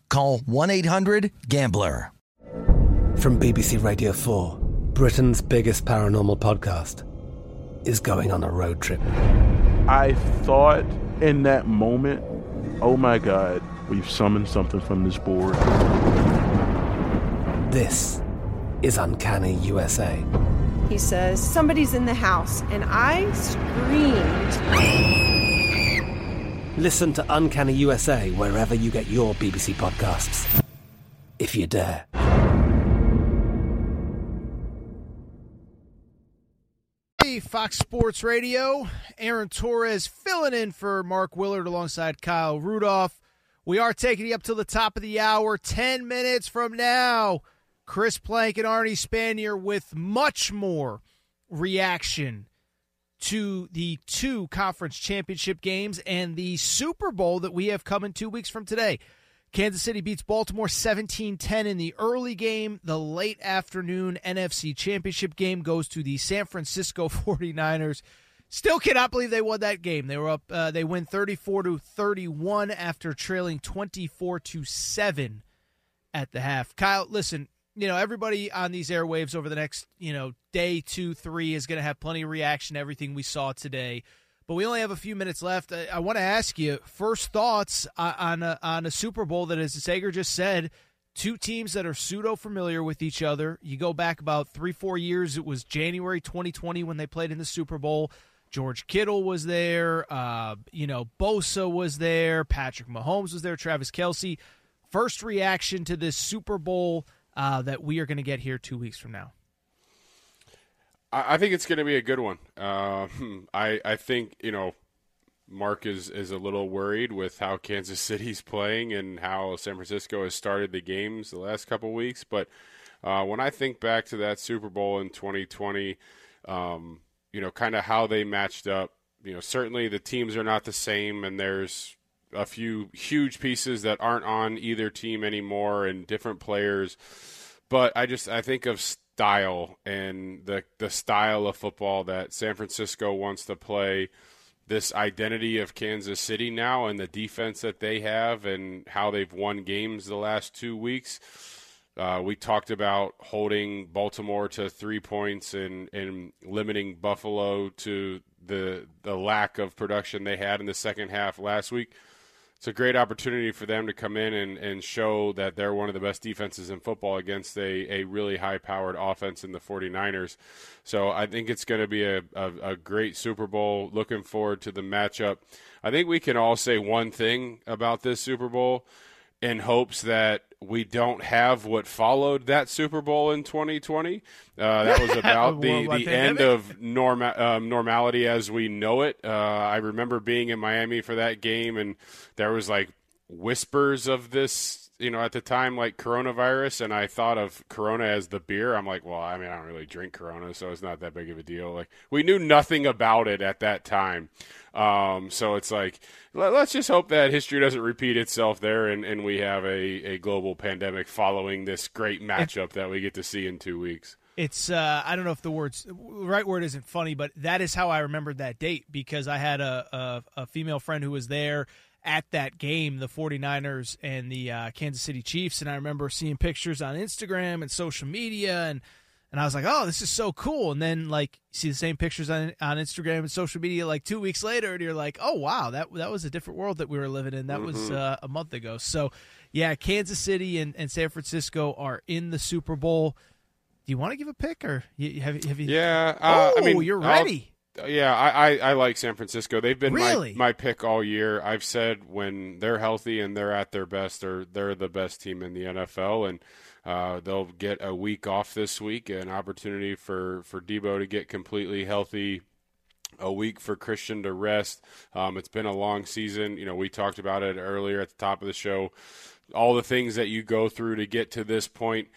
call 1-800-GAMBLER. From BBC Radio 4, Britain's biggest paranormal podcast is going on a road trip. I thought in that moment, oh my God, we've summoned something from this board. This is Uncanny USA. He says, Somebody's in the house, and I screamed. Listen to Uncanny USA wherever you get your BBC podcasts, if you dare. Fox Sports Radio. Aaron Torres filling in for Mark Willard alongside Kyle Rudolph. We are taking you up to the top of the hour. 10 minutes from now, Chris Plank and Arnie Spanier with much more reaction to the two conference championship games and the Super Bowl that we have coming two weeks from today. Kansas City beats Baltimore 17 10 in the early game. The late afternoon NFC Championship game goes to the San Francisco [laughs] 49ers. Still cannot believe they won that game. They were up uh, they win 34 to 31 after trailing 24 to 7 at the half. Kyle, listen, you know, everybody on these airwaves over the next, you know, day 2 3 is going to have plenty of reaction to everything we saw today but we only have a few minutes left. I, I want to ask you first thoughts on a, on a Super Bowl that, as Sager just said, two teams that are pseudo familiar with each other. You go back about three, four years. It was January 2020 when they played in the Super Bowl. George Kittle was there. Uh, you know, Bosa was there. Patrick Mahomes was there. Travis Kelce. First reaction to this Super Bowl uh, that we are going to get here two weeks from now. I think it's going to be a good one. Uh, I I think you know Mark is is a little worried with how Kansas [laughs] City's playing and how San Francisco has started the games the last couple weeks. But uh, when I think back to that Super Bowl in 2020, um, you know, kind of how they matched up. You know, certainly the teams are not the same, and there's a few huge pieces that aren't on either team anymore, and different players. But I just I think of style and the the style of football that San Francisco wants to play. This identity of Kansas City now and the defense that they have and how they've won games the last two weeks. Uh, we talked about holding Baltimore to three points and, and limiting Buffalo to the the lack of production they had in the second half last week it's a great opportunity for them to come in and, and show that they're one of the best defenses in football against a, a really high powered offense in the 49ers. So I think it's going to be a, a, a, great Super Bowl. Looking forward to the matchup. I think we can all say one thing about this Super Bowl in hopes that we don't have what followed that Super Bowl in 2020. Uh, that was [laughs] about the, the end of norma- um, normality as we know it. Uh, I remember being in Miami for that game, and there was like whispers of this you know, at the time, like coronavirus, and I thought of Corona as the beer. I'm like, well, I mean, I don't really drink Corona, so it's not that big of a deal. Like, we knew nothing about it at that time. Um, so it's like, let, us just hope that history doesn't repeat itself there, and, and we have a, a global pandemic following this great matchup that we get to see in two weeks it's uh, I don't know if the words right word isn't funny, but that is how I remembered that date because I had a, a, a female friend who was there at that game, the 49ers and the uh, Kansas City Chiefs, and I remember seeing pictures on Instagram and social media and and I was like, "Oh, this is so cool!" And then, like, see the same pictures on on Instagram and social media, like two weeks later, and you're like, "Oh, wow, that that was a different world that we were living in. That mm-hmm. was uh, a month ago." So, yeah, Kansas City and, and San Francisco are in the Super Bowl. Do you want to give a pick, or you, have, have you? Yeah, uh, oh, I mean, you're ready. I'll, yeah, I, I, I, like San Francisco. They've been really? my, my pick all year. I've said when they're healthy and they're at their best, they're they're the best team in the NFL, and uh, they'll get a week off this week, an opportunity for for Deebo to get completely healthy a week for Christian to rest. Um, it's been a long season. You know, we talked about it earlier at the top of the show. All the things that you go through to get to this point.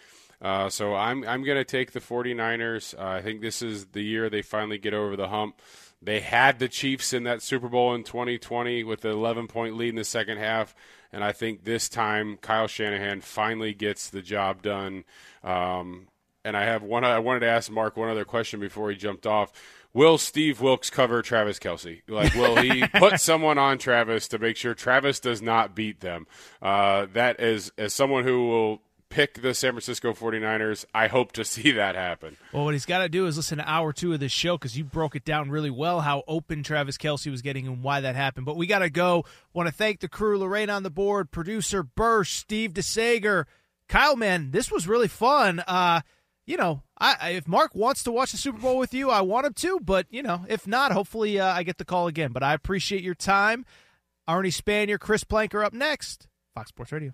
Uh, so I'm I'm going to take the 49ers. Uh, I think this is the year they finally get over the hump. They had the Chiefs in that Super Bowl in 2020 with the 11 point lead in the second half, and I think this time Kyle Shanahan finally gets the job done. Um, and I have one. I wanted to ask Mark one other question before he jumped off. Will Steve Wilks cover Travis Kelce? Like, will he [laughs] put someone on Travis to make sure Travis does not beat them? Uh, that is, as someone who will pick the San Francisco 49ers. I hope to [laughs] see that happen. Well, what he's got to do is listen to hour two of this show because you broke it down really well how open Travis Kelce was getting and why that happened. But we got to go. Want to thank the crew, Lorraine on the board, producer Bursch, Steve DeSager, Kyle. Man, this was really fun. Uh, you know, I, if Mark wants to watch the Super Bowl with you, I want him to. But you know, if not, hopefully uh, I get the call again. But I appreciate your time. Arnie Spanier, Chris Planker up next. Fox Sports Radio.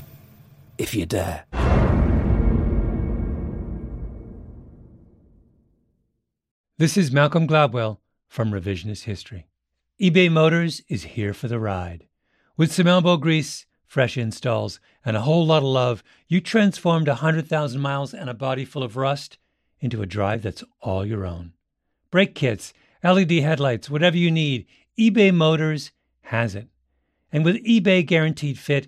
If you dare. This is Malcolm Gladwell from Revisionist History. eBay Motors is here for the ride. With some elbow grease, fresh installs, and a whole lot of love, you transformed 100,000 miles and a body full of rust into a drive that's all your own. Brake kits, LED headlights, whatever you need, eBay Motors has it. And with eBay Guaranteed Fit,